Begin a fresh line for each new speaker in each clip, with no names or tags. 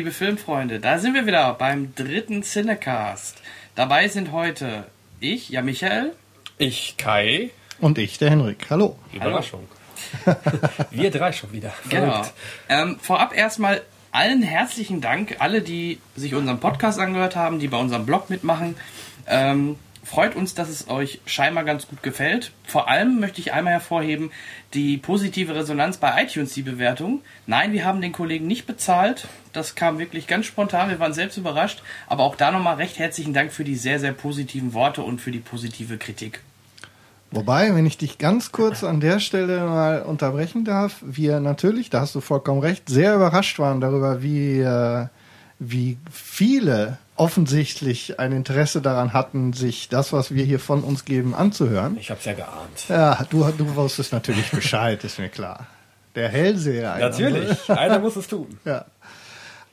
Liebe Filmfreunde, da sind wir wieder beim dritten Cinecast. Dabei sind heute ich, ja Michael.
Ich, Kai.
Und ich, der Henrik. Hallo.
Überraschung. wir drei schon wieder.
Genau. Ähm, vorab erstmal allen herzlichen Dank, alle, die sich unseren Podcast angehört haben, die bei unserem Blog mitmachen. Ähm, freut uns, dass es euch scheinbar ganz gut gefällt. Vor allem möchte ich einmal hervorheben, die positive Resonanz bei iTunes, die Bewertung. Nein, wir haben den Kollegen nicht bezahlt. Das kam wirklich ganz spontan. Wir waren selbst überrascht. Aber auch da nochmal recht herzlichen Dank für die sehr, sehr positiven Worte und für die positive Kritik.
Wobei, wenn ich dich ganz kurz an der Stelle mal unterbrechen darf, wir natürlich, da hast du vollkommen recht, sehr überrascht waren darüber, wie, äh, wie viele offensichtlich ein Interesse daran hatten, sich das, was wir hier von uns geben, anzuhören.
Ich hab's ja geahnt.
Ja, du, du wusstest natürlich Bescheid, ist mir klar. Der Hellseher. einer,
Natürlich, einer muss es tun.
Ja.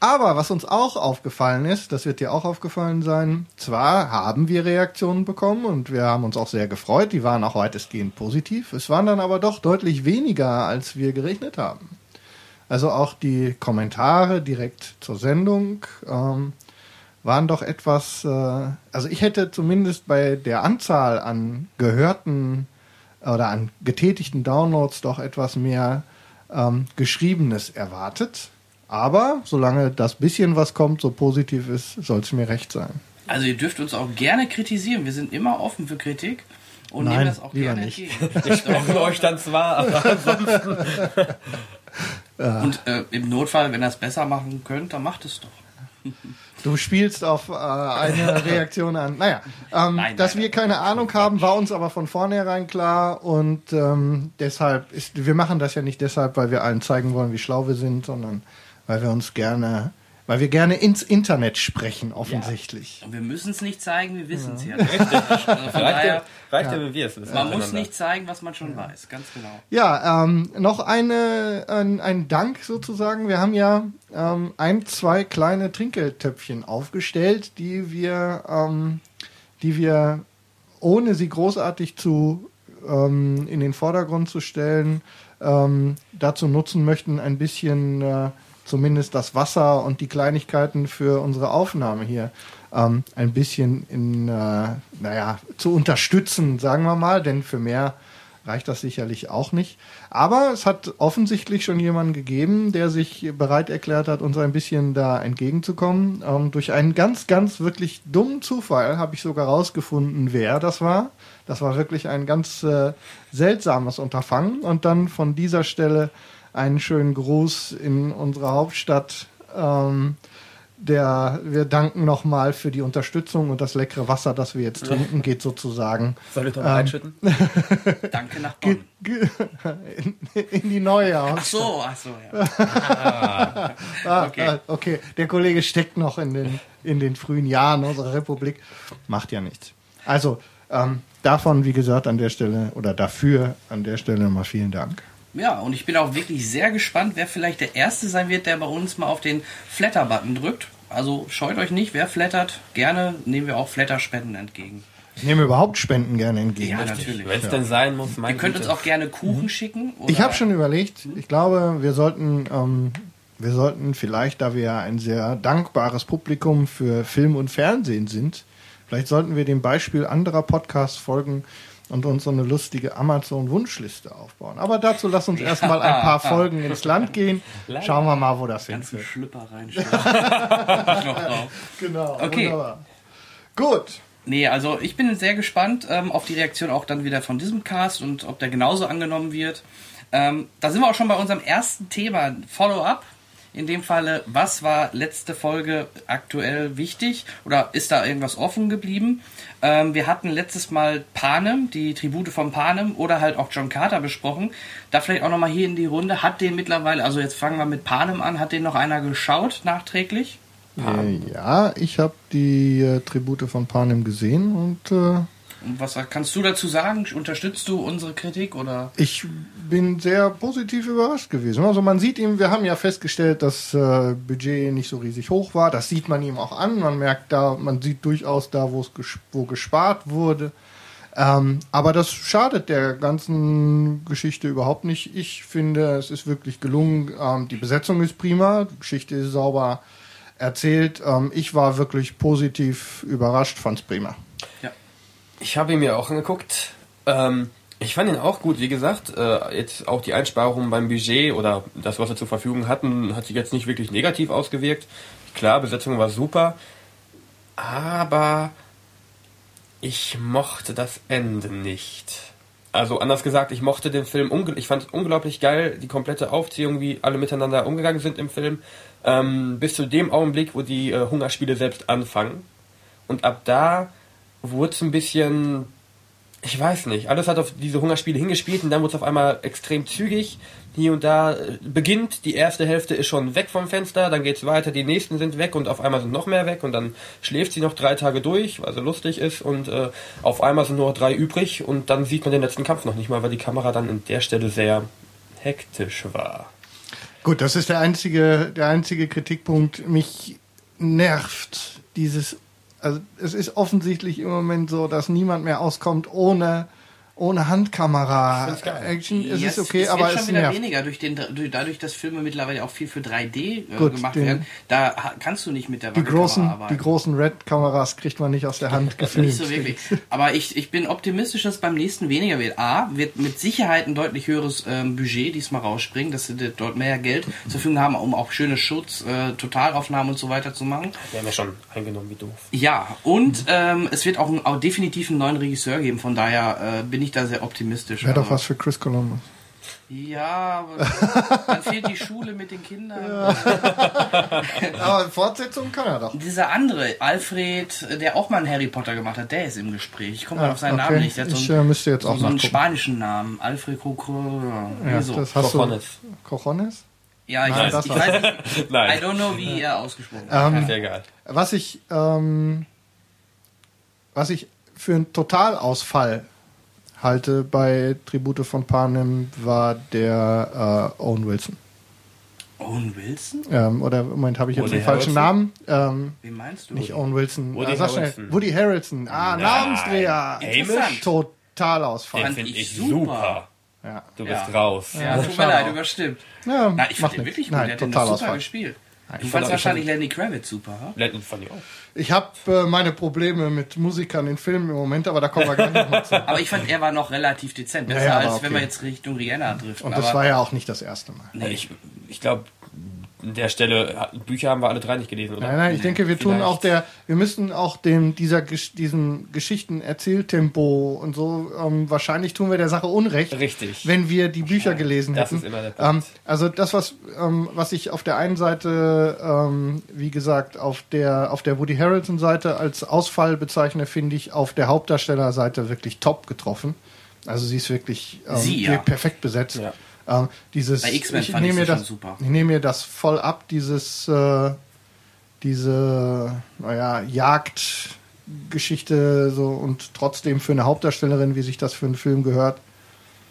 Aber was uns auch aufgefallen ist, das wird dir auch aufgefallen sein, zwar haben wir Reaktionen bekommen und wir haben uns auch sehr gefreut, die waren auch weitestgehend positiv, es waren dann aber doch deutlich weniger, als wir gerechnet haben. Also auch die Kommentare direkt zur Sendung ähm, waren doch etwas, äh, also ich hätte zumindest bei der Anzahl an gehörten oder an getätigten Downloads doch etwas mehr ähm, Geschriebenes erwartet. Aber solange das bisschen, was kommt, so positiv ist, soll es mir recht sein.
Also ihr dürft uns auch gerne kritisieren. Wir sind immer offen für Kritik und
Nein,
nehmen das auch gerne
nicht.
entgegen.
Ich spreche euch dann zwar, aber ansonsten.
Und äh, im Notfall, wenn ihr es besser machen könnt, dann macht es doch.
Du spielst auf äh, eine Reaktion an. Naja, ähm,
Nein,
dass
nein,
wir
nein.
keine Ahnung haben, war uns aber von vornherein klar und ähm, deshalb ist, wir machen das ja nicht deshalb, weil wir allen zeigen wollen, wie schlau wir sind, sondern weil wir uns gerne, weil wir gerne ins Internet sprechen, offensichtlich.
Und wir müssen es nicht zeigen, wir wissen es ja. Also von
Reicht
daher,
ja, reicht ja, wenn wir es wissen.
man muss nicht zeigen, was man schon weiß. Ganz genau.
Ja, ähm, noch eine, ein, ein Dank sozusagen. Wir haben ja ähm, ein, zwei kleine Trinkgeldtöpfchen aufgestellt, die wir, ähm, die wir ohne sie großartig zu ähm, in den Vordergrund zu stellen, ähm, dazu nutzen möchten, ein bisschen äh, zumindest das Wasser und die Kleinigkeiten für unsere Aufnahme hier ähm, ein bisschen in, äh, naja, zu unterstützen, sagen wir mal, denn für mehr reicht das sicherlich auch nicht. Aber es hat offensichtlich schon jemanden gegeben, der sich bereit erklärt hat, uns ein bisschen da entgegenzukommen. Ähm, durch einen ganz, ganz wirklich dummen Zufall habe ich sogar rausgefunden, wer das war. Das war wirklich ein ganz äh, seltsames Unterfangen. Und dann von dieser Stelle einen schönen Gruß in unsere Hauptstadt. Ähm, der, wir danken nochmal für die Unterstützung und das leckere Wasser, das wir jetzt trinken, geht sozusagen
Soll ich doch
Ähm,
mal einschütten?
Danke nach Bonn.
in, in die neue
Ach
Hauptstadt.
so, ach so, ja.
Ah,
okay.
ah, okay, der Kollege steckt noch in den, in den frühen Jahren unserer Republik. Macht ja nichts. Also, ähm, davon, wie gesagt, an der Stelle oder dafür an der Stelle mal vielen Dank.
Ja, und ich bin auch wirklich sehr gespannt, wer vielleicht der Erste sein wird, der bei uns mal auf den Flatter-Button drückt. Also scheut euch nicht, wer flattert, gerne nehmen wir auch Flatter-Spenden entgegen.
Ich nehme überhaupt Spenden gerne entgegen.
Ja, natürlich.
Wenn es denn sein muss, mein
Ihr könnt uns auch gerne Kuchen schicken. Oder
Mhm. Ich habe schon überlegt, ich glaube, wir sollten, ähm, wir sollten vielleicht, da wir ja ein sehr dankbares Publikum für Film und Fernsehen sind, vielleicht sollten wir dem Beispiel anderer Podcasts folgen und uns so eine lustige Amazon-Wunschliste aufbauen. Aber dazu lass uns erstmal ein paar Folgen ins Land gehen. Schauen wir mal, wo das hinführt.
Schlüpper drauf.
Genau,
Okay.
wunderbar. Gut.
Nee, also ich bin sehr gespannt ähm, auf die Reaktion auch dann wieder von diesem Cast und ob der genauso angenommen wird. Ähm, da sind wir auch schon bei unserem ersten Thema, Follow-up. In dem Falle, was war letzte Folge aktuell wichtig oder ist da irgendwas offen geblieben? Ähm, wir hatten letztes Mal Panem, die Tribute von Panem oder halt auch John Carter besprochen. Da vielleicht auch nochmal hier in die Runde. Hat den mittlerweile, also jetzt fangen wir mit Panem an, hat den noch einer geschaut nachträglich?
Äh, ja, ich habe die äh, Tribute von Panem gesehen und äh,
Und was kannst du dazu sagen? Unterstützt du unsere Kritik oder?
Ich bin sehr positiv überrascht gewesen. Also man sieht ihm, wir haben ja festgestellt, dass äh, Budget nicht so riesig hoch war. Das sieht man ihm auch an. Man merkt da, man sieht durchaus da, wo es ges wo gespart wurde. Ähm, aber das schadet der ganzen Geschichte überhaupt nicht. Ich finde, es ist wirklich gelungen. Ähm, die Besetzung ist prima, die Geschichte ist sauber erzählt. Ähm, ich war wirklich positiv überrascht, fand's prima.
Ja.
Ich habe ihn mir auch angeguckt. Ähm, ich fand ihn auch gut, wie gesagt. Äh, jetzt auch die Einsparungen beim Budget oder das, was wir zur Verfügung hatten, hat sich jetzt nicht wirklich negativ ausgewirkt. Klar, Besetzung war super, aber ich mochte das Ende nicht. Also anders gesagt, ich mochte den Film, ich fand es unglaublich geil, die komplette Aufziehung, wie alle miteinander umgegangen sind im Film, ähm, bis zu dem Augenblick, wo die äh, Hungerspiele selbst anfangen. Und ab da wurde es ein bisschen, ich weiß nicht, alles hat auf diese Hungerspiele hingespielt und dann wurde es auf einmal extrem zügig. Hier und da äh, beginnt, die erste Hälfte ist schon weg vom Fenster, dann geht's weiter, die nächsten sind weg und auf einmal sind noch mehr weg und dann schläft sie noch drei Tage durch, weil sie lustig ist und äh, auf einmal sind nur noch drei übrig und dann sieht man den letzten Kampf noch nicht mal, weil die Kamera dann an der Stelle sehr hektisch war.
Gut, das ist der einzige, der einzige Kritikpunkt. Mich nervt dieses. Also es ist offensichtlich im Moment so, dass niemand mehr auskommt ohne ohne Handkamera. Action. Es
Ja,
ist okay,
es
aber
wird
es
schon wieder
nervt.
weniger durch den, durch, dadurch, dass Filme mittlerweile auch viel für 3D äh,
Gut,
gemacht
den-
werden. Da kannst du nicht mit der
Die großen,
arbeiten.
die großen Red-Kameras kriegt man nicht aus der Hand gefilmt.
Nicht so wirklich. Aber ich, ich bin optimistisch, dass beim nächsten weniger wird. A, wird mit Sicherheit ein deutlich höheres ähm, Budget diesmal rausspringen, dass sie dort mehr Geld zur Verfügung haben, um auch schöne Schutz, äh, Totalaufnahmen und so weiter zu machen.
Wir haben ja schon eingenommen, wie doof.
Ja, und ähm, es wird auch, einen, auch definitiv einen neuen Regisseur geben, von daher äh, bin ich da sehr optimistisch.
Wäre doch was für Chris Columbus.
Ja, aber dann fehlt die Schule mit den Kindern.
Aber Fortsetzung kann er doch.
Dieser andere, Alfred, der auch mal einen Harry Potter gemacht hat, der ist im Gespräch. Ich komme mal
Ah,
auf seinen
okay.
Namen nicht. Der hat so
Ich,
einen,
äh, müsste jetzt
so,
auch
so einen spanischen Namen. Alfred Cocro. Ja,
Ja,
so.
das hast
Cojones.
du. Cojones?
ja ich,
Nein,
weiß, ich weiß nicht. I
Nein,
don't know, wie er ausgesprochen
Ähm,
wird.
sehr geil.
Was ich, ähm, was ich für einen Totalausfall halte bei Tribute von Panem war der äh, Owen Wilson.
Owen Wilson?
Ähm, oder Moment habe ich jetzt
Woody
den falschen? Namen. Ähm,
Wen meinst du?
nicht Owen Wilson.
Woody
äh, sag schnell.
Harrelson.
Woody Harrelson. Ah,
Nein.
Namensdreher.
Hamish?
Totalausfall.
Den finde
ich super.
Ja.
Du
Ja.
bist raus.
Ja, tut mir leid, überstimmt.
Ja,
Nein, ich fand den wirklich gut.
Nein,
der hat den super gespielt. Du
ich
fandst
fand-
wahrscheinlich Lenny Kravitz super, ha?
Lennon fand ich auch.
Ich habe äh, meine Probleme mit Musikern in Filmen im Moment, aber da kommen wir gleich nochmal zu.
Aber ich fand, er war noch relativ dezent. Besser
Ja, ja,
als
aber
wenn
okay.
wir jetzt Richtung Rihanna driften.
Und
aber
das war ja auch nicht das erste Mal.
nee,
Ich, ich glaube, an der Stelle, Bücher haben wir alle drei nicht gelesen, oder?
Nein, nein, ich denke, wir tun
Vielleicht.
auch der, wir müssen auch dem, dieser, diesem Geschichten-Erzähltempo und so, ähm, wahrscheinlich tun wir der Sache Unrecht.
Richtig.
Wenn wir die Bücher gelesen
Das
hätten.
ist immer der Punkt.
Ähm, also das, was, ähm, was ich auf der einen Seite, ähm, wie gesagt, auf der, auf der Woody Harrelson Seite als Ausfall bezeichne, finde ich auf der Hauptdarstellerseite wirklich top getroffen. Also sie ist wirklich ähm,
Sie, ja.
perfekt besetzt.
Ja.
Ähm, dieses,
Bei X-Men
ich
fand ich
mir
schon
das,
super.
Ich nehme mir das voll ab, dieses, äh, diese, naja, Jagdgeschichte so und trotzdem für eine Hauptdarstellerin, wie sich das für einen Film gehört,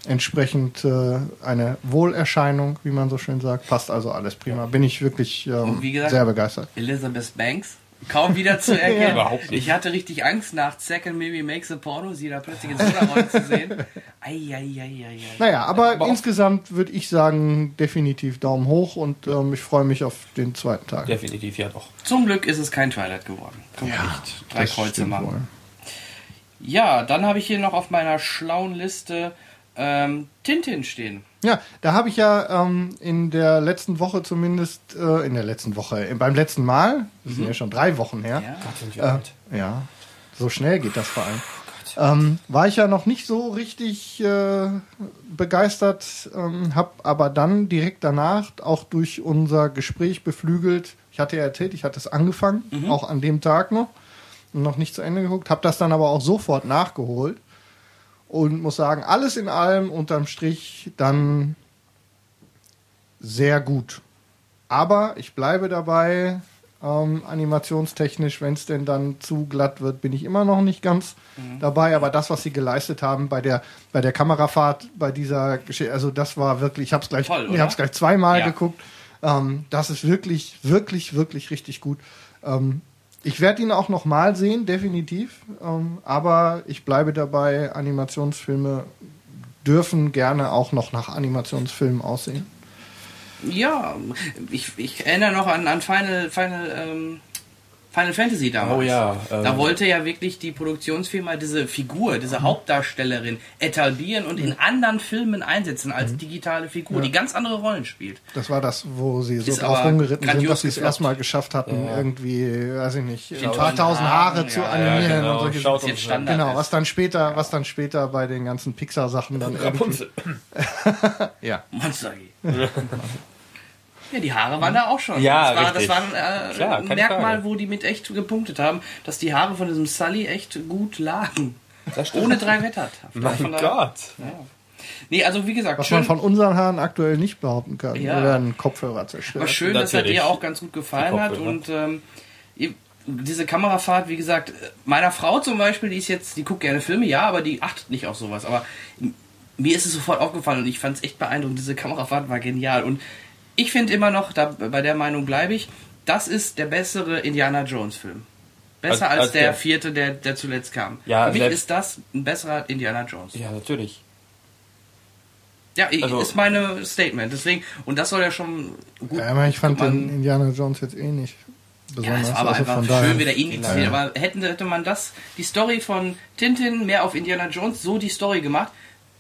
entsprechend äh, eine Wohlerscheinung, wie man so schön sagt. Passt also alles prima. Bin ich wirklich ähm,
gesagt-
sehr begeistert.
Elizabeth Banks. Kaum wieder zu erkennen.
Überhaupt nicht.
Ich hatte richtig Angst nach Second Maybe Makes a Porno, sie da plötzlich in so einer Rolle zu sehen. Eieieiei.
Naja, aber,
Aber
insgesamt würde ich sagen, definitiv Daumen hoch und ähm, ich freue mich auf den zweiten Tag.
Definitiv, ja doch.
Zum Glück ist es kein Twilight geworden. Kann man nicht drei
Das
Kreuze machen.
wohl.
Ja, dann habe ich hier noch auf meiner schlauen Liste ähm, Tintin stehen.
Ja, da habe ich ja ähm, in der letzten Woche zumindest, äh, in der letzten Woche, äh, beim letzten Mal, das sind ja schon drei Wochen her,
Ja.
Gott, sind wir
Äh,
alt.
ja, so schnell geht das vor allem. Ähm, war ich ja noch nicht so richtig äh, begeistert, ähm, habe aber dann direkt danach auch durch unser Gespräch beflügelt. Ich hatte ja erzählt, ich hatte es angefangen, auch an dem Tag noch, und noch nicht zu Ende geguckt, habe das dann aber auch sofort nachgeholt und muss sagen, alles in allem unterm Strich dann sehr gut. Aber ich bleibe dabei, ähm, animationstechnisch, wenn es denn dann zu glatt wird, bin ich immer noch nicht ganz dabei. Aber das, was sie geleistet haben bei der, bei der Kamerafahrt, bei dieser Geschichte, also das war wirklich, ich habe es gleich,
Toll,
ich
oder?
habe es gleich zweimal
Ja.
geguckt. Ähm, das ist wirklich, wirklich, wirklich richtig gut. Ähm, Ich werde ihn auch nochmal sehen, definitiv. Ähm, aber ich bleibe dabei, Animationsfilme dürfen gerne auch noch nach Animationsfilmen aussehen.
Ja, ich, ich erinnere noch an, an Final, Final, ähm, Final Fantasy damals.
Oh ja, ähm.
da wollte ja wirklich die Produktionsfirma diese Figur, diese Hauptdarstellerin etablieren und in anderen Filmen einsetzen als digitale Figur, die ganz andere Rollen spielt.
Das war das, wo sie so
Ist
drauf rumgeritten sind, dass sie es erstmal geschafft hatten,
Ja.
irgendwie, weiß ich nicht, ein
tausend
paar tausend Haare
Haaren,
zu
ja,
animieren
ja, genau.
und solche
Schaut
jetzt Standard.
Genau, was dann später, was dann später bei den ganzen Pixar-Sachen dann
Rapunzel.
ja.
Monster. Ja, die Haare waren da auch schon.
Ja,
das war,
richtig.
Das war ein, äh,
Klar,
ein Merkmal,
Frage.
wo die mit echt gepunktet haben, dass die Haare von diesem Sully echt gut lagen. Ohne drei Wetter.
Mein
Von daher-
Gott.
Nee, also wie gesagt,
Was
schön,
man von unseren Haaren aktuell nicht behaupten kann.
Ja.
Wir werden Kopfhörer zerstört.
war schön, dass er
Natürlich.
dir auch ganz gut gefallen hat. Und ähm, diese Kamerafahrt, wie gesagt, meiner Frau zum Beispiel, die ist jetzt, die guckt gerne Filme, ja, aber die achtet nicht auf sowas. Aber mir ist es sofort aufgefallen und ich fand es echt beeindruckend. Diese Kamerafahrt war genial. Und ich finde immer noch, da, bei der Meinung bleibe ich, das ist der bessere Indiana Jones Film. Besser
Als-
als,
als
der,
der-
vierte, der, der zuletzt kam.
Ja,
Für mich ist das ein besserer Indiana Jones.
Ja, natürlich.
Ja, ich-
Also-
ist meine Statement. Deswegen, und das soll ja schon gut.
Ja, aber ich fand
man-
den Indiana Jones jetzt eh nicht
Ja,
besonders.
es war aber
also
einfach
von
schön wieder indiziert.
Ja.
Aber hätten, hätte man das, die Story von Tintin mehr auf Indiana Jones, so die Story gemacht,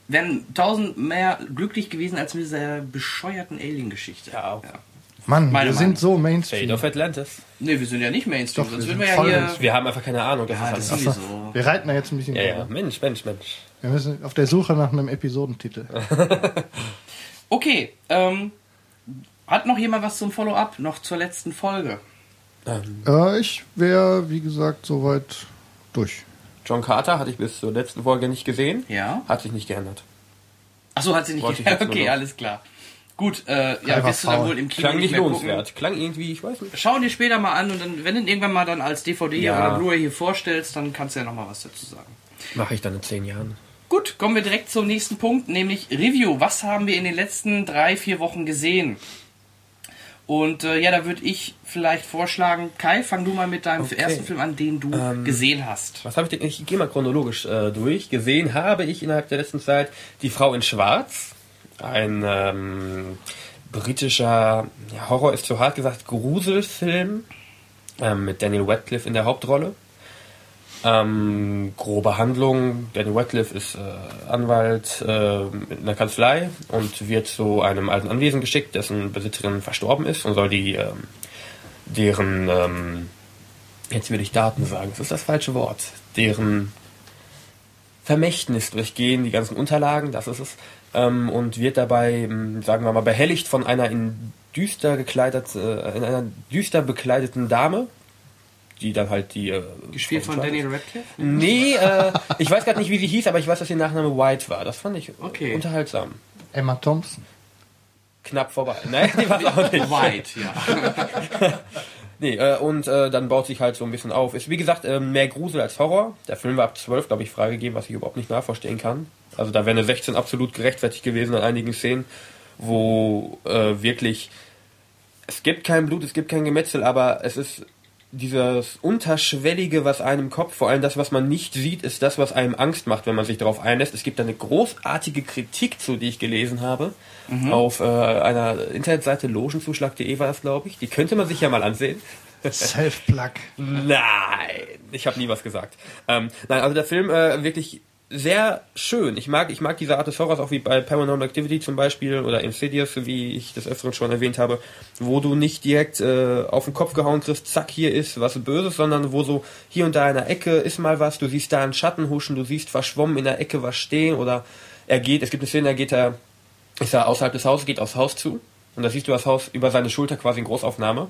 wären tausend mehr glücklich gewesen als mit dieser bescheuerten Alien-Geschichte.
Ja, auch.
Mann,
Meine
wir
Meinung.
sind so
Fate
Mainstream.
of Atlantis.
Nee, wir sind ja nicht Mainstream,
Doch,
sonst
wir
würden wir
sind
ja hier.
Wir haben einfach keine Ahnung. Das
Ja,
ist
das
alles.
sowieso.
Wir reiten da jetzt ein bisschen
Ja, ja. Mensch, Mensch, Mensch.
Wir müssen auf der Suche nach einem Episodentitel.
Okay, ähm, hat noch jemand was zum Follow-up? Noch zur letzten Folge?
Ähm,
äh, ich wäre, wie gesagt, soweit durch.
John Carter hatte ich bis zur letzten Folge nicht gesehen.
Ja.
Hat sich nicht geändert.
Achso, hat sie nicht
Wollte nur
Okay, alles klar. Gut, äh, ja, wirst du dann wohl im Kino
Klang nicht
mehr gucken.
lohnenswert. Klang irgendwie, ich weiß nicht.
Schau dir später mal an und dann, wenn du ihn irgendwann mal dann als DVD
Ja.
oder Blu-ray hier vorstellst, dann kannst du ja noch mal was dazu sagen.
Mache ich dann in zehn Jahren.
Gut, kommen wir direkt zum nächsten Punkt, nämlich Review. Was haben wir in den letzten drei, vier Wochen gesehen? Und äh, ja, da würde ich vielleicht vorschlagen, Kai, fang du mal mit deinem
Okay.
ersten Film an, den du
Ähm,
gesehen hast.
Was habe ich denn? Ich gehe mal chronologisch äh, durch. Gesehen habe ich innerhalb der letzten Zeit Die Frau in Schwarz. Ein ähm, britischer ja, Horror ist zu hart gesagt Gruselfilm ähm, mit Daniel Radcliffe in der Hauptrolle. Ähm, grobe Handlung. Daniel Radcliffe ist äh, Anwalt äh, in einer Kanzlei und wird zu einem alten Anwesen geschickt, dessen Besitzerin verstorben ist und soll die ähm, deren ähm, jetzt will ich Daten sagen, das ist das falsche Wort, deren Vermächtnis durchgehen, die ganzen Unterlagen, das ist es, ähm, und wird dabei, ähm, sagen wir mal, behelligt von einer in düster gekleidet, äh, in einer düster bekleideten Dame, die dann halt die äh,
Gespielt von Daniel Radcliffe?
Nee, äh, ich weiß gerade nicht, wie sie hieß, aber ich weiß, dass ihr Nachname White war. Das fand ich
Okay.
unterhaltsam.
Emma Thompson.
Knapp vorbei. Nein, die war auch nicht.
White, ja.
Nee, äh, und äh, dann baut sich halt so ein bisschen auf. Ist wie gesagt äh, mehr Grusel als Horror. Der Film war ab 12, glaube ich, freigegeben, was ich überhaupt nicht nachverstehen kann. Also da wäre eine 16 absolut gerechtfertigt gewesen an einigen Szenen, wo äh, wirklich es gibt kein Blut, es gibt kein Gemetzel, aber es ist dieses Unterschwellige, was einem Kopf, vor allem das, was man nicht sieht, ist das, was einem Angst macht, wenn man sich darauf einlässt. Es gibt da eine großartige Kritik zu, die ich gelesen habe, auf äh, einer Internetseite logenzuschlag.de war das, glaube ich. Die könnte man sich ja mal ansehen.
Self-Plug.
Nein, ich habe nie was gesagt. Ähm, nein, also der Film äh, wirklich sehr schön. Ich mag, ich mag diese Art des Horrors auch wie bei Paranormal Activity zum Beispiel oder Insidious, wie ich das öfteren schon erwähnt habe, wo du nicht direkt äh, auf den Kopf gehauen kriegst, zack, hier ist was Böses, sondern wo so hier und da in der Ecke ist mal was, du siehst da einen Schatten huschen, du siehst verschwommen in der Ecke was stehen oder er geht, es gibt eine Szene, da geht er, ist er außerhalb des Hauses, geht aufs Haus zu und da siehst du das Haus über seine Schulter quasi in Großaufnahme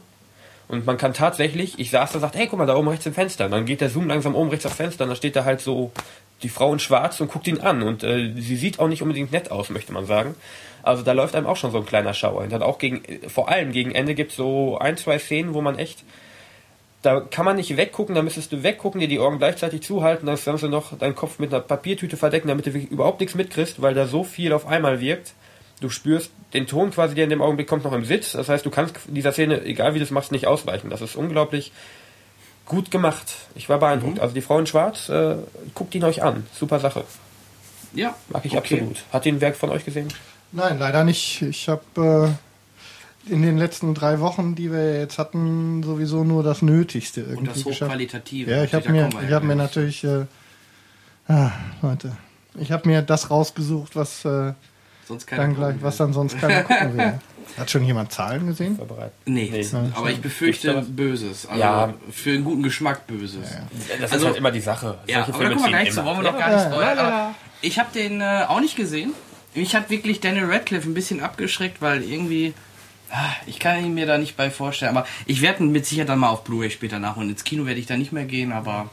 und man kann tatsächlich, ich saß da und sagt, hey, guck mal, da oben rechts im Fenster. Und dann geht der Zoom langsam oben rechts aufs Fenster und da steht da halt so die Frau in Schwarz und guckt ihn an. Und äh, sie sieht auch nicht unbedingt nett aus, möchte man sagen. Also da läuft einem auch schon so ein kleiner Schauer. Und dann auch gegen, vor allem gegen Ende gibt es so ein, zwei Szenen, wo man echt, da kann man nicht weggucken, da müsstest du weggucken, dir die Augen gleichzeitig zuhalten, dann kannst du noch deinen Kopf mit einer Papiertüte verdecken, damit du überhaupt nichts mitkriegst, weil da so viel auf einmal wirkt. Du spürst den Ton quasi, der in dem Augenblick kommt, noch im Sitz. Das heißt, du kannst dieser Szene, egal wie du es machst, nicht ausweichen. Das ist unglaublich gut gemacht. Ich war beeindruckt. Also die Frau in Schwarz, äh, guckt ihn euch an. Super Sache.
Ja.
Mag ich
okay.
absolut. Hat den Werk von euch gesehen?
Nein, leider nicht. Ich habe äh, in den letzten drei Wochen, die wir jetzt hatten, sowieso nur das Nötigste irgendwie
Und das
geschafft.
Hochqualitative.
Ja, ich habe mir, ich
ja
habe mir natürlich, äh, ah, Leute, ich habe mir das rausgesucht, was äh,
Sonst keiner
dann gleich,
gucken
was
will.
dann sonst keiner gucken will. Hat schon jemand Zahlen gesehen?
Nee,
Nee.
aber ich befürchte? Böses. Also
Ja.
für einen guten Geschmack Böses.
Das
Also-
ist halt immer die Sache.
Ja, aber da kommen wir gleich zu, wollen wir noch gar
Ja,
nicht
ja,
spoilern.
ja, ja.
Ich habe den äh, auch nicht gesehen. Mich hat wirklich Daniel Radcliffe ein bisschen abgeschreckt, weil irgendwie, ah, ich kann ihn mir da nicht bei vorstellen. Aber ich werde ihn mit Sicherheit dann mal auf Blu-ray später nachholen. Ins Kino werde ich da nicht mehr gehen, aber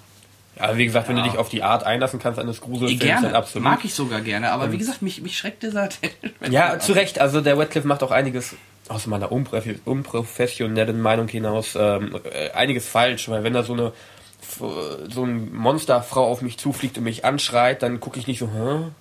Ja, wie gesagt, wenn
Ja.
du dich auf die Art einlassen kannst eines Gruselfilms,
gerne.
dann absolut.
Mag ich sogar gerne. Aber wie gesagt, mich, mich schreckt dieser
Ja, zu Recht. Also der Radcliffe macht auch einiges aus meiner unprof- unprofessionellen Meinung hinaus ähm, äh, einiges falsch, weil wenn da so eine so eine Monsterfrau auf mich zufliegt und mich anschreit, dann gucke ich nicht so, hä?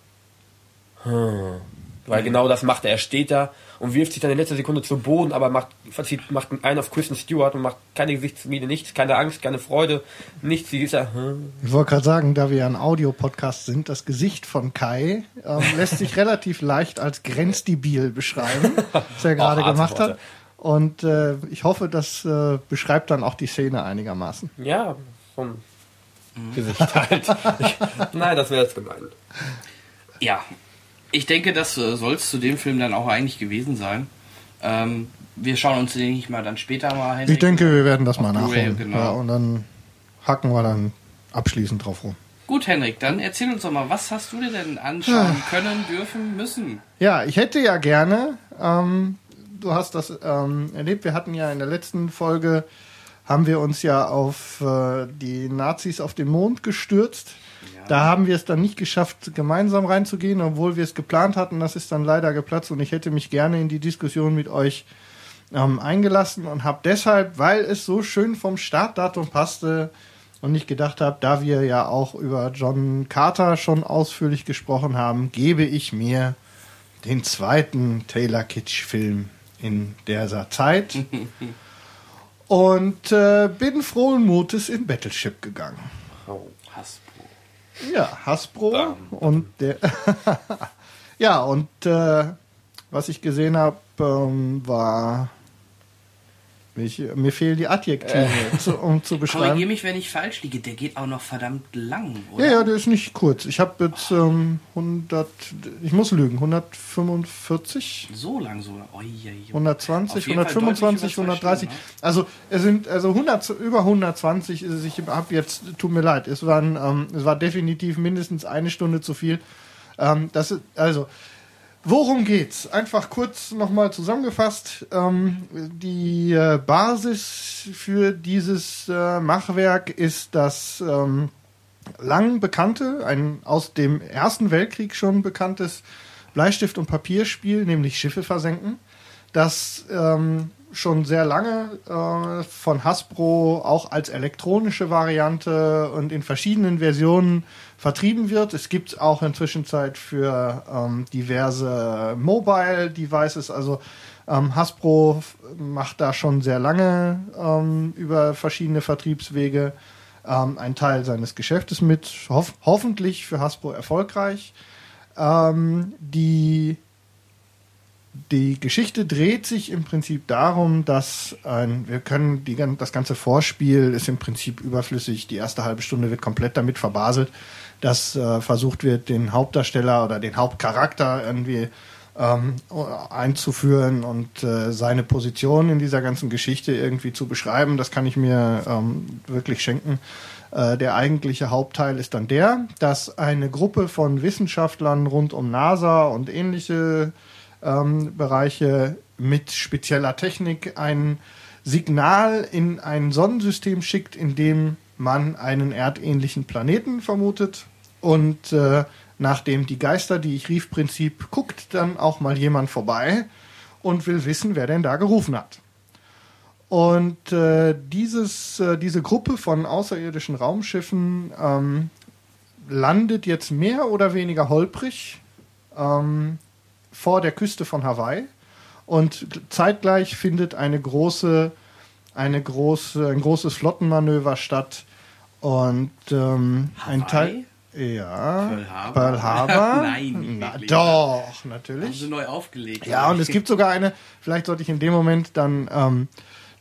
Hm. Weil genau das macht er. Er steht da und wirft sich dann in letzter Sekunde zu Boden, aber macht, verzieht, macht einen auf Kristen Stewart und macht keine Gesichtsmiene, nichts, keine Angst, keine Freude, nichts. Sie ist ja, hm.
Ich wollte gerade sagen, da wir ja ein Audiopodcast sind, das Gesicht von Kai ähm, lässt sich relativ leicht als grenzdebil beschreiben, was er gerade
Oh, harte
gemacht hat. Und äh, ich hoffe, das äh, beschreibt dann auch die Szene einigermaßen.
ja, ein Gesicht halt. Ich, nein, das wäre jetzt gemein.
Ja, ich denke, das äh, soll es zu dem Film dann auch eigentlich gewesen sein. Ähm, wir schauen uns den nicht mal dann später mal hin.
Ich denke, wir werden das mal nachholen.
genau.
Ja, und dann hacken wir dann abschließend drauf rum.
Gut, Henrik, dann erzähl uns doch mal, was hast du dir denn anschauen können, dürfen, müssen?
Ja, ich hätte ja gerne, ähm, du hast das ähm, erlebt, wir hatten ja in der letzten Folge, haben wir uns ja auf äh, die Nazis auf den Mond gestürzt. Da haben wir es dann nicht geschafft, gemeinsam reinzugehen, obwohl wir es geplant hatten. Das ist dann leider geplatzt und ich hätte mich gerne in die Diskussion mit euch ähm, eingelassen und habe deshalb, weil es so schön vom Startdatum passte und ich gedacht habe, da wir ja auch über John Carter schon ausführlich gesprochen haben, gebe ich mir den zweiten Taylor Kitsch-Film in dieser Zeit und äh, bin frohen Mutes in Battleship gegangen.
Hasbro.
Ja, Hasbro und der ja und äh, was ich gesehen habe ähm, war ich, mir fehlen die Adjektive, zu, um zu beschreiben.
mich, wenn ich falsch liege, der geht auch noch verdammt lang, oder?
Ja, ja, der ist nicht kurz. Ich habe jetzt ähm, 100, ich muss lügen, 145
So lang, so lang. Oi, oi, oi.
120,
Auf jeden Fall
125,
deutlich über zwei
130.
Stunden, ne?
Also es sind also 100 zu- über 120 ist es. Ich habe jetzt tut mir leid. Es waren ähm, es war definitiv mindestens eine Stunde zu viel. Ähm, das ist, also worum geht's? Einfach kurz nochmal zusammengefasst. Ähm, die äh, Basis für dieses äh, Machwerk ist das ähm, lang bekannte, ein aus dem Ersten Weltkrieg schon bekanntes Bleistift- und Papierspiel, nämlich Schiffe versenken, das ähm, schon sehr lange äh, von Hasbro auch als elektronische Variante und in verschiedenen Versionen vertrieben wird. Es gibt auch inzwischen Zeit für ähm, diverse Mobile Devices, also ähm, Hasbro macht da schon sehr lange ähm, über verschiedene Vertriebswege ähm, einen Teil seines Geschäftes mit, hoff hoffentlich für Hasbro erfolgreich. Ähm, die, die Geschichte dreht sich im Prinzip darum, dass ein, wir können die, das ganze Vorspiel ist im Prinzip überflüssig. Die erste halbe Stunde wird komplett damit verbaselt, dass äh, versucht wird, den Hauptdarsteller oder den Hauptcharakter irgendwie ähm, einzuführen und äh, seine Position in dieser ganzen Geschichte irgendwie zu beschreiben. Das kann ich mir ähm, wirklich schenken. Äh, der eigentliche Hauptteil ist dann der, dass eine Gruppe von Wissenschaftlern rund um NASA und ähnliche ähm, Bereiche mit spezieller Technik ein Signal in ein Sonnensystem schickt, in dem man einen erdähnlichen Planeten vermutet. Und äh, nachdem die Geister, die ich rief, Prinzip guckt dann auch mal jemand vorbei und will wissen, wer denn da gerufen hat. Und äh, dieses, äh, diese Gruppe von außerirdischen Raumschiffen ähm, landet jetzt mehr oder weniger holprig ähm, vor der Küste von Hawaii und zeitgleich findet eine große eine große, ein großes Flottenmanöver statt und ähm, ein Teil. Ja.
Pearl Harbor?
Pearl Harbor.
Nein,
Na, doch,
Haben
natürlich.
sie neu aufgelegt.
Ja, und es gibt sogar eine, vielleicht sollte ich in dem Moment dann ähm,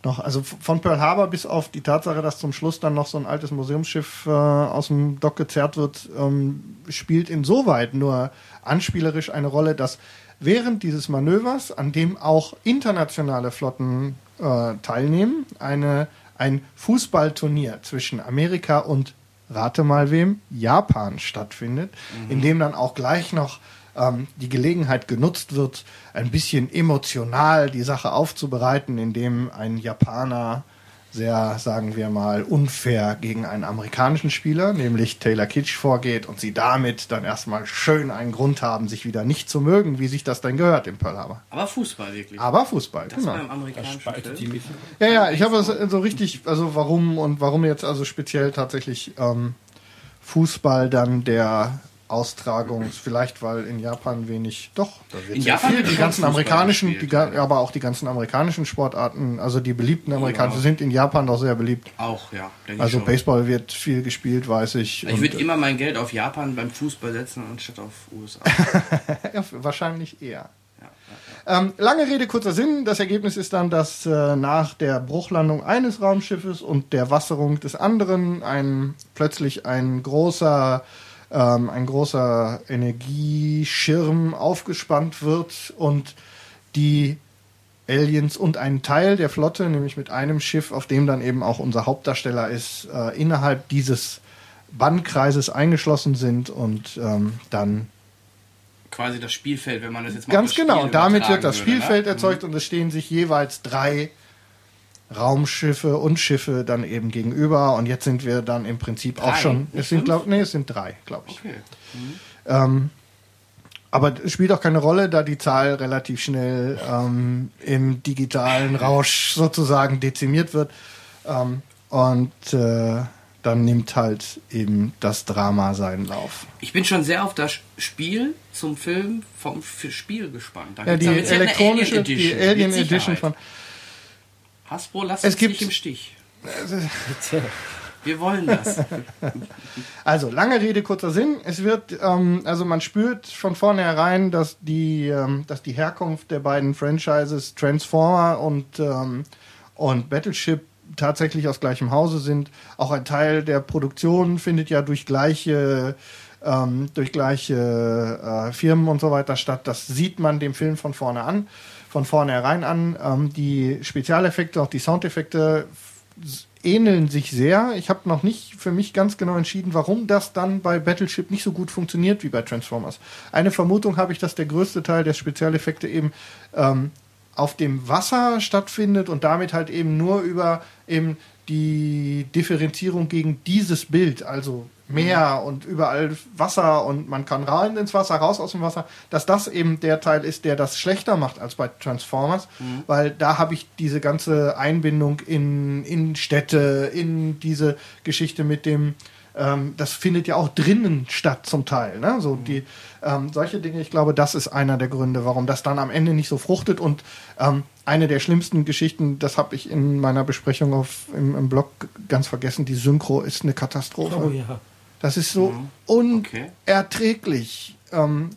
noch, also von Pearl Harbor bis auf die Tatsache, dass zum Schluss dann noch so ein altes Museumsschiff äh, aus dem Dock gezerrt wird, ähm, spielt insoweit nur anspielerisch eine Rolle, dass während dieses Manövers, an dem auch internationale Flotten äh, teilnehmen, eine, ein Fußballturnier zwischen Amerika und rate mal wem, Japan stattfindet, in dem dann auch gleich noch ähm, die Gelegenheit genutzt wird, ein bisschen emotional die Sache aufzubereiten, indem ein Japaner sehr, sagen wir mal, unfair gegen einen amerikanischen Spieler, nämlich Taylor Kitsch, vorgeht und sie damit dann erstmal schön einen Grund haben, sich wieder nicht zu mögen, wie sich das denn gehört im Pearl Harbor.
Aber Fußball wirklich.
Aber Fußball,
das
genau.
beim amerikanischen
die mich.
Ja, ja, ich habe es so richtig, also warum und warum jetzt also speziell tatsächlich ähm, Fußball dann der Austragung, vielleicht weil in Japan wenig, doch, da wird
In Japan
viel, die ganzen amerikanischen, die, aber auch die ganzen amerikanischen Sportarten, also die beliebten amerikanischen,
Ja.
sind in Japan doch sehr beliebt.
Auch, ja.
Also. Baseball wird viel gespielt, weiß ich.
Ich würde immer mein Geld auf Japan beim Fußball setzen, anstatt auf USA.
Ja, wahrscheinlich eher. Ähm, lange Rede, kurzer Sinn. Das Ergebnis ist dann, dass äh, nach der Bruchlandung eines Raumschiffes und der Wasserung des anderen ein, plötzlich ein großer, ähm, ein großer Energieschirm aufgespannt wird und die Aliens und ein Teil der Flotte, nämlich mit einem Schiff, auf dem dann eben auch unser Hauptdarsteller ist, äh, innerhalb dieses Bannkreises eingeschlossen sind und ähm, dann
Quasi das Spielfeld, wenn man das jetzt mal
Ganz genau. Und damit wird das
würde,
Spielfeld
ne?
erzeugt und es stehen sich jeweils drei Raumschiffe und Schiffe dann eben gegenüber. Und jetzt sind wir dann im Prinzip auch
Drei,
schon.
nicht
Es sind, glaub, nee, es sind drei, glaube ich.
Okay.
Ähm, aber spielt auch keine Rolle, da die Zahl relativ schnell ähm, im digitalen Rausch sozusagen dezimiert wird. Ähm, und äh, dann nimmt halt eben das Drama seinen Lauf.
Ich bin schon sehr auf das Spiel zum Film vom Spiel gespannt. Da
Ja, die elektronische,
Alien
die
Edition,
Alien
mit
Edition von.
Hasbro, lass
Es
uns
gibt-
nicht im Stich. Wir wollen das.
Also, lange Rede, kurzer Sinn. Es wird, ähm, also man spürt von vornherein, dass die, ähm, dass die Herkunft der beiden Franchises Transformer und, ähm, und Battleship tatsächlich aus gleichem Hause sind. Auch ein Teil der Produktion findet ja durch gleiche, ähm, durch gleiche äh, Firmen und so weiter statt. Das sieht man dem Film von vorne an, von vornherein an. Ähm, die Spezialeffekte, auch die Soundeffekte ähneln sich sehr. Ich habe noch nicht für mich ganz genau entschieden, warum das dann bei Battleship nicht so gut funktioniert wie bei Transformers. Eine Vermutung habe ich, dass der größte Teil der Spezialeffekte eben ähm, auf dem Wasser stattfindet und damit halt eben nur über eben die Differenzierung gegen dieses Bild, also Meer und überall Wasser und man kann rein ins Wasser, raus aus dem Wasser, dass das eben der Teil ist, der das schlechter macht als bei Transformers, weil da habe ich diese ganze Einbindung in, in Städte, in diese Geschichte mit dem, ähm, das findet ja auch drinnen statt zum Teil, ne? so die, ähm, solche Dinge, ich glaube, das ist einer der Gründe, warum das dann am Ende nicht so fruchtet und ähm, eine der schlimmsten Geschichten, das habe ich in meiner Besprechung auf, im, im Blog ganz vergessen, die Synchro ist eine Katastrophe.
Oh ja.
Das ist so
Okay.
unerträglich. Ähm,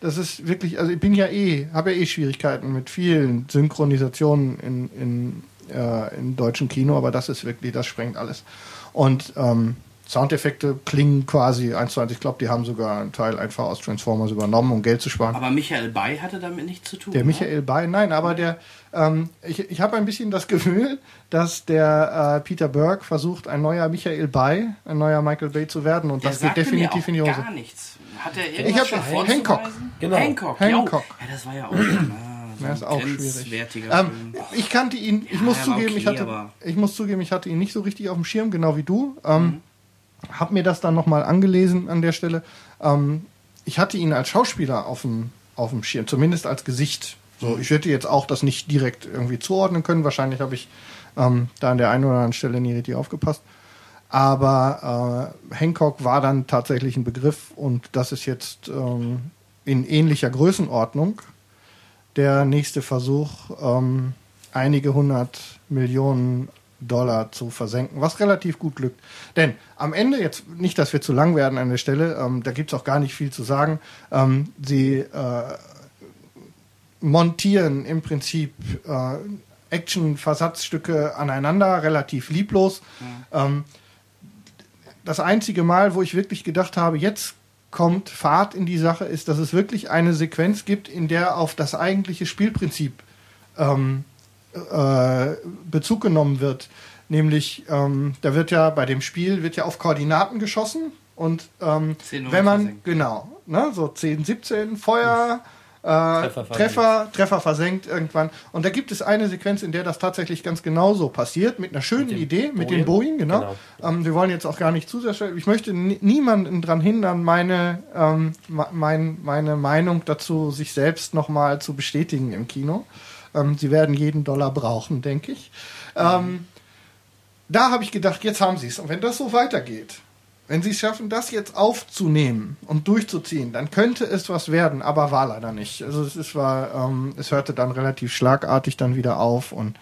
das ist wirklich, also ich bin ja eh, habe ja eh Schwierigkeiten mit vielen Synchronisationen in, in, äh, im deutschen Kino, aber das ist wirklich, das sprengt alles. Und ähm, Soundeffekte klingen quasi eins zu eins. Ich glaube, die haben sogar einen Teil einfach aus Transformers übernommen, um Geld zu sparen.
Aber Michael Bay hatte damit nichts zu tun.
Der
ne?
Michael Bay, nein, aber der, ähm, ich, ich habe ein bisschen das Gefühl, dass der äh, Peter Burke versucht, ein neuer Michael Bay, ein neuer Michael Bay zu werden und
Der
das geht definitiv
mir
in die Hose.
gar nichts. Hat er
Ich
irgendwas
hab-
schon
Hancock.
Genau.
Hancock.
Hancock.
Ja, das war ja auch so
Ja, ist auch schwierig. Ähm, ich kannte ihn, ich
Ja,
muss zugeben, ich
okay,
hatte,
aber-
ich muss zugeben, ich hatte ihn nicht so richtig auf dem Schirm, genau wie du. Ähm, Hab mir das dann nochmal angelesen an der Stelle. Ähm, ich hatte ihn als Schauspieler auf dem, auf dem Schirm, zumindest als Gesicht. So, ich hätte jetzt auch das nicht direkt irgendwie zuordnen können. Wahrscheinlich habe ich ähm, da an der einen oder anderen Stelle nie richtig aufgepasst. Aber äh, Hancock war dann tatsächlich ein Begriff und das ist jetzt ähm, in ähnlicher Größenordnung der nächste Versuch, ähm, einige hundert Millionen Dollar zu versenken, was relativ gut glückt. Denn am Ende, jetzt nicht, dass wir zu lang werden an der Stelle, ähm, da gibt's auch gar nicht viel zu sagen. Ähm, sie äh, montieren im Prinzip äh, Action-Versatzstücke aneinander, relativ lieblos. Ähm, das einzige Mal, wo ich wirklich gedacht habe, jetzt kommt Fahrt in die Sache, ist, dass es wirklich eine Sequenz gibt, in der auf das eigentliche Spielprinzip ähm, äh, Bezug genommen wird. Nämlich, ähm, da wird ja bei dem Spiel wird ja auf Koordinaten geschossen und ähm,
10 Uhr
wenn man,
versenkt.
genau, ne, so 10, 17, Feuer, äh,
Treffer
Treffer,
versenkt.
Treffer, versenkt irgendwann. Und da gibt es eine Sequenz, in der das tatsächlich ganz genauso passiert, mit einer schönen
dem
Idee, mit
Bojen.
den Bojen, genau.
Genau.
Ähm, wir wollen jetzt auch gar nicht zu sehr schnell. Ich möchte ni- niemanden daran hindern, meine, ähm, mein, meine Meinung dazu, sich selbst nochmal zu bestätigen im Kino. Ähm, sie werden jeden Dollar brauchen, denke ich. Ähm, da habe ich gedacht, jetzt haben sie es. Und wenn das so weitergeht, wenn sie es schaffen, das jetzt aufzunehmen und durchzuziehen, dann könnte es was werden, aber war leider nicht. Also es ist, war, ähm, es hörte dann relativ schlagartig dann wieder auf und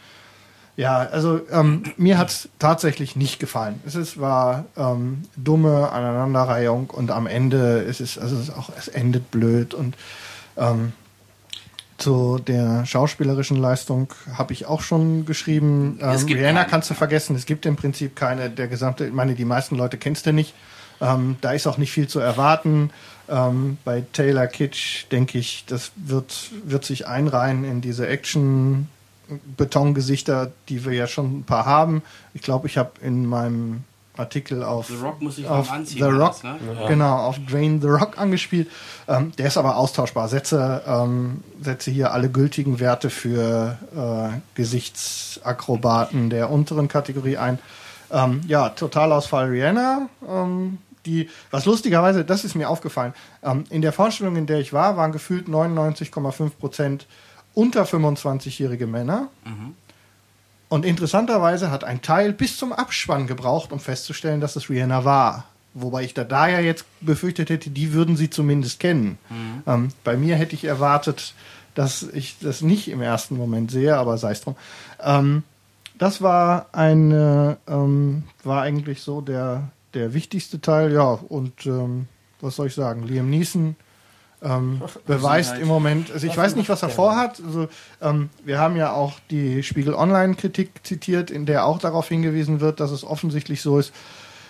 ja, also ähm, mir hat es tatsächlich nicht gefallen. Es ist, war ähm, dumme Aneinanderreihung und am Ende ist es, also es auch, es endet blöd und ähm, zu der schauspielerischen Leistung habe ich auch schon geschrieben.
Es
Ähm,
gibt
Rihanna
keine.
kannst du vergessen. Es gibt im Prinzip keine. Der gesamte, ich meine, die meisten Leute kennst du nicht. Ähm, da ist auch nicht viel zu erwarten. Ähm, bei Taylor Kitsch denke ich, das wird, wird sich einreihen in diese Action Betongesichter, die wir ja schon ein paar haben. Ich glaube, ich habe in meinem Artikel auf
The Rock muss sich
auf
anziehen.
The Rock,
das, ne?
genau, auf Drain the Rock angespielt. Ähm, der ist aber austauschbar. Setze, ähm, setze hier alle gültigen Werte für äh, Gesichtsakrobaten der unteren Kategorie ein. Ähm, ja, Totalausfall Rihanna. Ähm, die, was lustigerweise, das ist mir aufgefallen, ähm, in der Vorstellung, in der ich war, waren gefühlt 99,5 Prozent unter 25-jährige Männer. Und interessanterweise hat ein Teil bis zum Abspann gebraucht, um festzustellen, dass es Rihanna war. Wobei ich da, da ja jetzt befürchtet hätte, die würden sie zumindest kennen. Ähm, bei mir hätte ich erwartet, dass ich das nicht im ersten Moment sehe, aber sei es drum. Ähm, das war eine, ähm, war eigentlich so der, der wichtigste Teil, ja, und ähm, was soll ich sagen, Liam Neeson ähm, beweist
halt-
im Moment, also ich weiß nicht, was er vorhat. Also, ähm, wir haben ja auch die Spiegel Online-Kritik zitiert, in der auch darauf hingewiesen wird, dass es offensichtlich so ist,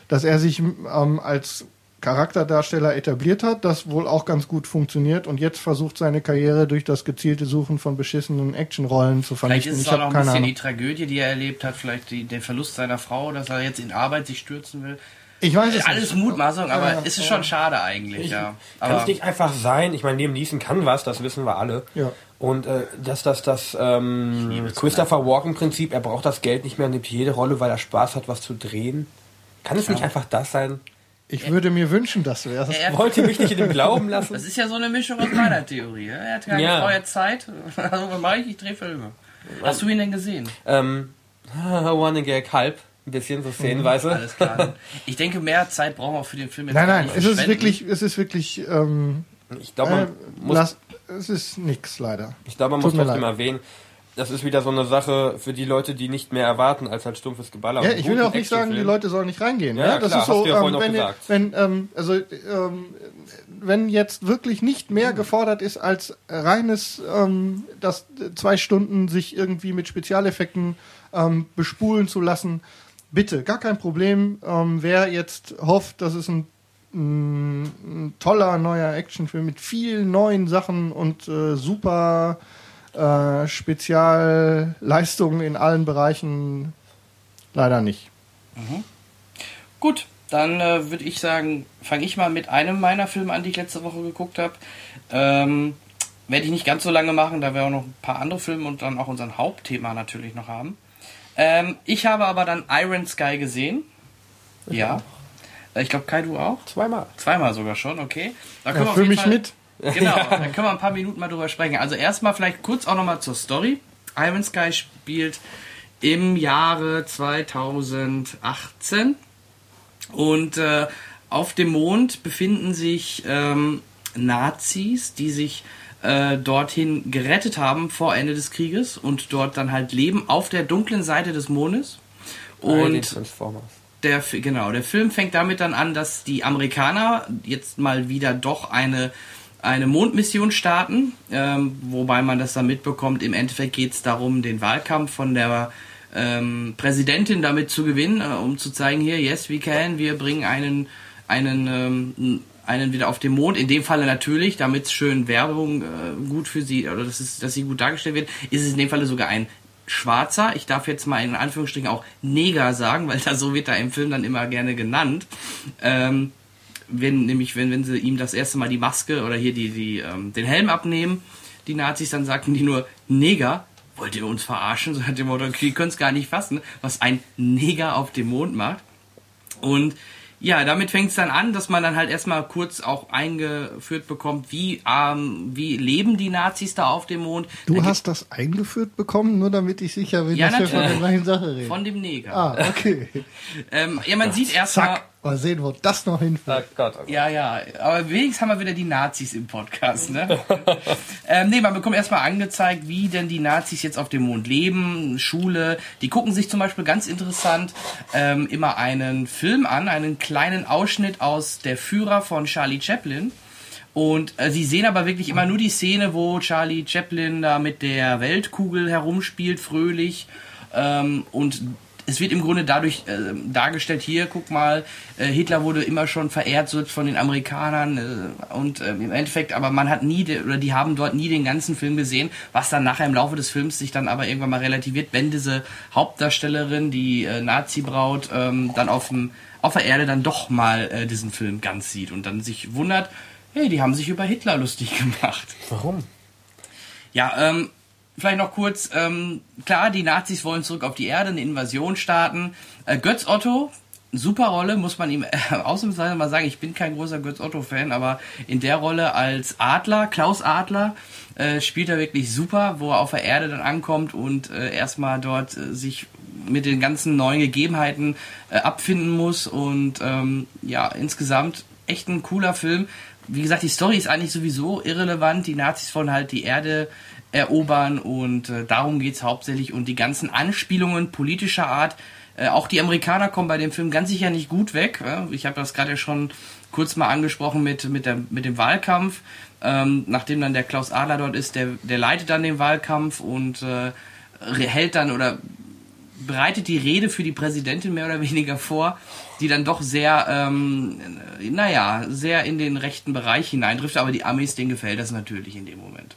dass er sich ähm, als Charakterdarsteller etabliert hat, das wohl auch ganz gut funktioniert und jetzt versucht seine Karriere durch das gezielte Suchen von beschissenen Actionrollen zu
Vielleicht
vernichten.
ist es
ich
auch noch ein bisschen
Ahnung.
die Tragödie, die er erlebt hat, vielleicht die, der Verlust seiner Frau, dass er jetzt in Arbeit sich stürzen will.
Ich weiß es
Alles
nicht.
Mutmaßung, aber
Ja,
es ist
ja.
schon schade eigentlich, ja.
Kann es nicht einfach sein? Ich meine, Liam Neeson kann was, das wissen wir alle.
Ja.
Und äh, dass das das ähm,
es
Christopher Walken-Prinzip, er braucht das Geld nicht mehr, nimmt jede Rolle, weil er Spaß hat, was zu drehen. Kann es nicht einfach das sein?
Ich würde mir wünschen, das wäre es.
er,
Wollt ihr mich nicht in dem Glauben lassen?
das ist ja so eine Mischung aus meiner Theorie. Er hat keine
Ja.
Hat Zeit. Also, was mache ich? Ich drehe Filme. Hast du ihn denn gesehen?
Ähm, One Gag halb, ein bisschen so szenenweise.
Alles klar. Ich denke, mehr Zeit brauchen wir auch für den Film jetzt
Nein, nein, es ist wirklich, es ist wirklich, ähm,
Ich glaube, man
äh,
muss,
lass, es ist nix leider.
ich glaube, man
tut
muss trotzdem
leid.
erwähnen, das ist wieder so eine Sache für die Leute, die nicht mehr erwarten als halt stumpfes Geballer.
Ja, ich will auch nicht sagen, die. Leute sollen nicht reingehen.
Ja,
Ja, das
klar,
ist
hast
so,
du ja vorhin
ähm,
auch
wenn,
gesagt.
wenn ähm, also ähm, wenn jetzt wirklich nicht mehr gefordert ist als reines, ähm, das zwei Stunden sich irgendwie mit Spezialeffekten ähm, bespulen zu lassen, bitte, gar kein Problem. Ähm, wer jetzt hofft, dass es ein, ein, ein toller neuer Actionfilm mit vielen neuen Sachen und äh, super äh, Spezialleistungen in allen Bereichen leider nicht.
Gut, dann äh, würde ich sagen, fange ich mal mit einem meiner Filme an, die ich letzte Woche geguckt habe. Ähm, Werde ich nicht ganz so lange machen, da wir auch noch ein paar andere Filme und dann auch unser Hauptthema natürlich noch haben. Ähm, ich habe aber dann Iron Sky gesehen. ja. Äh, Ich glaube, Kai, du auch?
Zweimal.
Zweimal sogar schon, okay. Da
Ja,
wir jeden
mich
Fall-
mit.
Genau, da können wir ein paar Minuten mal drüber sprechen. Also erstmal vielleicht kurz auch nochmal zur Story. Iron Sky spielt im Jahre 2018 und äh, auf dem Mond befinden sich ähm, Nazis, die sich äh, dorthin gerettet haben vor Ende des Krieges und dort dann halt leben auf der dunklen Seite des Mondes. Und der, genau, der Film fängt damit dann an, dass die Amerikaner jetzt mal wieder doch eine, eine Mondmission starten, ähm, wobei man das dann mitbekommt. Im Endeffekt geht es darum, den Wahlkampf von der ähm, Präsidentin damit zu gewinnen, äh, um zu zeigen, hier, yes, we can, wir bringen einen, einen, ähm, einen wieder auf den Mond. In dem Falle natürlich, damit schön Werbung äh, gut für sie, oder dass, es, dass sie gut dargestellt wird, ist es in dem Falle sogar ein Schwarzer, ich darf jetzt mal in Anführungsstrichen auch Neger sagen, weil da so wird er im Film dann immer gerne genannt. Ähm, wenn nämlich, wenn, wenn sie ihm das erste Mal die Maske oder hier die, die, ähm, den Helm abnehmen, die Nazis, dann sagten die nur Neger. Wollt ihr uns verarschen? So hat der Motto, die können es gar nicht fassen, was ein Neger auf dem Mond macht. Und ja, damit fängt es dann an, dass man dann halt erstmal kurz auch eingeführt bekommt, wie, ähm, wie leben die Nazis da auf dem Mond.
Du da hast das eingeführt bekommen, nur damit ich sicher bin,
ja,
dass
natürlich.
wir von der gleichen Sache reden.
Von dem Neger.
Ah, okay.
ähm, ja, man sieht erstmal
Mal sehen, wo das noch hinführt.
Oh Gott, oh Gott.
Ja, ja, aber wenigstens haben wir wieder die Nazis im Podcast, ne? ähm, nee, man bekommt erstmal angezeigt, wie denn die Nazis jetzt auf dem Mond leben, Schule. Die gucken sich zum Beispiel ganz interessant ähm, immer einen Film an, einen kleinen Ausschnitt aus Der Führer von Charlie Chaplin. Und äh, sie sehen aber wirklich immer nur die Szene, wo Charlie Chaplin da mit der Weltkugel herumspielt, fröhlich. Ähm, und es wird im Grunde dadurch äh, dargestellt, hier, guck mal, äh, Hitler wurde immer schon verehrt so von den Amerikanern äh, und äh, im Endeffekt, aber man hat nie, oder die haben dort nie den ganzen Film gesehen, was dann nachher im Laufe des Films sich dann aber irgendwann mal relativiert, wenn diese Hauptdarstellerin, die äh, Nazi-Braut, ähm, dann auf, dem, auf der Erde dann doch mal äh, diesen Film ganz sieht und dann sich wundert, hey, die haben sich über Hitler lustig gemacht.
Warum?
Ja, ähm, vielleicht noch kurz, ähm, klar, die Nazis wollen zurück auf die Erde, eine Invasion starten. Äh, Götz Otto, super Rolle, muss man ihm äh, ausnahmsweise mal sagen. Ich bin kein großer Götz Otto-Fan, aber in der Rolle als Adler, Klaus Adler, äh, spielt er wirklich super, wo er auf der Erde dann ankommt und äh, erstmal dort äh, sich mit den ganzen neuen Gegebenheiten äh, abfinden muss. Und ähm, ja, insgesamt echt ein cooler Film. Wie gesagt, die Story ist eigentlich sowieso irrelevant. Die Nazis wollen halt die Erde erobern und äh, darum geht's hauptsächlich und die ganzen Anspielungen politischer Art. Äh, auch die Amerikaner kommen bei dem Film ganz sicher nicht gut weg. Ja? Ich habe das gerade ja schon kurz mal angesprochen mit, mit, der, mit dem Wahlkampf. Ähm, nachdem dann der Klaus Adler dort ist, der, der leitet dann den Wahlkampf und äh, hält dann oder bereitet die Rede für die Präsidentin mehr oder weniger vor, die dann doch sehr, ähm, naja, sehr in den rechten Bereich hineindrifft, aber die Amis, denen gefällt das natürlich in dem Moment.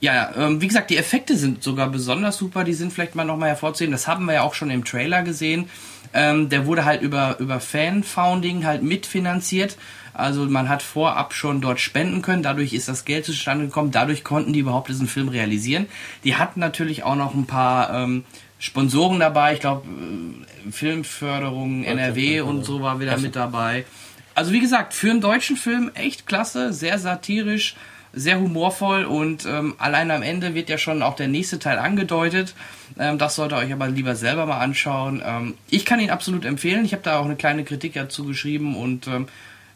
Ja, ähm, wie gesagt, die Effekte sind sogar besonders super, die sind vielleicht mal nochmal hervorzuheben. Das haben wir ja auch schon im Trailer gesehen. Ähm, der wurde halt über, über Fan-Founding halt mitfinanziert. Also man hat vorab schon dort spenden können, dadurch ist das Geld zustande gekommen, dadurch konnten die überhaupt diesen Film realisieren. Die hatten natürlich auch noch ein paar ähm, Sponsoren dabei, ich glaube äh, Filmförderung, NRW und so war wieder mit dabei. Also wie gesagt, für einen deutschen Film echt klasse, sehr satirisch, sehr humorvoll und ähm, allein am Ende wird ja schon auch der nächste Teil angedeutet. Ähm, das solltet ihr euch aber lieber selber mal anschauen. Ähm, ich kann ihn absolut empfehlen. Ich habe da auch eine kleine Kritik dazu geschrieben und ähm,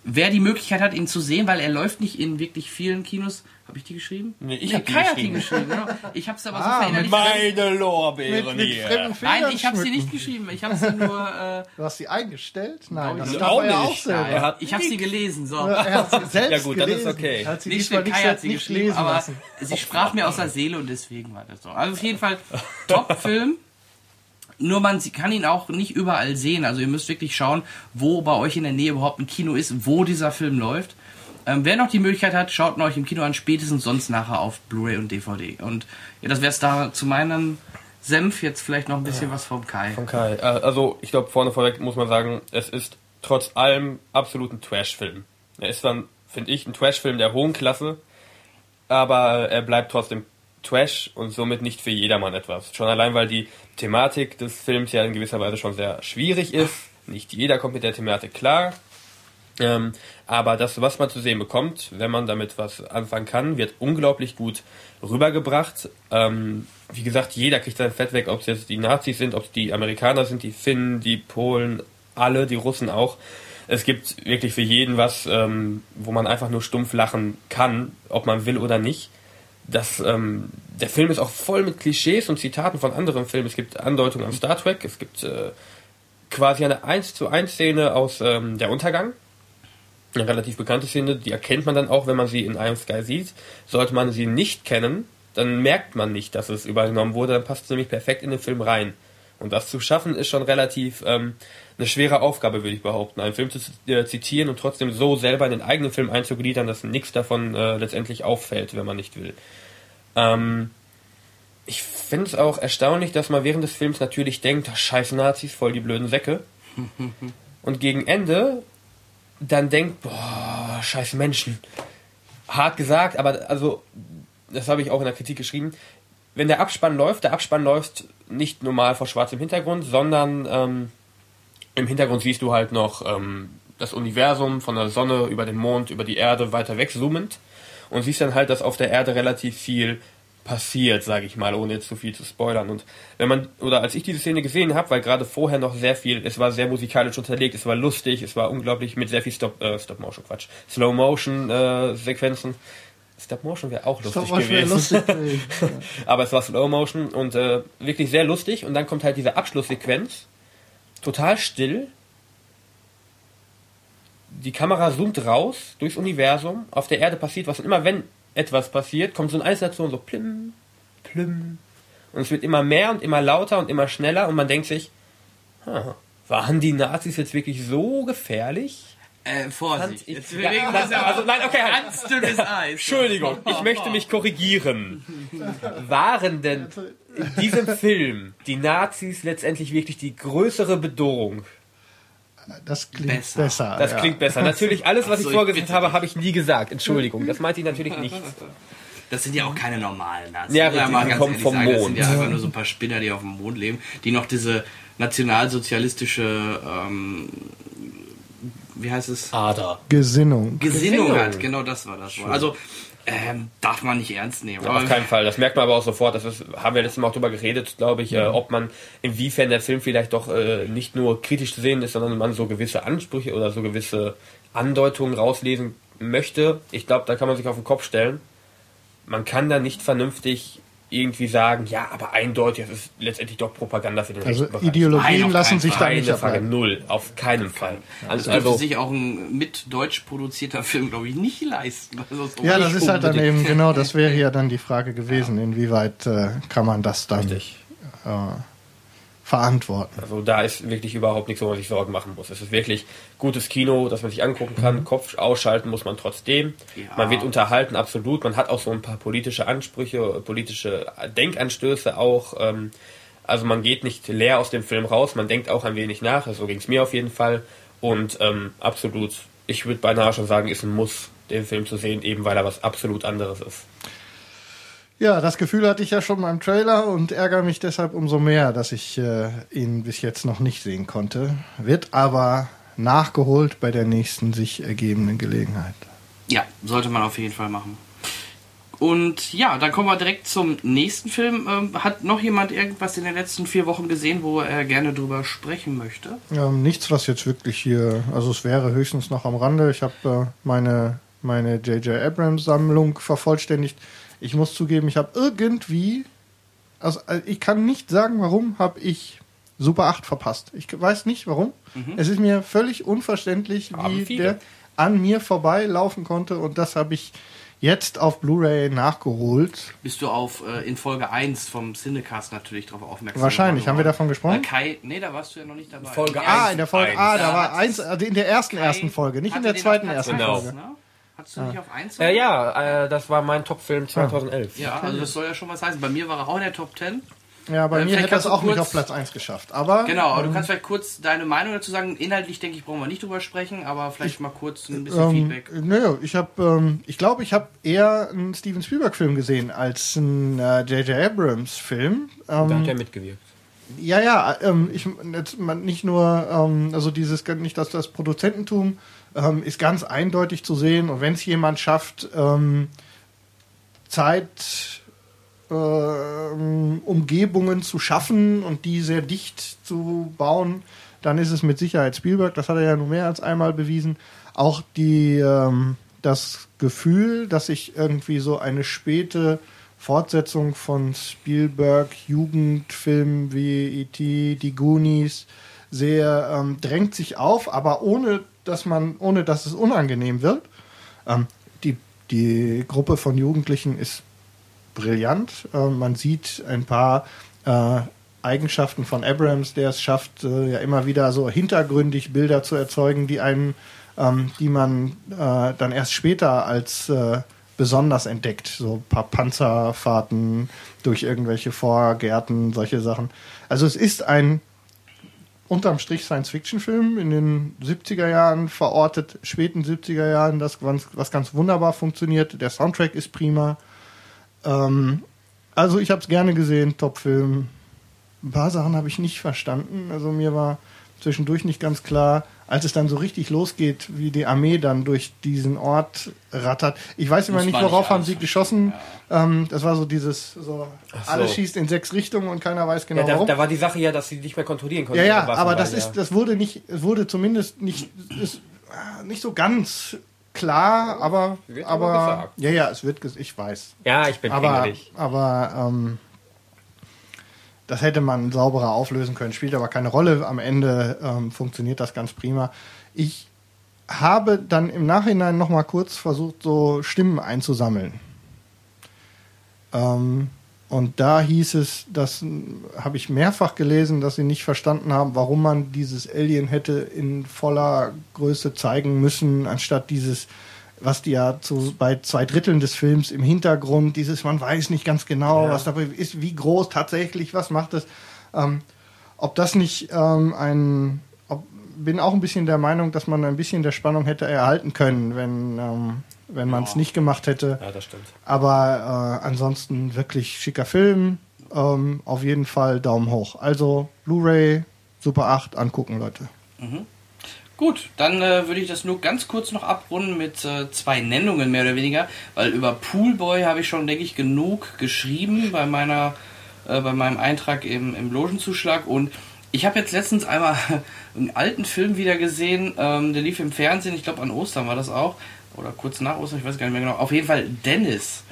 wer die Möglichkeit hat, ihn zu sehen, weil er läuft nicht in wirklich vielen Kinos. Habe ich die geschrieben?
Nee, ich
nee,
hab die
Kai
geschrieben.
hat die geschrieben. Genau. Ich habe es aber so
Ah,
verinnerlicht.
Meine Lorbeeren
mit
hier.
Nein, ich habe sie nicht geschrieben. Ich habe sie nur. Äh,
Du hast sie eingestellt? Nein, das
ich
darf
auch
er ja auch
nicht.
selber.
Er hat
ich habe sie gelesen. So.
Er hat sie selbst
Ja gut, dann ist
gelesen.
okay.
Hat sie
Nicht stimmt, Kai hat sie geschrieben,
lesen
aber
lassen.
sie sprach mir aus der Seele und deswegen war das so. Also auf jeden Fall Top-Film. Nur man sie- kann ihn auch nicht überall sehen. Also ihr müsst wirklich schauen, wo bei euch in der Nähe überhaupt ein Kino ist, wo dieser Film läuft. Ähm, wer noch die Möglichkeit hat, schaut euch im Kino an, spätestens sonst nachher auf Blu-ray und DVD. Und ja, das wäre es da zu meinem Senf. Jetzt vielleicht noch ein bisschen was vom Kai.
Von Kai. Äh, Also, ich glaube, vorne vorweg muss man sagen, es ist trotz allem absolut ein Trash-Film. Er ist dann, finde ich, ein Trash-Film der hohen Klasse, aber er bleibt trotzdem Trash und somit nicht für jedermann etwas. Schon allein, weil die Thematik des Films ja in gewisser Weise schon sehr schwierig ist. Nicht jeder kommt mit der Thematik klar. Ähm, aber das, was man zu sehen bekommt, wenn man damit was anfangen kann, wird unglaublich gut rübergebracht. Ähm, wie gesagt, jeder kriegt sein Fett weg, ob es jetzt die Nazis sind, ob es die Amerikaner sind, die Finnen, die Polen, alle, die Russen auch. Es gibt wirklich für jeden was, ähm, wo man einfach nur stumpf lachen kann, ob man will oder nicht. das, ähm, der Film ist auch voll mit Klischees und Zitaten von anderen Filmen. Es gibt Andeutungen an Star Trek, es gibt äh, quasi eine 1 zu 1 Szene aus ähm, Der Untergang. Eine relativ bekannte Szene, die erkennt man dann auch, wenn man sie in Iron Sky sieht. Sollte man sie nicht kennen, dann merkt man nicht, dass es übernommen wurde, dann passt es nämlich perfekt in den Film rein. Und das zu schaffen, ist schon relativ ähm, eine schwere Aufgabe, würde ich behaupten. Einen Film zu äh, zitieren und trotzdem so selber in den eigenen Film einzugliedern, dass nichts davon äh, letztendlich auffällt, wenn man nicht will. Ähm, ich finde es auch erstaunlich, dass man während des Films natürlich denkt, scheiß Nazis, voll die blöden Säcke. und gegen Ende dann denkt, boah, scheiß Menschen. Hart gesagt, aber also, das habe ich auch in der Kritik geschrieben. Wenn der Abspann läuft, der Abspann läuft nicht normal vor schwarzem Hintergrund, sondern ähm, im Hintergrund siehst du halt noch ähm, das Universum von der Sonne über den Mond, über die Erde weiter weg zoomend und siehst dann halt, dass auf der Erde relativ viel passiert, sage ich mal, ohne jetzt zu viel zu spoilern. Und wenn man, oder als ich diese Szene gesehen habe, weil gerade vorher noch sehr viel, es war sehr musikalisch unterlegt, es war lustig, es war unglaublich mit sehr viel Stop, äh, Stop Motion, Quatsch, Slow Motion äh, Sequenzen. Stop Motion wäre auch lustig
Stop
gewesen.
lustig.
Aber es war Slow Motion und äh, wirklich sehr lustig. Und dann kommt halt diese Abschlusssequenz, total still. Die Kamera zoomt raus durchs Universum. Auf der Erde passiert was. Und immer wenn etwas passiert, kommt so eine Einzelation so plim, plim. Und es wird immer mehr und immer lauter und immer schneller. Und man denkt sich, waren die Nazis jetzt wirklich so gefährlich?
Äh, Vorsicht.
Ich-
Jetzt
Ja,
bewegen wir
das-
ja
also nein, okay, halt.
ganz dünnes Eis.
Entschuldigung, ich möchte mich korrigieren. Waren denn in diesem Film die Nazis letztendlich wirklich die größere Bedrohung?
Das klingt
Besser.
besser.
Das
ja.
klingt besser. Natürlich, alles, was
so,
ich
bitte
habe, habe ich nie gesagt. Entschuldigung, das meinte ich natürlich nicht.
Das sind ja auch keine normalen Nazis.
Ja, richtig,
mal ganz
kommen vom
sagen, Das
Mond.
sind ja einfach nur so ein paar Spinner, die auf dem Mond leben, die noch diese nationalsozialistische, ähm, wie heißt es?
Ader.
Gesinnung.
Gesinnung
Gesinnung.
hat. Genau das war das Wort. Also, ähm, darf man nicht ernst nehmen.
Auf keinen Fall. Das merkt man aber auch sofort. Das ist, haben wir letztes Mal auch drüber geredet, glaube ich, äh, ob man, inwiefern der Film vielleicht doch äh, nicht nur kritisch zu sehen ist, sondern man so gewisse Ansprüche oder so gewisse Andeutungen rauslesen möchte. Ich glaube, da kann man sich auf den Kopf stellen. Man kann da nicht vernünftig irgendwie sagen, ja, aber eindeutig, das ist letztendlich doch Propaganda für den
Also
rechten Bereich.
Ideologien
Nein,
lassen sich da nicht
Frage,
ableiten.
null, auf keinen Fall.
Das
Also,
dürfte
also
sich auch ein mit deutsch produzierter Film, glaube ich, nicht leisten. Also so
Ja, das ist halt dann eben, genau, das wäre ja dann die Frage gewesen, inwieweit äh, kann man das dann
richtig.
äh, verantworten.
Also da ist wirklich überhaupt nichts, wo man sich Sorgen machen muss. Es ist wirklich gutes Kino, das man sich angucken kann. Kopf ausschalten muss man trotzdem.
Ja.
Man wird unterhalten, absolut. Man hat auch so ein paar politische Ansprüche, politische Denkanstöße auch. Ähm, also man geht nicht leer aus dem Film raus, man denkt auch ein wenig nach. So ging es mir auf jeden Fall. Und ähm, absolut, ich würde beinahe schon sagen, ist ein Muss, den Film zu sehen, eben weil er was absolut anderes ist.
Ja, das Gefühl hatte ich ja schon beim Trailer und ärgere mich deshalb umso mehr, dass ich äh, ihn bis jetzt noch nicht sehen konnte. Wird aber nachgeholt bei der nächsten sich ergebenden Gelegenheit.
Ja, sollte man auf jeden Fall machen. Und ja, dann kommen wir direkt zum nächsten Film. Ähm, hat noch jemand irgendwas in den letzten vier Wochen gesehen, wo er gerne drüber sprechen möchte?
Ähm, nichts, was jetzt wirklich hier, also es wäre höchstens noch am Rande. Ich habe äh, meine meine J.J. Abrams Sammlung vervollständigt. Ich muss zugeben, ich habe irgendwie, also äh, ich kann nicht sagen, warum habe ich Super 8 verpasst. Ich weiß nicht warum. Es ist mir völlig unverständlich,
Haben
wie
viele.
der an mir vorbeilaufen konnte und das habe ich jetzt auf Blu-ray nachgeholt.
Bist du auf äh, in Folge 1 vom Cinecast natürlich darauf aufmerksam
Wahrscheinlich. Haben wir davon gesprochen?
Weil Kai, nee, da warst du ja noch nicht dabei.
Folge
Ja,
Ah, in der Folge,
Eins.
ah,
Da
da war eins, also in der ersten
Kai
ersten Folge, nicht in der zweiten ersten
Genau.
Folge.
Ne? Hattest du nicht auf 1?
Äh, ja, äh, das war mein Top-Film 2011.
Ja, also das soll ja schon was heißen. Bei mir war er auch in der Top 10.
Ja, bei
Äh,
mir hätte das
du
auch nicht
kurz-
auf Platz 1 geschafft. Aber
Genau, aber du
ähm,
kannst vielleicht kurz deine Meinung dazu sagen. Inhaltlich, denke ich, brauchen wir nicht drüber sprechen, aber vielleicht mal kurz ein bisschen
ähm,
Feedback.
nö, ich habe, ähm, ich glaube, ich habe eher einen Steven Spielberg Film gesehen als einen äh, J.J. Abrams Film.
Da
Ähm,
hat er mitgewirkt.
Ja, ja, ähm, ich jetzt man nicht nur, ähm, also dieses nicht dass das Produzententum ähm, ist ganz eindeutig zu sehen und wenn es jemand schafft, ähm, Zeit Umgebungen zu schaffen und die sehr dicht zu bauen, dann ist es mit Sicherheit Spielberg. Das hat er ja nun mehr als einmal bewiesen. Auch die, ähm, das Gefühl, dass ich irgendwie so eine späte Fortsetzung von Spielberg Jugendfilmen wie E.T., die Goonies sehr ähm, drängt sich auf, aber ohne dass man, ohne dass es unangenehm wird. Ähm, die, die Gruppe von Jugendlichen ist brillant. Ähm, man sieht ein paar äh, Eigenschaften von Abrams, der es schafft, äh, ja immer wieder so hintergründig Bilder zu erzeugen, die einem, ähm, die man äh, dann erst später als äh, besonders entdeckt. So ein paar Panzerfahrten durch irgendwelche Vorgärten, solche Sachen. Also es ist ein unterm Strich Science-Fiction-Film in den 70er Jahren verortet, späten 70er Jahren, das was, ganz wunderbar funktioniert. Der Soundtrack ist prima. Ähm, also ich habe es gerne gesehen, Top-Film. Ein paar Sachen habe ich nicht verstanden. Also mir war zwischendurch nicht ganz klar, als es dann so richtig losgeht, wie die Armee dann durch diesen Ort rattert. Ich weiß immer
Muss
nicht, worauf
nicht
haben sie geschossen. Ähm, das war so dieses, so,
so.
alles schießt in sechs Richtungen und keiner weiß genau
Ja, da,
warum.
da war die Sache ja, dass sie nicht mehr kontrollieren konnten.
Ja, ja,
Waffen,
aber
weil
das
ja-
ist, das wurde nicht, es wurde zumindest nicht, ist, äh, nicht so ganz klar, aber,
Wird aber
aber,
gesagt.
ja, ja, es wird, ich weiß.
Ja, ich bin
Aber,
pingelig.
aber, ähm, das hätte man sauberer auflösen können, spielt aber keine Rolle. Am Ende ähm, funktioniert das ganz prima. Ich habe dann im Nachhinein noch mal kurz versucht, so Stimmen einzusammeln. Ähm, und da hieß es, das habe ich mehrfach gelesen, dass sie nicht verstanden haben, warum man dieses Alien hätte in voller Größe zeigen müssen, anstatt dieses, was die ja zu, bei zwei Dritteln des Films im Hintergrund, dieses, man weiß nicht ganz genau,
Ja.
was dabei ist, wie groß tatsächlich, was macht es. Ähm, ob das nicht ähm, ein, ob, bin auch ein bisschen der Meinung, dass man ein bisschen der Spannung hätte erhalten können, wenn, ähm, wenn man es
Ja.
nicht gemacht hätte.
Ja, das stimmt.
Aber äh, ansonsten wirklich schicker Film. Ähm, auf jeden Fall Daumen hoch. Also Blu-ray, Super 8, angucken, Leute.
Gut, dann äh, würde ich das nur ganz kurz noch abrunden mit äh, zwei Nennungen mehr oder weniger, weil über Poolboy habe ich schon, denke ich, genug geschrieben bei meiner, äh, bei meinem Eintrag im, im Logenzuschlag. Und ich habe jetzt letztens einmal einen alten Film wieder gesehen, ähm, der lief im Fernsehen, ich glaube an Ostern war das auch, oder kurz nach Ostern, ich weiß gar nicht mehr genau. Auf jeden Fall Dennis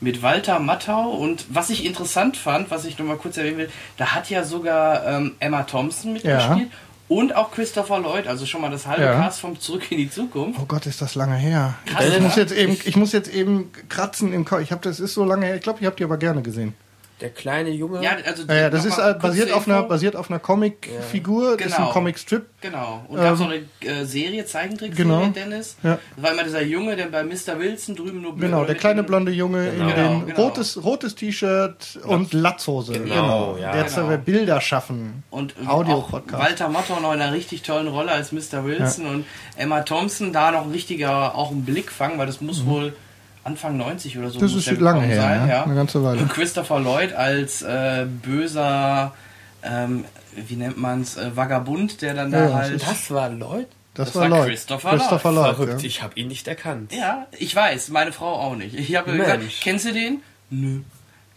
mit Walter Matthau. Und was ich interessant fand, was ich nur mal kurz erwähnen will, da hat ja sogar ähm, Emma Thompson mitgespielt und auch Christopher Lloyd, also schon mal das halbe
Ja.
Cast vom Zurück in die Zukunft.
Oh Gott, ist das lange her.
Krass,
ich,
ne?
muss jetzt eben, ich muss jetzt eben kratzen im Kopf. Ich habe das ist so lange her. Ich glaube, ich habe die aber gerne gesehen.
Der kleine Junge.
Ja, also
Ja, ja, das ist äh, basiert auf einer basiert auf einer Comic-Figur. Das ist ein
Genau.
Comic-Strip.
Genau. Und gab es
Ähm,
auch eine äh, Serie, Zeichentrickserie,
genau.
Dennis.
Ja.
Das war immer dieser Junge, der bei Mr. Wilson drüben nur
Genau, der kleine blonde Junge
Genau.
in den
Genau, genau.
rotes rotes T-Shirt und Latzhose.
Genau, ja.
Der jetzt
Genau.
Bilder schaffen.
Und auch
Audio-Podcast.
Walter Matthau noch in einer richtig tollen Rolle als Mr. Wilson und Emma Thompson da noch ein richtiger, auch ein Blickfang, weil das muss wohl Anfang 90 oder so.
Das
muss
ist
der
lange her,
sein,
ja. Eine ganze Weile.
Und Christopher Lloyd als äh, böser, ähm, wie nennt man's, äh, Vagabund, der dann
Ja,
da halt...
Das war Lloyd?
Das,
Das
war
war
Lloyd.
Christopher
Christopher
Lloyd.
Verrückt,
ja.
ich habe ihn nicht erkannt.
Ja, ich weiß, meine Frau auch nicht. Ich habe gesagt, kennst du den? Nö.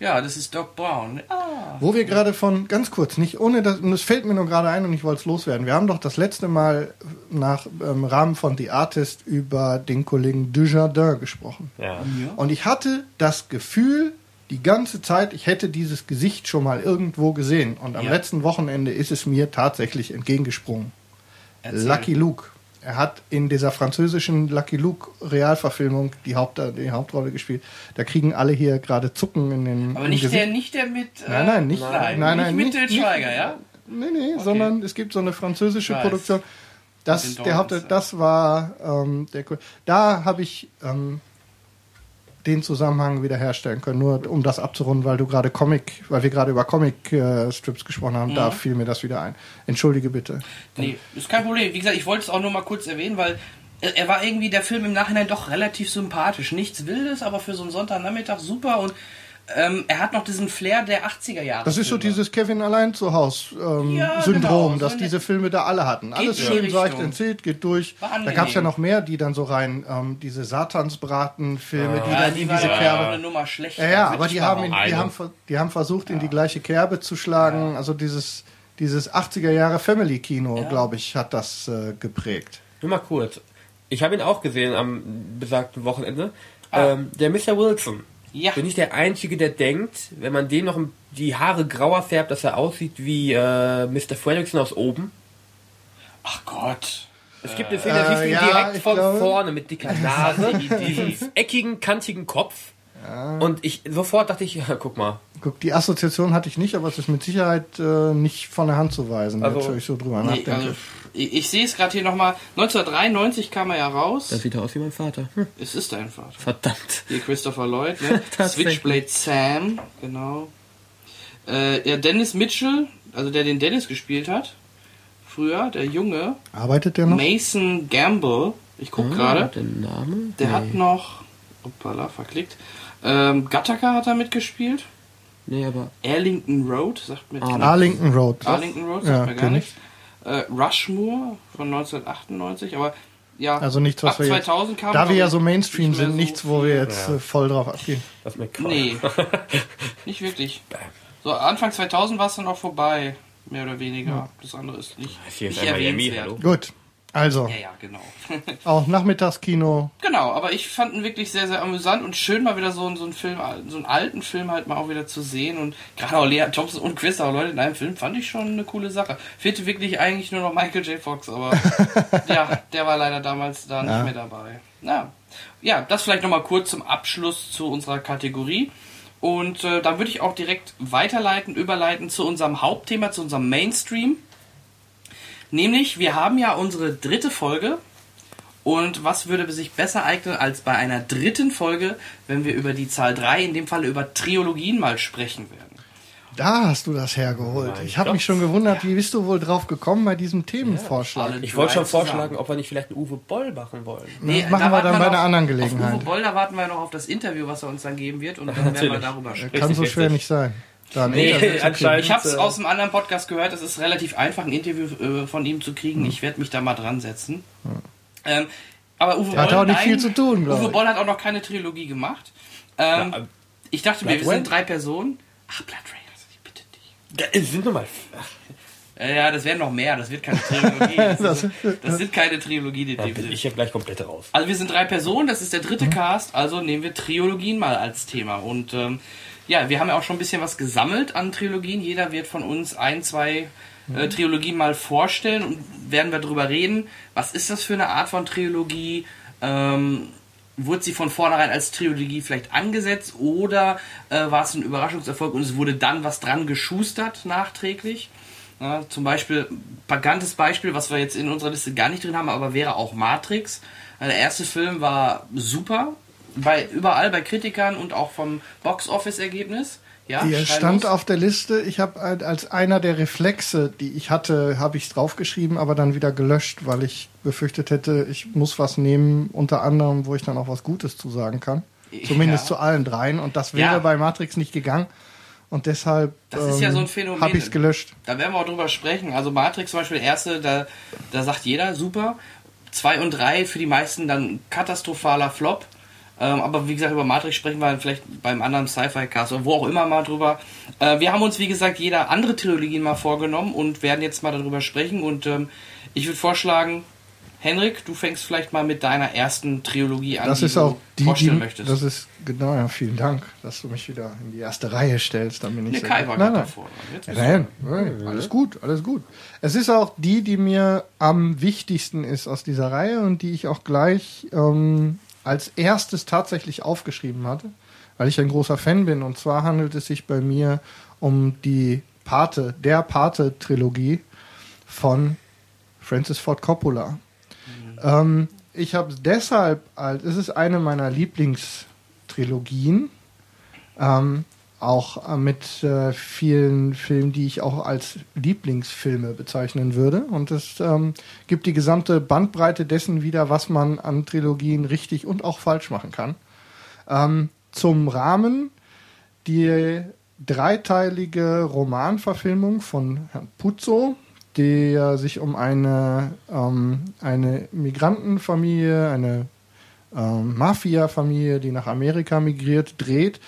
Ja, das ist Doc Brown. Ah.
Wo wir gerade von, ganz kurz, nicht ohne das, und es fällt mir nur gerade ein und ich wollte es loswerden. Wir haben doch das letzte Mal nach ähm, Rahmen von The Artist über den Kollegen Dujardin gesprochen.
Ja.
Und ich hatte das Gefühl, die ganze Zeit, ich hätte dieses Gesicht schon mal irgendwo gesehen. Und am
Ja.
letzten Wochenende ist es mir tatsächlich entgegengesprungen.
Erzähl.
Lucky Luke. Er hat in dieser französischen Lucky Luke Realverfilmung die, Haupt, die Hauptrolle gespielt. Da kriegen alle hier gerade Zucken in den
Aber nicht
Gesicht.
der, nicht der mit. Äh,
Nein, nein, nicht,
Nein,
nein,
nicht
nein,
mit
nicht-
Til
nicht-
Schweiger, ja?
Nee, nee, sondern es gibt so eine französische. Produktion. Das,
Mit
der Haupt,
Dorns, ja.
das war ähm, der. Da habe ich ähm, den Zusammenhang wiederherstellen können, nur um das abzurunden, weil du gerade Comic, weil wir gerade über Comic-Strips gesprochen haben, da fiel mir das wieder ein. Entschuldige bitte.
Nee, ist kein Problem. Wie gesagt, ich wollte es auch nur mal kurz erwähnen, weil er er war irgendwie der Film im Nachhinein doch relativ sympathisch. Nichts Wildes, aber für so einen Sonntagnachmittag super und ähm, er hat noch diesen Flair der 80er Jahre.
Das ist so dieses Kevin allein zu Haus ähm,
Ja,
Syndrom,
genau,
dass diese Filme da alle hatten. Alles schön seicht erzählt, geht durch. Da gab es ja noch mehr, die dann so rein, ähm, diese Satansbraten-Filme, die
ja,
dann
die
in diese
ja
Kerbe.
eine Nummer schlechter.
Ja, ja, aber die haben, in, die, haben, die haben versucht, in die gleiche Kerbe zu schlagen. Also dieses, dieses 80er Jahre Family-Kino,
Ja.
glaube ich, hat das äh, geprägt.
Nur mal kurz. Ich habe ihn auch gesehen am besagten Wochenende.
Ah.
Ähm, der Mr. Wilson.
Ja.
Bin ich der Einzige, der denkt, wenn man dem noch die Haare grauer färbt, dass er aussieht wie äh, Mr. Fredrickson aus oben?
Ach Gott.
Es gibt eine Szene, da
Äh,
siehst du ihn
ja,
direkt von
glaube-
vorne mit dicker Nase,
Idee.
diesen eckigen, kantigen Kopf. Und ich sofort dachte ich, ja, guck mal,
Guck, die Assoziation hatte ich nicht, aber es ist mit Sicherheit äh, nicht von der Hand zu weisen,
Also-
wenn ich so drüber
Nee,
nachdenke.
also, ich, ich sehe es gerade hier nochmal. 1993 kam er ja raus.
das sieht aus wie mein Vater. Hm,
Es ist dein Vater.
verdammt.
Hier Christopher Lloyd, ne?
Tatsächlich.
Switchblade Sam, genau. Äh, ja, Dennis Mitchell, also der den Dennis gespielt hat. Früher, der Junge.
Arbeitet der noch?
Mason Gamble. Ich guck
Ah,
gerade.
Der Name?
Der
Nee.
hat noch. Hoppala, verklickt. Ähm, Gattaca hat er mitgespielt.
Nee, aber.
Arlington Road, sagt mir
Ah,
Arlington Road.
Arlington Road, sagt
Ja,
mir gar nichts. Äh, Rushmore von 1998, aber ja.
Also nichts, was
ab
wir jetzt,
2000 kam
da wir ja so Mainstream sind,
so
nichts, wo wir jetzt
Ja.
äh, voll drauf abgehen.
Das ist mir
Nee, nicht wirklich. So, Anfang 2000 war es dann auch vorbei, mehr oder weniger. Das andere ist nicht,
Hier ist
nicht erwähnenswert.
hallo.
Gut, also,
Ja, ja, genau.
auch Nachmittagskino.
genau, aber ich fand ihn wirklich sehr, sehr amüsant und schön mal wieder so, einen- so einen Film, so einen alten Film halt mal auch wieder zu sehen und gerade auch Lea Thompson und Christopher Leute in einem Film fand ich schon eine coole Sache. Fehlte wirklich eigentlich nur noch Michael J. Fox, aber ja, der war leider damals da
Ja.
nicht mehr dabei. Ja, ja das vielleicht nochmal kurz zum Abschluss zu unserer Kategorie. Und äh, dann würde ich auch direkt weiterleiten, überleiten zu unserem Hauptthema, zu unserem Mainstream. Nämlich, wir haben ja unsere dritte Folge. Und was würde sich besser eignen als bei einer dritten Folge, wenn wir über die Zahl 3, in dem Fall über Triologien mal sprechen werden?
Da hast du das hergeholt.
Mein
Ich habe mich schon gewundert, wie bist du wohl drauf gekommen bei diesem Themenvorschlag?
alle
Ich wollte schon vorschlagen, ob wir nicht vielleicht einen Uwe Boll machen wollen.
Nee,
Das machen
da
wir dann bei einer anderen
Auf
Gelegenheit.
Uwe Boll, da warten wir noch auf das Interview, was er uns dann geben wird. Und dann werden wir darüber sprechen.
Kann so schwer nicht sein. Dann
Nee, anscheinend.
Ich habe es
äh,
aus einem anderen Podcast gehört, es ist relativ einfach, ein Interview äh, von ihm zu kriegen. Ich werde mich da mal dran setzen. Ähm, aber Uwe
Der hat
Boll,
auch nicht
nein,
viel zu tun,
Uwe. Boll hat auch noch keine Trilogie gemacht. Ähm,
Ja, äh,
ich dachte mir, wir
Blood
sind drei Personen. Ach, Blood Raiders, ich bitte dich.
Ja, es sind nur mal.
Ja, ja, das werden noch mehr, das wird keine Trilogie. Das,
Das-
sind keine Trilogie, die
da bin ich ja gleich komplett raus.
Also wir sind drei Personen, das ist der dritte Cast, also nehmen wir Trilogien mal als Thema. Und ähm, ja, wir haben ja auch schon ein bisschen was gesammelt an Trilogien. Jeder wird von uns ein, zwei äh, Trilogien mal vorstellen und werden wir darüber reden. Was ist das für eine Art von Trilogie? Ähm, wurde sie von vornherein als Trilogie vielleicht angesetzt oder äh, war es ein Überraschungserfolg und es wurde dann was dran geschustert nachträglich? Ja, zum Beispiel, bekanntes Beispiel, was wir jetzt in unserer Liste gar nicht drin haben, aber wäre auch Matrix. Der erste Film war super, bei überall bei Kritikern und auch vom Box-Office-Ergebnis. Ja, schnell
stand
los.
auf der Liste. Ich habe als einer der Reflexe, die ich hatte, habe ich es draufgeschrieben, aber dann wieder gelöscht, weil ich befürchtet hätte, ich muss was nehmen, unter anderem, wo ich dann auch was Gutes zu sagen kann. Zumindest
Ja.
zu allen dreien. Und das wäre
Ja.
bei Matrix nicht gegangen. Und deshalb
ja so
habe ich es gelöscht.
Da werden wir auch drüber sprechen. Also Matrix zum Beispiel, erste, da, da sagt jeder, super. Zwei und drei für die meisten dann katastrophaler Flop. Ähm, aber wie gesagt, über Matrix sprechen wir vielleicht beim anderen Sci-Fi-Cast oder wo auch immer mal drüber. Äh, wir haben uns, wie gesagt, jeder andere Trilogien mal vorgenommen und werden jetzt mal darüber sprechen. Und ähm, ich würde vorschlagen, Henrik, du fängst vielleicht mal mit deiner ersten Trilogie an,
Das
die
ist
du
auch die, die
vorstellen möchtest.
das ist genau, ja, vielen Dank, dass du mich wieder in die erste Reihe stellst. Dann bin ich
Ne,
sehr
Kai war
nein, nein.
davor.
Ja, Nein, nein, alles gut, alles gut. Es ist auch die, die mir am wichtigsten ist aus dieser Reihe und die ich auch gleich ähm, als erstes tatsächlich aufgeschrieben hatte, weil ich ein großer Fan bin. Und zwar handelt es sich bei mir um die Pate, der Pate-Trilogie von Francis Ford Coppola. Ähm, ich habe es deshalb, als es ist eine meiner Lieblingstrilogien, ähm, auch äh, mit äh, vielen Filmen, die ich auch als Lieblingsfilme bezeichnen würde. Und es ähm, gibt die gesamte Bandbreite dessen wieder, was man an Trilogien richtig und auch falsch machen kann. Ähm, zum Rahmen die dreiteilige Romanverfilmung von Herrn Puzo, der sich um eine, ähm, eine Migrantenfamilie, eine ähm, Mafia-Familie, die nach Amerika migriert, dreht.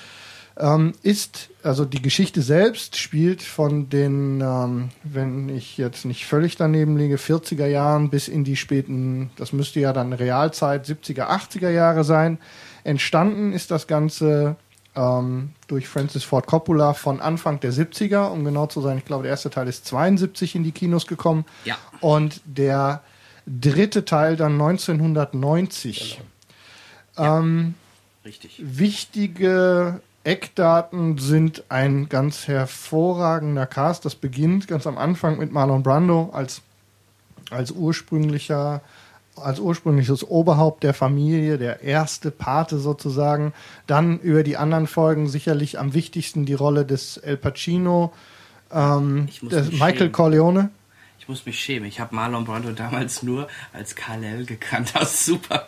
Ähm, ist, also die Geschichte selbst spielt von den, ähm, wenn ich jetzt nicht völlig daneben liege, 40er Jahren bis in die späten, das müsste ja dann Realzeit 70er, 80er Jahre sein. Entstanden ist das Ganze ähm, durch Francis Ford Coppola von Anfang der 70er, um genau zu sein. Ich glaube, der erste Teil ist 72 in die Kinos gekommen.
Ja.
Und der dritte Teil dann 1990. Ähm,
Richtig.
Wichtige Eckdaten sind ein ganz hervorragender Cast. Das beginnt ganz am Anfang mit Marlon Brando als, als ursprünglicher als ursprüngliches Oberhaupt der Familie, der erste Pate sozusagen. Dann über die anderen Folgen sicherlich am wichtigsten die Rolle des El Pacino, ähm, Michael
schämen.
Corleone.
Ich muss mich schämen. Ich habe Marlon Brando damals nur als Karl gekannt aus Super.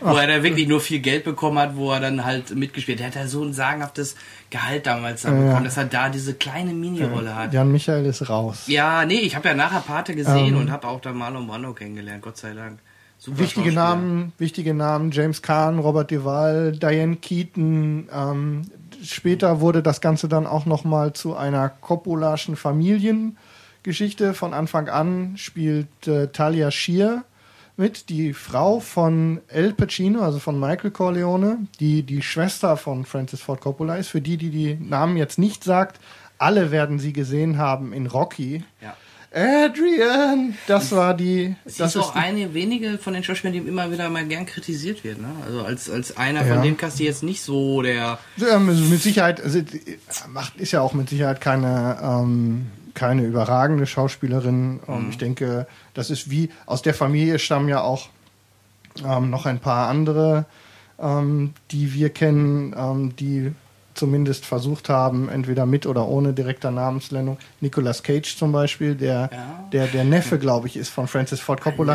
wo er da wirklich nur viel Geld bekommen hat, wo er dann halt mitgespielt hat. Der hat ja so ein sagenhaftes Gehalt damals da
Ja, ja.
bekommen, dass er da diese kleine Mini-Rolle hat.
Jan Michael ist raus.
Ja, nee, ich habe ja nachher Pate gesehen
Ähm.
und habe auch da Marlon Brando kennengelernt, Gott sei Dank. Super
Wichtige. Namen, wichtige Namen, James Caan, Robert Duvall, Diane Keaton. Ähm, später wurde das Ganze dann auch nochmal zu einer Coppolaschen Familiengeschichte. Von Anfang an spielt äh, Talia Shear mit, die Frau von El Pacino, also von Michael Corleone, die die Schwester von Francis Ford Coppola ist. Für die, die die Namen jetzt nicht sagt, alle werden sie gesehen haben in Rocky.
Ja.
Adrian, das war die.
Das
Das
ist auch
die-
eine wenige von den Schauspielern, die immer wieder mal gern kritisiert wird. Ne? Also als, als einer
Ja.
von dem Cast, die jetzt nicht so der...
Ja, mit Sicherheit, also, macht, ist ja auch mit Sicherheit keine, ähm, keine überragende Schauspielerin. Ähm, Ich denke, das ist wie, aus der Familie stammen ja auch ähm, noch ein paar andere, ähm, die wir kennen, ähm, die zumindest versucht haben, entweder mit oder ohne direkter Namensnennung. Nicolas Cage zum Beispiel, der,
Ja.
der, der Neffe, glaube ich, ist von Francis Ford Coppola.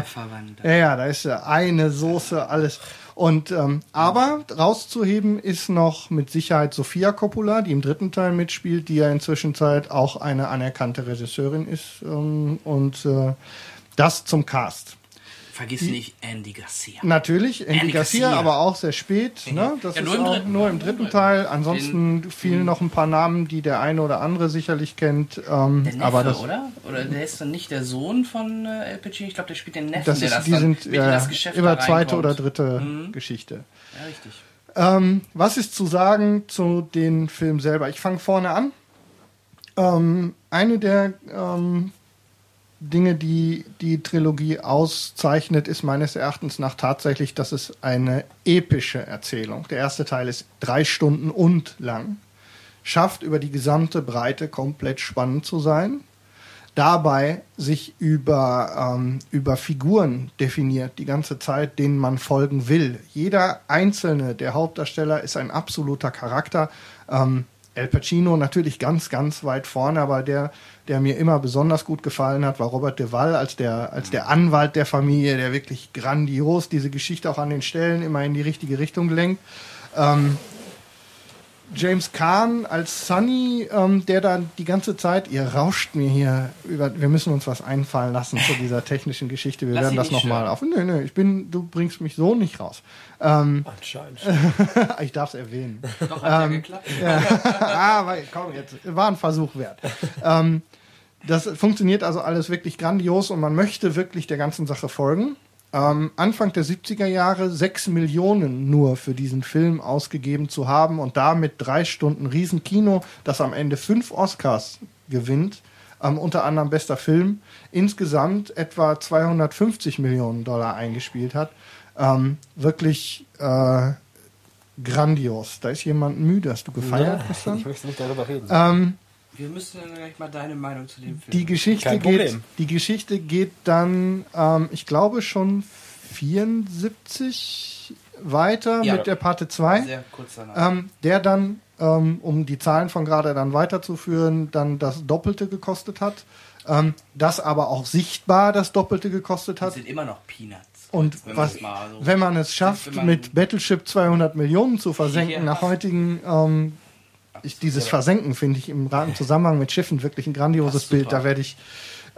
Ja, ja, da ist eine Soße, alles. Und ähm, aber rauszuheben ist noch mit Sicherheit Sofia Coppola, die im dritten Teil mitspielt, die ja inzwischen auch eine anerkannte Regisseurin ist. Ähm, und äh, das zum Cast.
Vergiss nicht Andy Garcia.
Natürlich, Andy,
Andy
Garcia,
Garcia.
aber auch sehr spät. Ne? Das
Ja,
ist
nur im
auch
dritten.
nur im dritten Teil. Ansonsten fielen noch ein paar Namen, die der eine oder andere sicherlich kennt. Ähm,
Der Neffe,
aber das,
oder? Oder der ist dann nicht der Sohn von äh, El Pacino? Ich glaube, der spielt den Neffen,
das
der
ist,
das
die sind
mit
äh,
das Geschäft
immer
da
zweite oder dritte
Mhm.
Geschichte.
Ja, richtig.
Ähm, was ist zu sagen zu den Film selber? Ich fange vorne an. Ähm, eine der ähm, Dinge, die die Trilogie auszeichnet, ist meines Erachtens nach tatsächlich, dass es eine epische Erzählung. Der erste Teil ist drei Stunden und lang, schafft über die gesamte Breite komplett spannend zu sein, dabei sich über, ähm, über Figuren definiert, die ganze Zeit, denen man folgen will. Jeder einzelne der Hauptdarsteller ist ein absoluter Charakter. Ähm, El Pacino natürlich ganz, ganz weit vorne, aber der, der mir immer besonders gut gefallen hat, war Robert Duvall als der, als der Anwalt der Familie, der wirklich grandios diese Geschichte auch an den Stellen immer in die richtige Richtung lenkt. Ähm, James Caan als Sunny, ähm, der dann die ganze Zeit, ihr rauscht mir hier über, wir müssen uns was einfallen lassen zu dieser technischen Geschichte. Wir
Lass
werden das nochmal auf. Nö, nö, ich bin, du bringst mich so nicht raus. Ähm,
Anscheinend.
ich darf es erwähnen.
Doch, hat ja geklappt.
ah, komm, jetzt war ein Versuch wert. ähm, das funktioniert also alles wirklich grandios und man möchte wirklich der ganzen Sache folgen. Ähm, Anfang der 70er Jahre 6 Millionen nur für diesen Film ausgegeben zu haben und damit drei Stunden Riesenkino, das am Ende fünf Oscars gewinnt, ähm, unter anderem bester Film, insgesamt etwa 250 Millionen Dollar eingespielt hat. Ähm, wirklich äh, grandios. Da ist jemand müde. Hast du gefeiert gestern?
ich möchte nicht darüber reden.
Wir müssen dann gleich mal deine Meinung zu dem Film.
die Geschichte
Kein
geht,
Problem.
die Geschichte geht dann, ähm, ich glaube schon 74 weiter
Ja.
mit der Parte 2,
Sehr kurz danach.
ähm, der dann, ähm, um die Zahlen von gerade dann weiterzuführen, dann das Doppelte gekostet hat, ähm, das aber auch sichtbar das Doppelte gekostet
das
hat.
sind immer noch Peanuts.
Und
wenn man
was,
es mal so-
wenn man es schafft,
man-
mit Battleship 200 Millionen zu versenken, nach heutigen, ähm, ich, dieses Versenken finde ich im, Zusammenhang mit Schiffen wirklich ein grandioses. Bild. Da werde ich,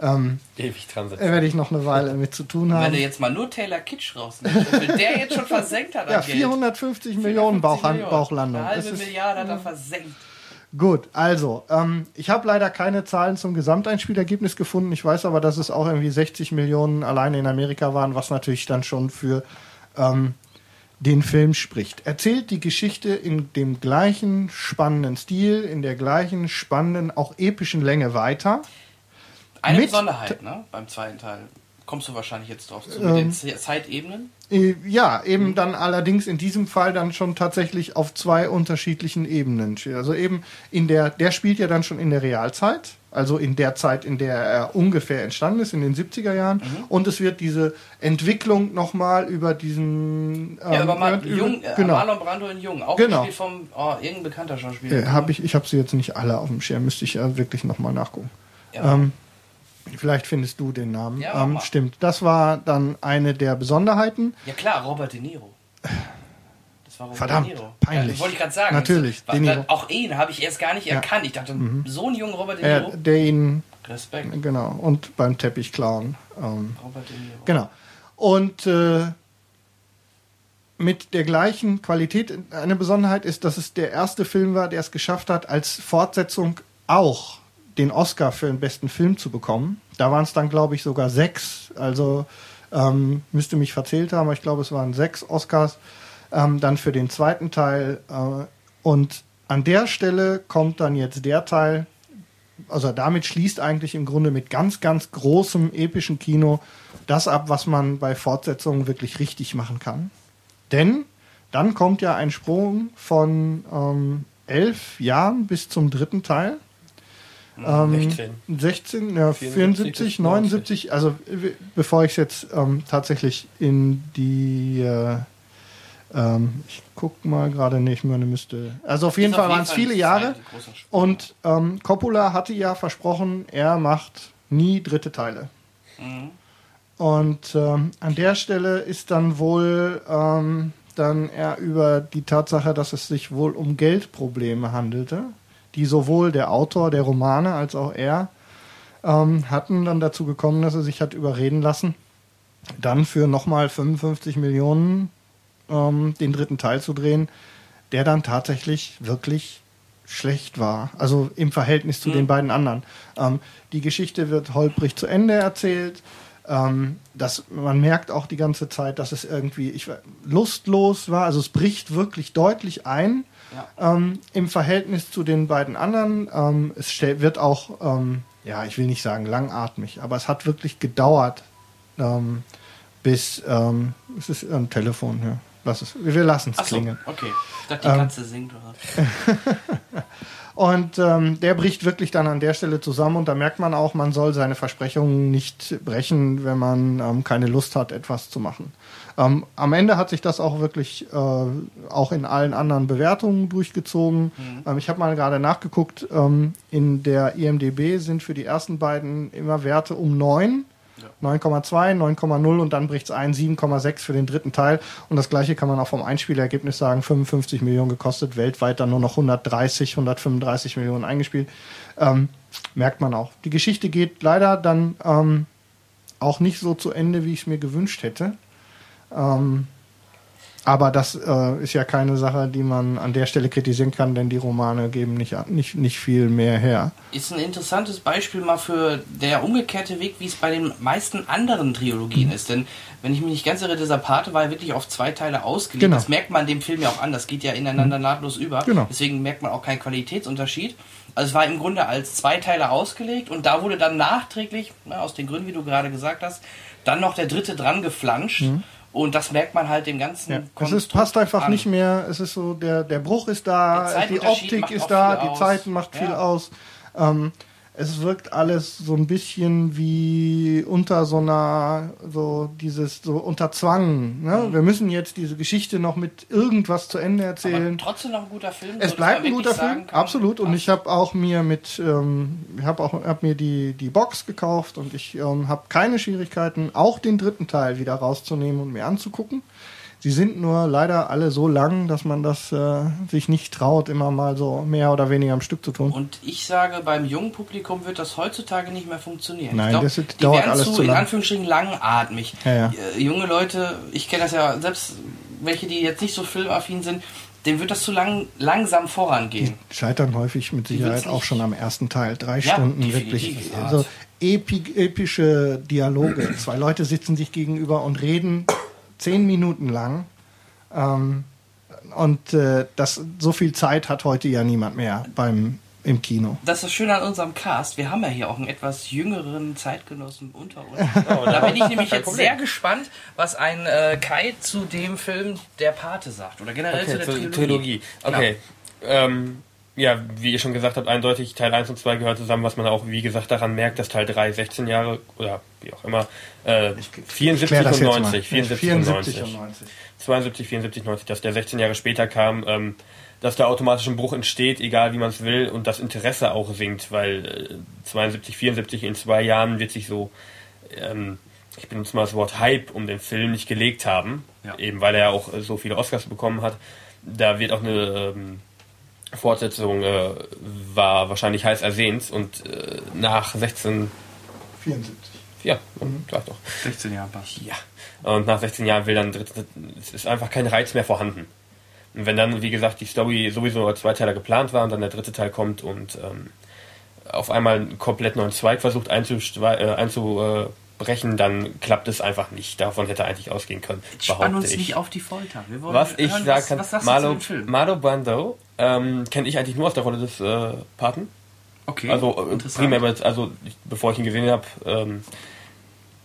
Ähm,
Ewig dran sitzen.
da werde ich noch eine Weile mit zu tun
Wenn
haben.
du jetzt mal nur Taylor Kitsch rausnimmst, der jetzt schon versenkt hat
Ja,
Geld.
450 Millionen
450
Bauchhan
Millionen.
Bauchlandung.
Eine halbe
ist,
Milliarde hat er versenkt.
Gut, also, ähm, ich habe leider keine Zahlen zum Gesamteinspielergebnis gefunden. Ich weiß aber, dass es auch irgendwie 60 Millionen alleine in Amerika waren, was natürlich dann schon für ähm, den Film spricht. Erzählt die Geschichte in dem gleichen spannenden Stil, in der gleichen spannenden, auch epischen Länge weiter.
Eine
Mit-
Besonderheit, ne? Beim zweiten Teil. Kommst du wahrscheinlich jetzt drauf zu.
Ähm.
Mit den Z- Zeitebenen.
Äh, Ja, eben dann allerdings in diesem Fall dann schon tatsächlich auf zwei unterschiedlichen Ebenen. Also eben in der, der spielt ja dann schon in der Realzeit, also in der Zeit, in der er ungefähr entstanden ist, in den 70er Jahren. Und es wird diese Entwicklung nochmal über diesen...
Ja,
ähm,
aber Mar
über-
Jung, äh,
genau.
Marlon Brando in Jung. Auch
Genau.
gespielt vom oh, irgendein bekannter Schauspieler.
Äh, hab ich ich habe sie jetzt nicht alle auf dem Schirm, müsste ich ja wirklich nochmal nachgucken.
Ja.
Ähm, vielleicht findest du den Namen.
Ja,
ähm, stimmt. Das war dann eine der Besonderheiten.
Ja klar, Robert De Niro. Das war Robert
Verdammt,
De Niro.
peinlich.
Ja, wollte ich gerade sagen.
Natürlich,
Das, war, auch ihn habe ich erst gar nicht
Ja. Mhm.
erkannt. Ich dachte, so ein junger Robert De
Äh,
Niro.
der ihn
Respekt.
Genau, und beim Teppich klauen. Ähm,
Robert De Niro.
genau. Und äh, mit der gleichen Qualität. Eine Besonderheit ist, dass es der erste Film war, der es geschafft hat, als Fortsetzung auch den Oscar für den besten Film zu bekommen. Da waren es dann, glaube ich, sogar sechs. Also ähm, müsste mich verzählt haben, aber ich glaube, es waren sechs Oscars ähm, dann für den zweiten Teil. Äh, und an der Stelle kommt dann jetzt der Teil, also damit schließt eigentlich im Grunde mit ganz, ganz großem epischen Kino das ab, was man bei Fortsetzungen wirklich richtig machen kann. Denn dann kommt ja ein Sprung von ähm, elf Jahren bis zum dritten Teil. Ähm,
16.
16, ja,
74
74,
bis
79, also äh, bevor ich es jetzt ähm, tatsächlich in die, äh, ähm, ich guck mal gerade nicht, meine müsste, also auf jeden Fall waren es viele Jahre und ähm, Coppola hatte ja versprochen, er macht nie dritte Teile.
Mhm.
Und ähm, an der Stelle ist dann wohl ähm, dann er über die Tatsache, dass es sich wohl um Geldprobleme handelte, die sowohl der Autor der Romane als auch er ähm, hatten dann dazu gekommen, dass er sich hat überreden lassen, dann für nochmal 55 Millionen ähm, den dritten Teil zu drehen, der dann tatsächlich wirklich schlecht war. Also im Verhältnis zu den beiden anderen. Ähm, die Geschichte wird holprig zu Ende erzählt. Ähm, dass man merkt auch die ganze Zeit, dass es irgendwie ich, lustlos war. Also es bricht wirklich deutlich ein
Ja.
ähm, im Verhältnis zu den beiden anderen. Ähm, es wird auch, ähm, ja, ich will nicht sagen langatmig, aber es hat wirklich gedauert, ähm, bis ähm, es ist ein Telefon. Ja. Lass es. Wir lassen es
so,
klingeln.
okay. Ich dachte,
Ähm,
die Katze singt oder
Und ähm, der bricht wirklich dann an der Stelle zusammen und da merkt man auch, man soll seine Versprechungen nicht brechen, wenn man ähm, keine Lust hat, etwas zu machen. Ähm, am Ende hat sich das auch wirklich äh, auch in allen anderen Bewertungen durchgezogen. Ähm, ich habe mal gerade nachgeguckt, ähm, in der IMDB sind für die ersten beiden immer Werte um 9. 9,2, 9,0 und dann bricht es ein, 7,6 für den dritten Teil. Und das gleiche kann man auch vom Einspielergebnis sagen, 55 Millionen gekostet, weltweit dann nur noch 130, 135 Millionen eingespielt. Ähm, merkt man auch. Die Geschichte geht leider dann ähm, auch nicht so zu Ende, wie ich es mir gewünscht hätte. Ähm, aber das äh, ist ja keine Sache, die man an der Stelle kritisieren kann, denn die Romane geben nicht, nicht, nicht viel mehr her.
ist ein interessantes Beispiel mal für der umgekehrte Weg, wie es bei den meisten anderen Trilogien
Mhm.
ist. Denn wenn ich mich nicht ganz irre, dieser Pate war ja wirklich auf zwei Teile ausgelegt.
Genau.
Das merkt man dem Film ja auch an. Das geht ja ineinander nahtlos über.
Genau.
Deswegen merkt man auch keinen Qualitätsunterschied. Also es war im Grunde als zwei Teile ausgelegt und da wurde dann nachträglich, na, aus den Gründen, wie du gerade gesagt hast, dann noch der dritte dran geflanscht. Und das merkt man halt dem ganzen.
Ja. Es ist, passt einfach
an.
nicht mehr. Es ist so, der, der Bruch ist da, die Optik ist da,
viel
die
aus.
Zeit macht viel
Ja.
aus. Ähm, es wirkt alles so ein bisschen wie unter so einer, so dieses, so unter Zwang. Ne? Wir müssen jetzt diese Geschichte noch mit irgendwas zu Ende
Aber
erzählen.
trotzdem noch ein guter Film.
Es
so
bleibt ein guter Film, absolut. Und ich habe auch mir mit, ähm, ich habe auch, hab mir die die Box gekauft und ich ähm, habe keine Schwierigkeiten, auch den dritten Teil wieder rauszunehmen und mir anzugucken. Sie sind nur leider alle so lang, dass man das äh, sich nicht traut, immer mal so mehr oder weniger am Stück zu tun.
Und ich sage, beim jungen Publikum wird das heutzutage nicht mehr funktionieren.
Nein,
ich glaub,
das wird-
die
dauert
werden
alles
zu,
zu
in
lang.
Anführungsstrichen langatmig.
Ja, ja.
Äh, junge Leute, ich kenne das ja, selbst welche, die jetzt nicht so filmaffin sind, dem wird das zu lang, langsam vorangehen.
Scheitern häufig mit Sicherheit auch schon am ersten Teil. Drei
Ja,
Stunden wirklich.
Ja.
Also epi epische Dialoge. Zwei Leute sitzen sich gegenüber und reden zehn Minuten lang. Ähm, und äh, das, so viel Zeit hat heute ja niemand mehr beim, im Kino.
Das ist das Schöne an unserem Cast. Wir haben ja hier auch einen etwas jüngeren Zeitgenossen unter uns. da bin ich nämlich jetzt
Problem.
sehr gespannt, was ein äh, Kai zu dem Film Der Pate sagt. Oder generell zu
Okay,
der
zur
Trilogie.
Trilogie. Okay. Ähm, ja, wie ihr schon gesagt habt, eindeutig Teil 1 und 2 gehören zusammen, was man auch, wie gesagt, daran merkt, dass Teil 3 16 Jahre oder wie auch immer, äh, 74
Klär das
und
jetzt mal.
90, 74,
74
und
und
90.
90.
72, 74, 90, dass der 16 Jahre später kam, ähm, dass da automatisch ein Bruch entsteht, egal wie man es will, und das Interesse auch sinkt, weil äh, 72, 74 in zwei Jahren wird sich so, ähm, ich benutze mal das Wort Hype um den Film nicht gelegt haben,
Ja.
eben weil er auch äh, so viele Oscars bekommen hat. Da wird auch eine ähm, Fortsetzung, äh, war wahrscheinlich heiß ersehnt und äh, nach 16,
74.
ja,
Mhm.
sag doch.
16 Jahre passt.
Ja. Und nach 16 Jahren will dann ein drittes, es ist einfach kein Reiz mehr vorhanden. Und wenn dann, wie gesagt, die Story sowieso als Zweiteiler geplant war und dann der dritte Teil kommt und ähm, auf einmal einen komplett neuen Zweig versucht äh, einzubrechen, dann klappt es einfach nicht. Davon hätte eigentlich ausgehen können.
Spann
behaupte
uns
ich.
nicht auf die Folter. Wir wollen
Was ich sagen
was,
kann,
was
Marlo? Marlo Brando ähm, kenne ich eigentlich nur aus der Rolle des äh, Paten.
Okay,
Also äh,
interessant.
primär, also ich, bevor ich ihn gesehen habe, ähm,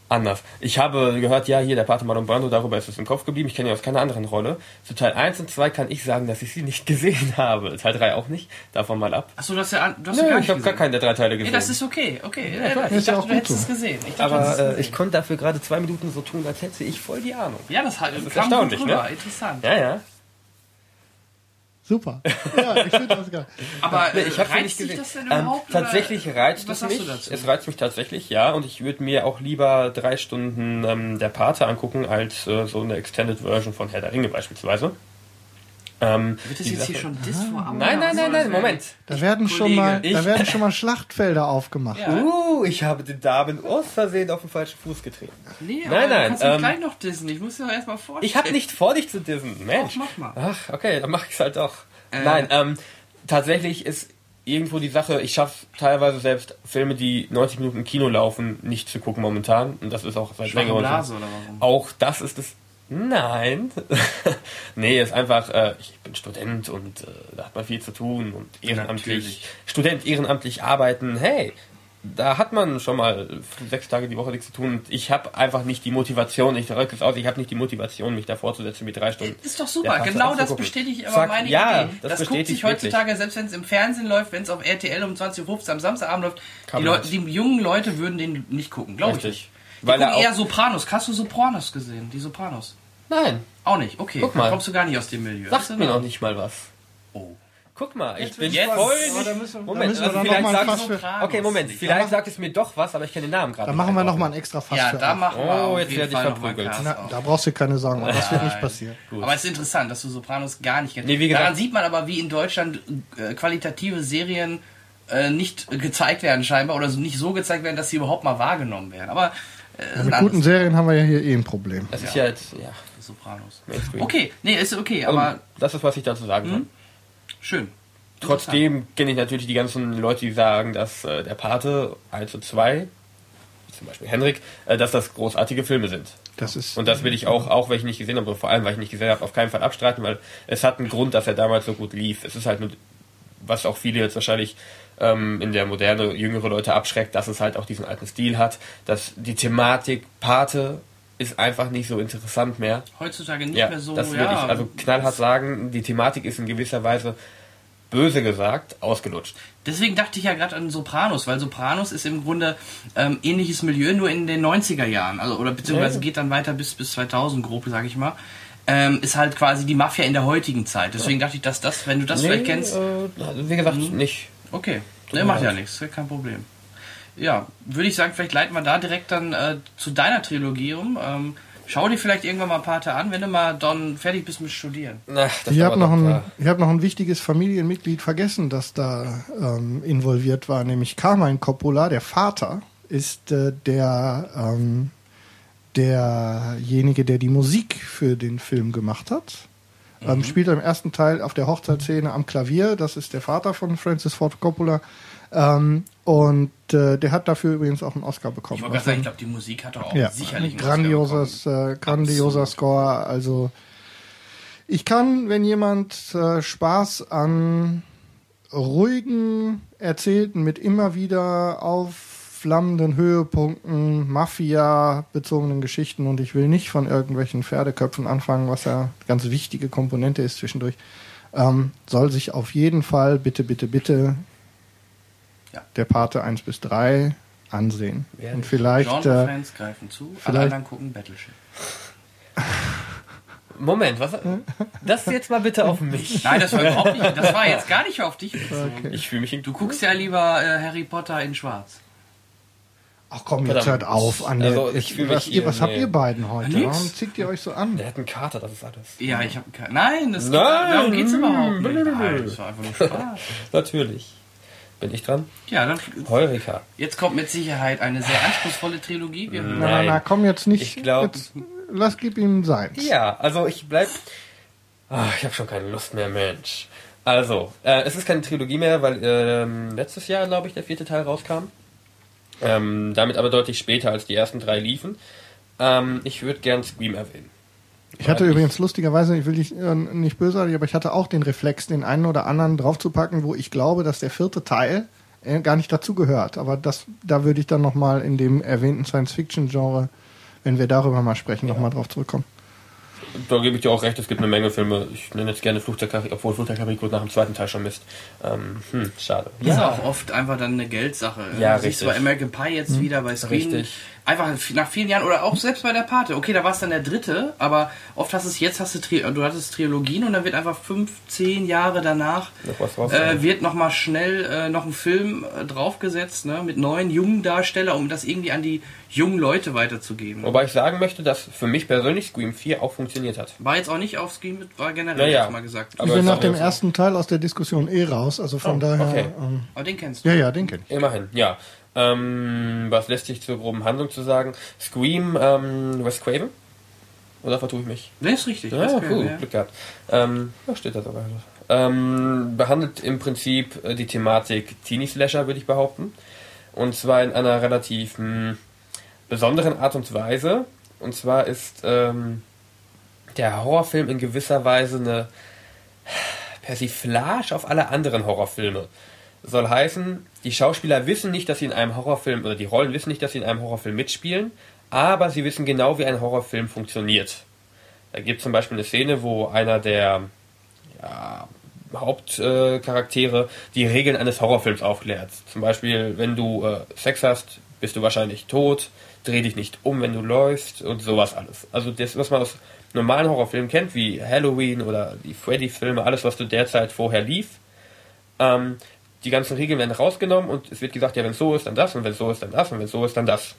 anders. Ich habe gehört, ja, hier der Pate Marlon Brando, darüber ist es im Kopf geblieben. Ich kenne ihn aus keiner anderen Rolle. Zu Teil 1 und 2 kann ich sagen, dass ich sie nicht gesehen habe. Teil 3 auch nicht. Davon mal ab.
Achso, du hast ja du hast
Nö,
ja gar
ich habe gar keinen der drei Teile
Nee,
gesehen.
das ist okay, okay.
klar,
ich
ist ja
dachte,
auch
du hättest
so.
es gesehen. Ich dachte,
aber äh,
gesehen.
ich konnte dafür gerade zwei Minuten so tun, als hätte ich voll die Ahnung.
Ja, das, hat,
ist
kam gut
erstaunlich,
rüber.
ne?
Interessant.
Ja, ja.
Super. Ja, ich finde das geil.
Aber äh,
ich habe
reizt
nicht gesehen.
das denn
Ähm, tatsächlich reizt es mich. Es reizt mich tatsächlich, ja. Und ich würde mir auch lieber drei Stunden ähm, der Pate angucken als äh, so eine Extended Version von Herr der Ringe beispielsweise. Ähm,
Wird das jetzt hier
Sache-
schon Diss vor Augen?
Nein, nein, nein, nein, Moment.
Da werden schon
Kollege,
mal, da
ich-
werden schon mal Schlachtfelder aufgemacht.
Ja.
Uh, ich habe den Damen aus Versehen auf den falschen Fuß getreten.
Nee,
Nein,
aber
nein,
Du kannst
ähm,
gleich noch dissen. Ich muss dir doch erstmal vorstellen.
Ich habe nicht vor, dich zu dissen. Mensch.
Doch, mach mal.
Ach, okay, dann mache ich es halt doch.
Äh.
Nein, ähm, tatsächlich ist irgendwo die Sache, ich schaffe teilweise selbst Filme, die 90 Minuten im Kino laufen, nicht zu gucken momentan. Und das ist auch seit längerem? Auch das ist es. Nein. nee, ist einfach, äh, ich bin Student und äh, da hat man viel zu tun und ehrenamtlich.
Natürlich.
Student ehrenamtlich arbeiten, hey, da hat man schon mal sechs Tage die Woche nichts zu tun. Und ich habe einfach nicht die Motivation, ich drücke es aus, ich habe nicht die Motivation, mich davor zu setzen mit drei Stunden.
Ist doch super. Genau das bestätigt aber
Zack,
meine
ja,
Idee.
das
Das, guckt sich heutzutage, selbst wenn es im Fernsehen läuft, wenn es auf RTL um 20.15 Uhr am Samstagabend läuft, die, Leute, die jungen Leute würden den nicht gucken, glaube ich nicht.
Weil er
eher Sopranos. Hast du Sopranos gesehen? Die Sopranos?
Nein,
Auch nicht. Okay,
Guck
dann
mal.
kommst du gar nicht aus dem Milieu.
sagt
Ist in
mir noch nicht mal was.
Oh.
Guck mal, ich
Jetzt
bin
jetzt-
voll
da
nicht...
müssen, da
Moment,
müssen wir
also
dann
vielleicht sagst du... Okay, Moment, vielleicht sagt es mir doch was, aber ich kenne den Namen gerade
da
nicht
machen wir noch
einordnen.
mal ein extra Fass
Ja,
für
da machen wir
Oh, jetzt
jeden
werd ich verprügelt.
Na, da brauchst du keine Sorgen machen, das wird nicht passieren.
Gut.
Aber es ist interessant, dass du Sopranos gar nicht kennst.
Nee, wie gesagt-
Daran sieht man aber, wie in Deutschland äh, qualitative Serien äh, nicht gezeigt werden scheinbar oder so nicht so gezeigt werden, dass sie überhaupt mal wahrgenommen werden. Aber äh, ist ein
Mit guten Serien haben wir ja hier eh ein Problem.
Das ist ja jetzt... Ja,
Sopranos.
Mainstream.
Okay, nee, ist okay,
aber
aber
das ist, was ich dazu sagen kann.
schön.
Trotzdem kenne ich natürlich die ganzen Leute, die sagen, dass äh, der Pate 1 und 2, wie zum Beispiel Henrik, äh, dass das großartige Filme sind.
Das ist
Und das will ich auch, auch wenn ich nicht gesehen habe, vor allem weil ich nicht gesehen habe, auf keinen Fall abstreiten, weil es hat einen Grund, dass er damals so gut lief. Es ist halt nur, was auch viele jetzt wahrscheinlich ähm, in der moderne, jüngere Leute abschreckt, dass es halt auch diesen alten Stil hat, dass die Thematik Pate ist einfach nicht so interessant mehr.
Heutzutage nicht
Ja,
mehr so,
das würde
ja.
ich also knallhart sagen. Die Thematik ist in gewisser Weise böse gesagt ausgelutscht.
Deswegen dachte ich ja gerade an Sopranos, weil Sopranos ist im Grunde ähm, ähnliches Milieu, nur in den 90er Jahren. Also, oder beziehungsweise
Ja.
geht dann weiter bis, bis 2000 grob, sag ich mal. Ähm, ist halt quasi die Mafia in der heutigen Zeit. Deswegen dachte ich, dass das, wenn du das vielleicht kennst,
Äh, wie gesagt, nicht.
Okay.
Tut
Ne, macht ja nichts, kein Problem. Ja, würde ich sagen, vielleicht leiten wir da direkt dann äh, zu deiner Trilogie um. Ähm, Schau dir vielleicht irgendwann mal Pate an, wenn du mal dann fertig bist mit Studieren.
Na,
Ich habe noch, ein, ich hab noch ein wichtiges Familienmitglied vergessen, das da ähm, involviert war, nämlich Carmine Coppola, der Vater, ist äh, der ähm, derjenige, der die Musik für den Film gemacht hat. Ähm, spielt im ersten Teil auf der Hochzeitsszene am Klavier. Das ist der Vater von Francis Ford Coppola. Ähm, und äh, der hat dafür übrigens auch einen Oscar bekommen.
Ich wollte sagen, ich glaube, die Musik hat doch auch
Ja,
sicherlich einen Oscar
grandioses, äh, grandioser
Absolut.
Score. Also ich kann, wenn jemand äh, Spaß an ruhigen, erzählten, mit immer wieder aufflammenden Höhepunkten, Mafia-bezogenen Geschichten und ich will nicht von irgendwelchen Pferdeköpfen anfangen, was ja eine ganz wichtige Komponente ist zwischendurch, ähm, soll sich auf jeden Fall bitte, bitte, bitte
Ja.
der Pate 1 bis 3 ansehen.
Werde
Und
ich.
vielleicht äh,
Genre-Fans greifen zu, alle anderen gucken Battleship.
Moment, was? Das jetzt mal bitte auf mich.
Nein, das war überhaupt nicht. Das war jetzt gar nicht auf dich bezogen.
Okay.
Ich fühle mich
Du guckst ja lieber äh, Harry Potter in Schwarz.
Ach komm, jetzt
Verdammt.
hört auf, Andi.
Also, ich
was ihr, was habt
nee.
ihr beiden heute?
Nix.
Warum zieht ihr euch so an?
Der hat einen Kater, das ist alles.
Ja, ich habe keine. Nein, das
Nein.
darum geht's überhaupt nicht. Nein, das war einfach nur Spaß.
Natürlich. Bin ich dran?
Ja, dann,
Heureka.
jetzt kommt mit Sicherheit eine sehr anspruchsvolle Trilogie. Wir
Na, na,
Nein.
na, komm jetzt nicht.
Ich glaub-
jetzt, lass gib ihm seins.
Ja, also ich bleib. Ah, ich habe schon keine Lust mehr, Mensch. Also, äh, es ist keine Trilogie mehr, weil ähm, letztes Jahr, glaube ich, der vierte Teil rauskam. Ähm, damit aber deutlich später als die ersten drei liefen. Ähm, ich würde gern Scream erwähnen.
Ich hatte übrigens lustigerweise, ich will dich äh, nicht bösartig, aber ich hatte auch den Reflex, den einen oder anderen draufzupacken, wo ich glaube, dass der vierte Teil äh, gar nicht dazu gehört. Aber das, da würde ich dann nochmal in dem erwähnten Science-Fiction-Genre, wenn wir darüber mal sprechen, nochmal drauf zurückkommen.
Da gebe ich dir auch recht, es gibt eine Menge Filme. Ich nenne jetzt gerne Flugzeugkarriere, obwohl Flugzeugkarriere gut nach dem zweiten Teil schon misst. Ähm, hm, schade.
Das ist auch oft einfach dann eine Geldsache.
Ja,
du siehst
richtig.
bei American Pie jetzt wieder bei Screen.
Richtig.
Einfach nach vielen Jahren oder auch selbst bei der Pate. Okay, da war es dann der dritte, aber oft hast du es jetzt, hast du, Tri du hattest Trilogien und dann wird einfach fünf, zehn Jahre danach
Noch was drauf.
äh, wird nochmal schnell äh, noch ein Film äh, draufgesetzt, ne, mit neuen jungen Darstellern, um das irgendwie an die jungen Leute weiterzugeben.
Wobei ich sagen möchte, dass für mich persönlich Scream 4 auch funktioniert hat.
War jetzt auch nicht auf Screen, war generell
Naja.
jetzt mal gesagt.
Aber
ich bin nach dem
so.
ersten Teil aus der Diskussion eh raus, also von
Oh,
daher.
okay.
Ähm,
Aber den kennst du.
ja, ja, den kenn ich.
Immerhin, ja. Ähm, was lässt sich zur groben Handlung zu sagen? Scream, ähm, Wes Craven? Oder vertue ich mich?
Der ist richtig.
Ja,
das
cool,
ja.
Glück gehabt. Ähm, da steht da sogar. Ähm, behandelt im Prinzip äh, die Thematik Teenie Slasher, würde ich behaupten. Und zwar in einer relativ mh, besonderen Art und Weise. Und zwar ist ähm, der Horrorfilm in gewisser Weise eine Persiflage auf alle anderen Horrorfilme. Soll heißen, die Schauspieler wissen nicht, dass sie in einem Horrorfilm, oder die Rollen wissen nicht, dass sie in einem Horrorfilm mitspielen, aber sie wissen genau, wie ein Horrorfilm funktioniert. Da gibt es zum Beispiel eine Szene, wo einer der ja, Hauptcharaktere die Regeln eines Horrorfilms aufklärt. Zum Beispiel, wenn du äh, Sex hast, bist du wahrscheinlich tot, dreh dich nicht um, wenn du läufst und sowas alles. Also das, was man aus normalen Horrorfilmen kennt, wie Halloween oder die Freddy-Filme, alles, was du derzeit vorher lief, ähm, die ganzen Regeln werden rausgenommen und es wird gesagt, ja, wenn es so ist, dann das und wenn es so ist, dann das und wenn es so ist, dann das.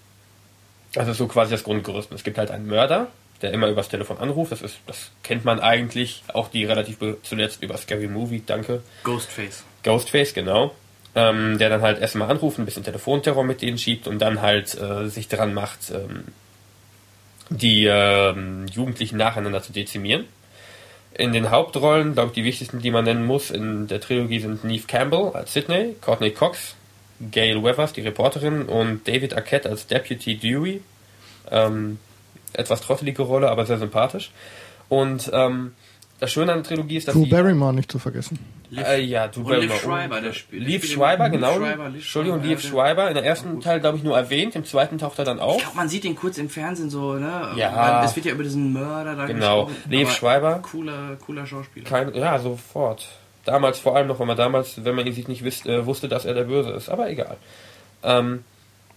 Also so quasi das Grundgerüst. Und Es gibt halt einen Mörder, der immer übers Telefon anruft. Das ist, das kennt man eigentlich. Auch die relativ zuletzt über Scary Movie, danke.
Ghostface.
Ghostface, genau. Ähm, der dann halt erstmal anruft, ein bisschen Telefonterror mit denen schiebt und dann halt äh, sich dran macht, ähm, die ähm, Jugendlichen nacheinander zu dezimieren. In den Hauptrollen, glaube ich, die wichtigsten, die man nennen muss, in der Trilogie sind Neve Campbell als Sidney, Courtney Cox, Gail Weathers, die Reporterin, und David Arquette als Deputy Dewey. Ähm, etwas trottelige Rolle, aber sehr sympathisch. Und ähm, das Schöne an der Trilogie ist, dass
Drew. Barrymore nicht zu vergessen.
Äh, ja, du
Und Liv Schreiber, der spielt.
Liv Schreiber, genau.
Schreiber, Liv
Entschuldigung, Liv Schreiber. In der ersten. Teil, glaube ich, nur erwähnt. Im zweiten taucht er dann
Ich
auf.
glaube, man sieht den kurz im Fernsehen so, ne?
Ja.
Weil Es wird ja über diesen Mörder da
Genau.
gesprochen,
Liv Schreiber.
Cooler, cooler Schauspieler.
Kein, ja, sofort. Damals vor allem noch, wenn man damals, wenn man ihn sich nicht wisst, äh, wusste, dass er der Böse ist. Aber egal. Ähm,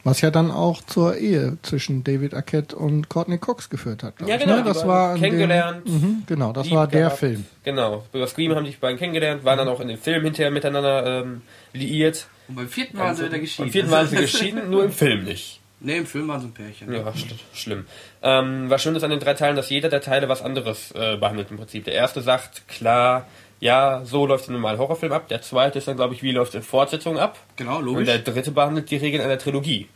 Was ja dann auch zur Ehe zwischen David Arquette und Courtney Cox geführt hat.
Ja,
ich,
genau,
Ne?
die
Das war
kennengelernt,
Dem, mhm, genau, das war der
gehabt.
Film.
Genau. Über Scream haben die beiden kennengelernt, waren dann auch in dem Film hinterher miteinander ähm, liiert.
Und beim vierten waren sie wieder geschieden.
Am vierten waren sie geschieden, nur im Film nicht.
Ne, im Film waren sie ein Pärchen.
Ja, schl schlimm. Ähm, was schön ist an den drei Teilen, dass jeder der Teile was anderes äh, behandelt im Prinzip. Der erste sagt klar, ja, so läuft ein normaler Horrorfilm ab. Der zweite ist dann, glaube ich, wie läuft eine Fortsetzung ab.
Genau,
Und
logisch.
der dritte behandelt die Regeln einer Trilogie.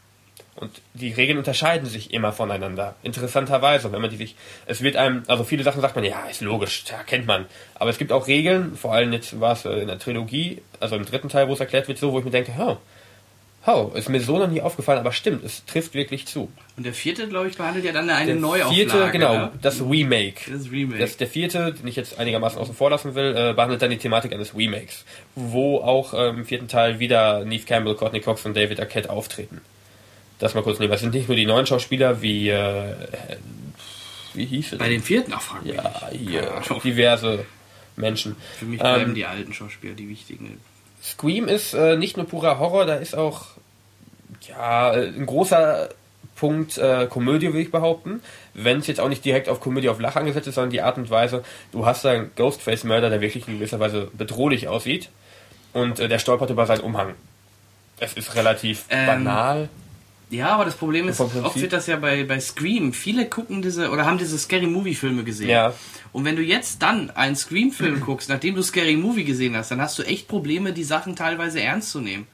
Und die Regeln unterscheiden sich immer voneinander. Interessanterweise, wenn man die sich, es wird einem, also viele Sachen sagt man, ja, ist logisch, ja, kennt man. Aber es gibt auch Regeln, vor allem jetzt war es äh, in der Trilogie, also im dritten Teil, wo es erklärt wird, so, wo ich mir denke, oh, oh, ist mir so noch nie aufgefallen, aber stimmt, es trifft wirklich zu.
Und der vierte, glaube ich, behandelt ja dann eine
Der
Neuauflage.
vierte, genau,
ne?
das Remake.
Das Remake.
Das, der vierte, den ich jetzt einigermaßen außen vor lassen will, äh, behandelt dann die Thematik eines Remakes, wo auch ähm, im vierten Teil wieder Neve Campbell, Courtney Cox und David Arquette auftreten. Das mal kurz nehmen. Es sind nicht nur die neuen Schauspieler wie, äh, wie hieß es?
Bei den vierten, ach, frag mich
ja, hier,
Ahnung.
diverse Menschen.
Für mich bleiben
Ähm,
die alten Schauspieler die wichtigen.
Scream ist äh, nicht nur purer Horror, da ist auch ja äh, ein großer Punkt äh, Komödie, würde ich behaupten. Wenn es jetzt auch nicht direkt auf Komödie auf Lach angesetzt ist, sondern die Art und Weise, du hast da einen Ghostface-Mörder, der wirklich in gewisser Weise bedrohlich aussieht und äh, der stolpert über seinen Umhang. Es ist relativ
Ähm,
banal.
Ja, aber das Problem ist, oft wird das ja bei, bei Scream. Viele gucken diese oder haben diese Scary Movie Filme gesehen.
Ja.
Und wenn du jetzt dann einen Scream-Film guckst, nachdem du Scary Movie gesehen hast, dann hast du echt Probleme, die Sachen teilweise ernst zu nehmen.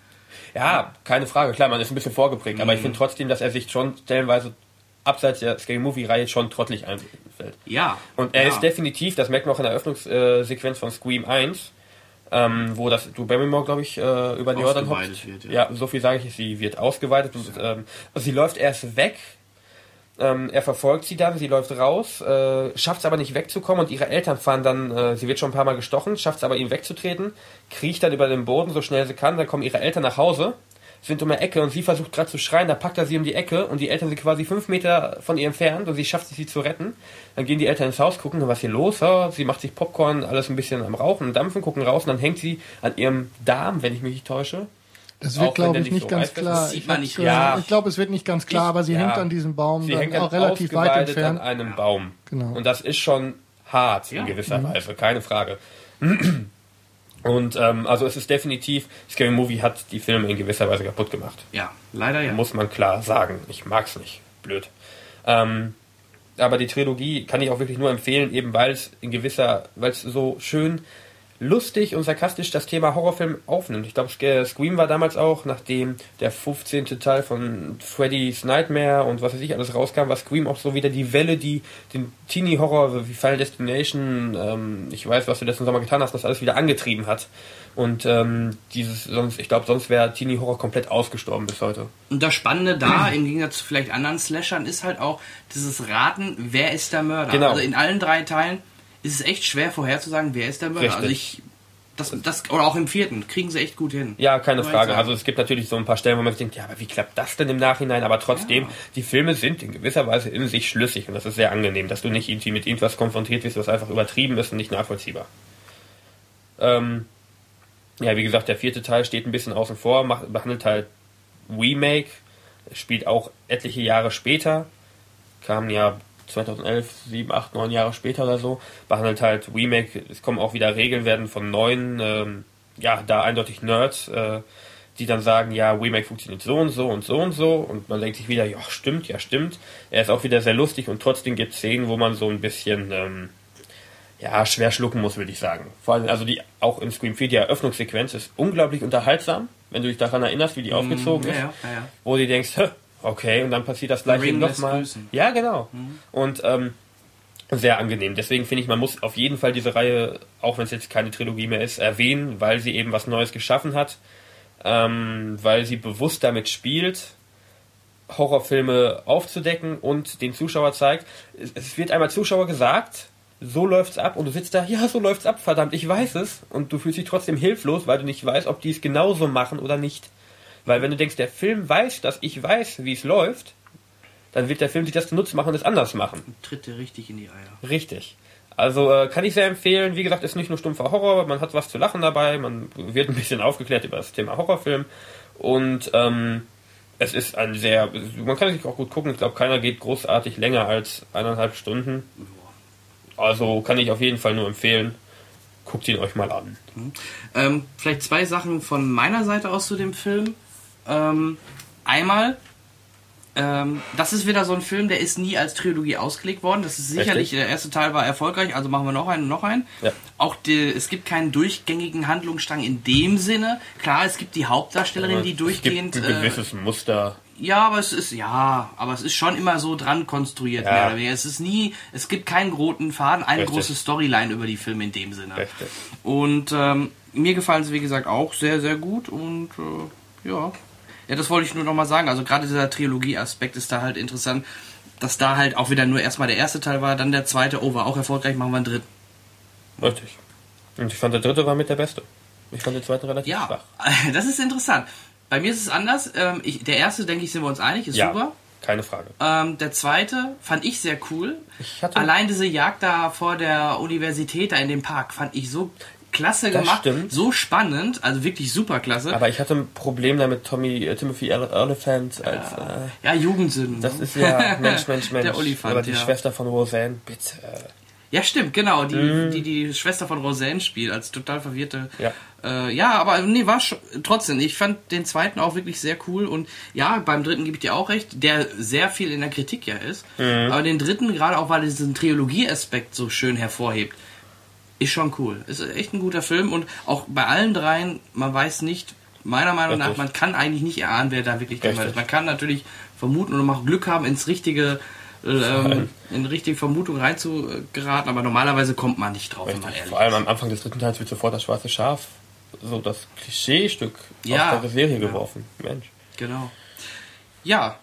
Ja, keine Frage. Klar, man ist ein bisschen vorgeprägt, aber ich
Mhm.
finde trotzdem, dass er sich schon stellenweise abseits der Scary Movie-Reihe schon trottelig einfällt.
Ja.
Und er
ja.
ist definitiv, das merkt man auch in der Eröffnungssequenz von Scream 1, ähm, wo das Drew Barrymore, glaube ich, äh, über den Jordan hoppt.
wird, ja.
ja. so viel sage ich, sie wird ausgeweitet. Und, ähm, also sie läuft erst weg, ähm, er verfolgt sie dann, sie läuft raus, äh, schafft es aber nicht wegzukommen und ihre Eltern fahren dann, äh, sie wird schon ein paar Mal gestochen, schafft es aber ihm wegzutreten, kriecht dann über den Boden so schnell sie kann, dann kommen ihre Eltern nach Hause, sind um eine Ecke und sie versucht gerade zu schreien, da packt er sie um die Ecke und die Eltern sind quasi fünf Meter von ihr entfernt und sie schafft es, sie zu retten. Dann gehen die Eltern ins Haus, gucken, was hier los ist. Sie macht sich Popcorn, alles ein bisschen am Rauchen und Dampfen, gucken raus und dann hängt sie an ihrem Darm, wenn ich mich nicht täusche.
Das wird, glaube ich,
nicht so
ganz
das
klar.
sieht
Ich,
man
hab,
nicht.
äh,
Ja.
ich glaube, es wird nicht ganz klar,
Ich-
aber sie
ja.
hängt an diesem Baum,
Sie
dann
hängt
auch relativ weit entfernt.
an einem Baum.
Genau.
Und das ist schon hart
Ja.
in gewisser Weise, keine Frage. Und ähm, also es ist definitiv, Scary Movie hat die Filme in gewisser Weise kaputt gemacht.
Ja, leider ja.
Muss man klar sagen. Ich mag's nicht. Blöd. Ähm, aber die Trilogie kann ich auch wirklich nur empfehlen, eben weil es in gewisser, weil es so schön lustig und sarkastisch das Thema Horrorfilm aufnimmt. Ich glaube, Scream war damals auch, nachdem der 15. Teil von Freddy's Nightmare und was weiß ich alles rauskam, war Scream auch so wieder die Welle, die den Teenie-Horror wie Final Destination, ähm, ich weiß, was du letzten Sommer getan hast, das alles wieder angetrieben hat. Und ähm, dieses, sonst, ich glaube, sonst wäre Teenie-Horror komplett ausgestorben bis heute.
Und das Spannende da, im Gegensatz zu vielleicht anderen Slashern, ist halt auch dieses Raten, wer ist der Mörder.
Genau.
Also in allen drei Teilen ist es echt schwer vorherzusagen, wer ist der Mörder.
Richtig.
Also ich, das, das, oder auch im vierten, kriegen sie echt gut hin.
Ja, keine Frage. Also es gibt natürlich so ein paar Stellen, wo man sich denkt, ja, aber wie klappt das denn im Nachhinein? Aber trotzdem,
Ja.
die Filme sind in gewisser Weise in sich schlüssig und das ist sehr angenehm, dass du nicht irgendwie mit irgendwas konfrontiert wirst, was einfach übertrieben ist und nicht nachvollziehbar. Ähm, ja, wie gesagt, der vierte Teil steht ein bisschen außen vor, macht, behandelt halt Remake, spielt auch etliche Jahre später, kam ja 2011, 7, 8, 9 Jahre später oder so, behandelt halt Remake, es kommen auch wieder Regeln, werden von neuen, ähm, ja, da eindeutig Nerds, äh, die dann sagen, ja, Remake funktioniert so und so und so und so und man denkt sich wieder, ja, stimmt, ja, stimmt. Er ist auch wieder sehr lustig und trotzdem gibt es Szenen, wo man so ein bisschen, ähm, ja, schwer schlucken muss, würde ich sagen. Vor allem, also die, auch in Scream 4, die Eröffnungssequenz ist unglaublich unterhaltsam, wenn du dich daran erinnerst, wie die aufgezogen
Mm, ja,
ist,
ja, ja,
wo du denkst, "Hä, okay, und dann passiert das gleiche nochmal. Ja, genau. Und ähm, sehr angenehm. Deswegen finde ich, man muss auf jeden Fall diese Reihe, auch wenn es jetzt keine Trilogie mehr ist, erwähnen, weil sie eben was Neues geschaffen hat, ähm, weil sie bewusst damit spielt, Horrorfilme aufzudecken und den Zuschauer zeigt, es, es wird einmal Zuschauer gesagt, so läuft's ab und du sitzt da, ja, so läuft's ab, verdammt, ich weiß es und du fühlst dich trotzdem hilflos, weil du nicht weißt, ob die es genauso machen oder nicht. Weil wenn du denkst, der Film weiß, dass ich weiß, wie es läuft, dann wird der Film sich das zunutze machen und es anders machen.
Tritt dir richtig in die Eier.
Richtig. Also äh, kann ich sehr empfehlen. Wie gesagt, ist nicht nur stumpfer Horror, man hat was zu lachen dabei, man wird ein bisschen aufgeklärt über das Thema Horrorfilm und ähm, es ist ein sehr, man kann sich auch gut gucken. Ich glaube, keiner geht großartig länger als eineinhalb Stunden. Also kann ich auf jeden Fall nur empfehlen. Guckt ihn euch mal an.
Ähm, vielleicht zwei Sachen von meiner Seite aus zu dem Film. Ähm, einmal, Ähm, das ist wieder so ein Film, der ist nie als Trilogie ausgelegt worden. Das ist sicherlich,
Richtig.
der erste Teil war erfolgreich, also machen wir noch einen, noch einen.
Ja.
Auch die, es gibt keinen durchgängigen Handlungsstrang in dem Sinne. Klar, es gibt die Hauptdarstellerin, die durchgehend.
Es gibt ein
äh,
gewisses Muster.
ja, aber es ist, ja, aber es ist schon immer so dran konstruiert,
Ja.
mehr oder weniger. Es ist nie, es gibt keinen roten Faden, eine
Richtig.
große Storyline über die Filme in dem Sinne.
Richtig.
Und ähm, mir gefallen sie, wie gesagt, auch sehr, sehr gut und äh, ja. Ja, das wollte ich nur noch mal sagen. Also gerade dieser Trilogie-Aspekt ist da halt interessant, dass da halt auch wieder nur erstmal der erste Teil war, dann der zweite, oh, war auch erfolgreich, machen wir einen dritten.
Richtig. Und ich fand, der dritte war mit der beste. Ich fand den zweiten relativ
Ja,
schwach.
das ist interessant. Bei mir ist es anders. Ähm, ich, der erste, denke ich, sind wir uns einig, ist
Ja,
super.
keine Frage.
Ähm, der zweite fand ich sehr cool.
Ich
Allein diese Jagd da vor der Universität, da in dem Park, fand ich so klasse
Das
gemacht.
stimmt.
So spannend, also wirklich super klasse.
Aber ich hatte ein Problem damit, Tommy, äh, Timothy Ele- Elephant als, äh,
ja, Jugendsünden.
das ist ja Mensch, Mensch, Mensch.
Der Olifant,
Aber die
ja.
Schwester von Roseanne, bitte.
Ja, stimmt, genau. Die,
Mhm.
die die Schwester von Roseanne spielt, als total verwirrte.
Ja.
Äh, ja, aber nee, war schon, trotzdem. Ich fand den zweiten auch wirklich sehr cool und ja, beim dritten gebe ich dir auch recht, der sehr viel in der Kritik ja ist.
Mhm.
Aber den dritten, gerade auch weil er diesen Trilogie-Aspekt so schön hervorhebt, ist schon cool. Ist echt ein guter Film und auch bei allen dreien, man weiß nicht, meiner Meinung nach,
Richtig.
man kann eigentlich nicht erahnen, wer da wirklich gemeint ist.
Richtig.
Man kann natürlich vermuten und auch Glück haben, ins richtige ähm, in richtige Vermutung reinzugeraten, aber normalerweise kommt man nicht drauf, wenn man
Richtig.
ehrlich
Vor allem am Anfang des dritten Teils wird sofort das schwarze Schaf, so das Klischeestück
Ja.
auf der Serie
Ja.
geworfen. Mensch.
Genau. Ja,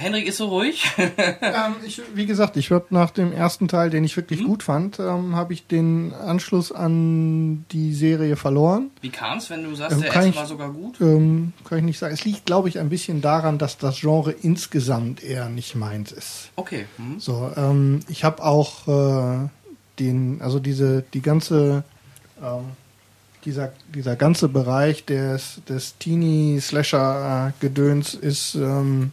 Henrik ist so ruhig.
Ähm, ich, wie gesagt, ich würde nach dem ersten Teil, den ich wirklich gut fand, ähm, habe ich den Anschluss an die Serie verloren.
Wie kam es, wenn du sagst,
Ähm,
der erste
ich-
war sogar gut?
Ähm, kann ich nicht sagen. Es liegt, glaube ich, ein bisschen daran, dass das Genre insgesamt eher nicht meins ist.
Okay. Hm.
So, ähm, ich habe auch äh, den, also diese, die ganze, ähm, dieser, dieser ganze Bereich des, des Teenie-Slasher-Gedöns ist, ähm,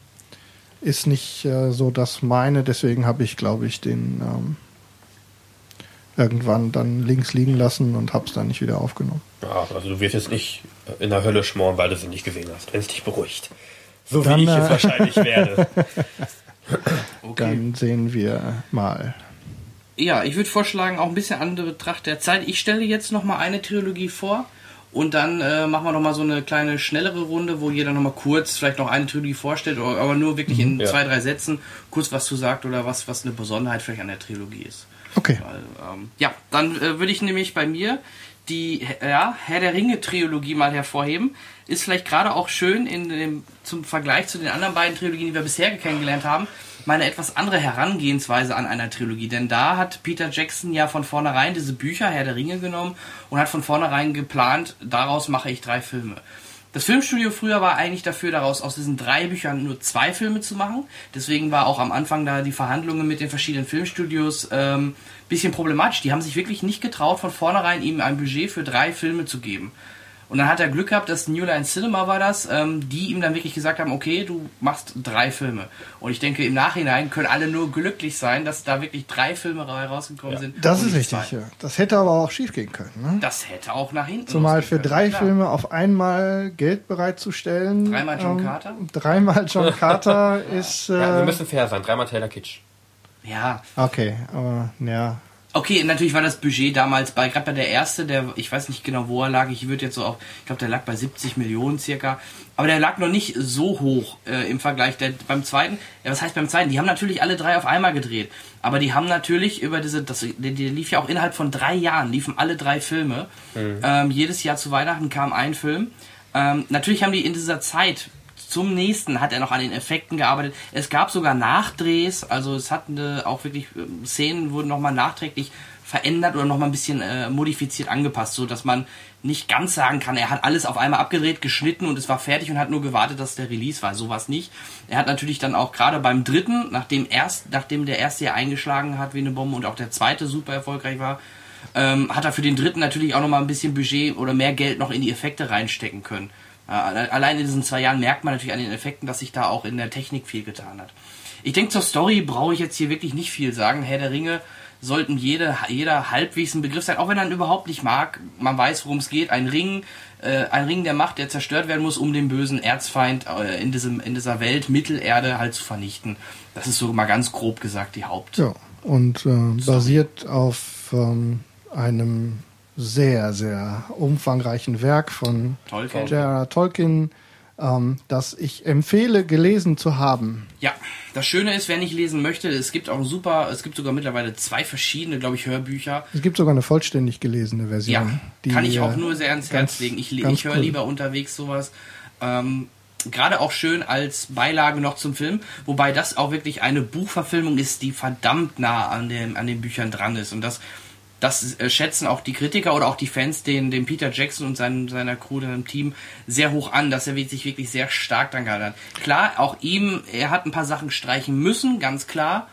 ist nicht äh, so das meine, deswegen habe ich, glaube ich, den ähm, irgendwann dann links liegen lassen und habe es dann nicht wieder aufgenommen.
Ja, also du wirst jetzt nicht in der Hölle schmoren, weil du sie nicht gesehen hast, wenn es dich beruhigt. So
Dann,
wie ich
äh,
es wahrscheinlich werde.
Okay.
Dann sehen wir mal.
Ja, ich würde vorschlagen, auch ein bisschen andere Betracht der Zeit. Ich stelle jetzt noch mal eine Trilogie vor und dann äh, machen wir noch mal so eine kleine schnellere Runde, wo jeder noch mal kurz vielleicht noch eine Trilogie vorstellt, aber nur wirklich in
Ja.
zwei, drei Sätzen kurz was zu sagt oder was, was eine Besonderheit vielleicht an der Trilogie ist.
Okay.
Weil, ähm, ja, dann äh, würde ich nämlich bei mir die ja, Herr der Ringe-Trilogie mal hervorheben. Ist vielleicht gerade auch schön in dem, zum Vergleich zu den anderen beiden Trilogien, die wir bisher kennengelernt haben, meine etwas andere Herangehensweise an einer Trilogie. Denn da hat Peter Jackson ja von vornherein diese Bücher Herr der Ringe genommen und hat von vornherein geplant, daraus mache ich drei Filme. Das Filmstudio früher war eigentlich dafür, daraus aus diesen drei Büchern nur zwei Filme zu machen. Deswegen war auch am Anfang da die Verhandlungen mit den verschiedenen Filmstudios ähm, bisschen problematisch. Die haben sich wirklich nicht getraut, von vornherein ihm ein Budget für drei Filme zu geben. Und dann hat er Glück gehabt, dass New Line Cinema war das, ähm, die ihm dann wirklich gesagt haben, okay, du machst drei Filme. Und ich denke, im Nachhinein können alle nur glücklich sein, dass da wirklich drei Filme ra- rausgekommen sind.
Das ist richtig.
zwei.
Ja. Das hätte aber auch schief gehen können. Ne?
Das hätte auch nach hinten
Zumal für
können,
drei
klar.
Filme auf einmal Geld bereitzustellen. ähm,
Dreimal John Carter?
Dreimal John Carter ist. Äh,
ja, wir müssen fair sein. Dreimal Taylor Kitsch.
Ja,
okay, aber ja.
Okay, natürlich war das Budget damals bei, gerade bei der erste, der, ich weiß nicht genau, wo er lag, ich würde jetzt so auf, ich glaube, der lag bei 70 Millionen circa, aber der lag noch nicht so hoch äh, im Vergleich. Der, beim zweiten, ja, was heißt beim zweiten? Die haben natürlich alle drei auf einmal gedreht, aber die haben natürlich über diese, das, die, die lief ja auch innerhalb von drei Jahren, liefen alle drei Filme. Ähm, jedes Jahr zu Weihnachten kam ein Film. Ähm, natürlich haben die in dieser Zeit zum nächsten hat er noch an den Effekten gearbeitet. Es gab sogar Nachdrehs, also es hatten äh, auch wirklich ähm, Szenen wurden nochmal nachträglich verändert oder nochmal ein bisschen äh, modifiziert angepasst, so dass man nicht ganz sagen kann, er hat alles auf einmal abgedreht, geschnitten und es war fertig und hat nur gewartet, dass der Release war. Sowas nicht. Er hat natürlich dann auch gerade beim dritten, nachdem erst, nachdem der erste ja eingeschlagen hat wie eine Bombe und auch der zweite super erfolgreich war, ähm, hat er für den dritten natürlich auch nochmal ein bisschen Budget oder mehr Geld noch in die Effekte reinstecken können. Äh, allein in diesen zwei Jahren merkt man natürlich an den Effekten, dass sich da auch in der Technik viel getan hat. Ich denke, zur Story brauche ich jetzt hier wirklich nicht viel sagen. Herr der Ringe sollten jede, jeder halbwegs ein Begriff sein, auch wenn er ihn überhaupt nicht mag. Man weiß, worum es geht. Ein Ring, äh, ein Ring der Macht, der zerstört werden muss, um den bösen Erzfeind äh, in, diesem, in dieser Welt Mittelerde halt zu vernichten. Das ist so mal ganz grob gesagt die Haupt.
Ja, und äh, basiert auf ähm, einem sehr, sehr umfangreichen Werk von
Tolkien.
J.R.R. Tolkien, ähm, das ich empfehle, gelesen zu haben.
Ja, das Schöne ist, wer nicht lesen möchte, es gibt auch super, es gibt sogar mittlerweile zwei verschiedene, glaube ich, Hörbücher.
Es gibt sogar eine vollständig gelesene Version.
Ja,
die,
kann ich auch nur sehr ans
ganz-
Herz legen. Ich, ich höre
cool.
lieber unterwegs sowas. Ähm, Gerade auch schön als Beilage noch zum Film, wobei das auch wirklich eine Buchverfilmung ist, die verdammt nah an, dem, an den Büchern dran ist. Und das, das äh, schätzen auch die Kritiker oder auch die Fans den, den Peter Jackson und seinen, seiner Crew, seinem Team sehr hoch an, dass er sich wirklich sehr stark dran gehalten hat. Klar, auch ihm, er hat ein paar Sachen streichen müssen, ganz klar.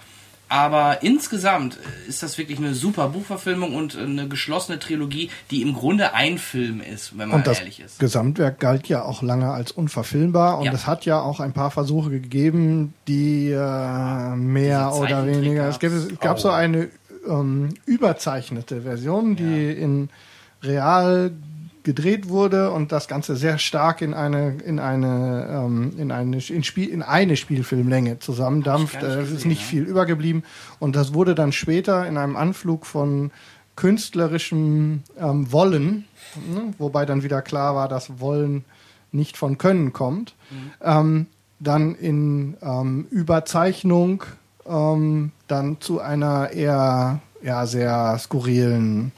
Aber insgesamt ist das wirklich eine super Buchverfilmung und eine geschlossene Trilogie, die im Grunde ein Film ist, wenn man
Und das
ehrlich ist.
Gesamtwerk galt ja auch lange als unverfilmbar und
Ja.
es hat ja auch ein paar Versuche gegeben, die äh, mehr oder weniger. Es, gibt, es gab
Oh.
so eine ähm, überzeichnete Version, die in real gedreht wurde und das Ganze sehr stark in eine in eine ähm, in eine in Spiel in eine Spielfilmlänge zusammendampft. Äh, Es ist
gesehen,
nicht
ja.
viel übergeblieben und das wurde dann später in einem Anflug von künstlerischem ähm, Wollen, ne, wobei dann wieder klar war, dass Wollen nicht von Können kommt, ähm, dann in ähm, Überzeichnung ähm, dann zu einer eher ja, sehr skurrilen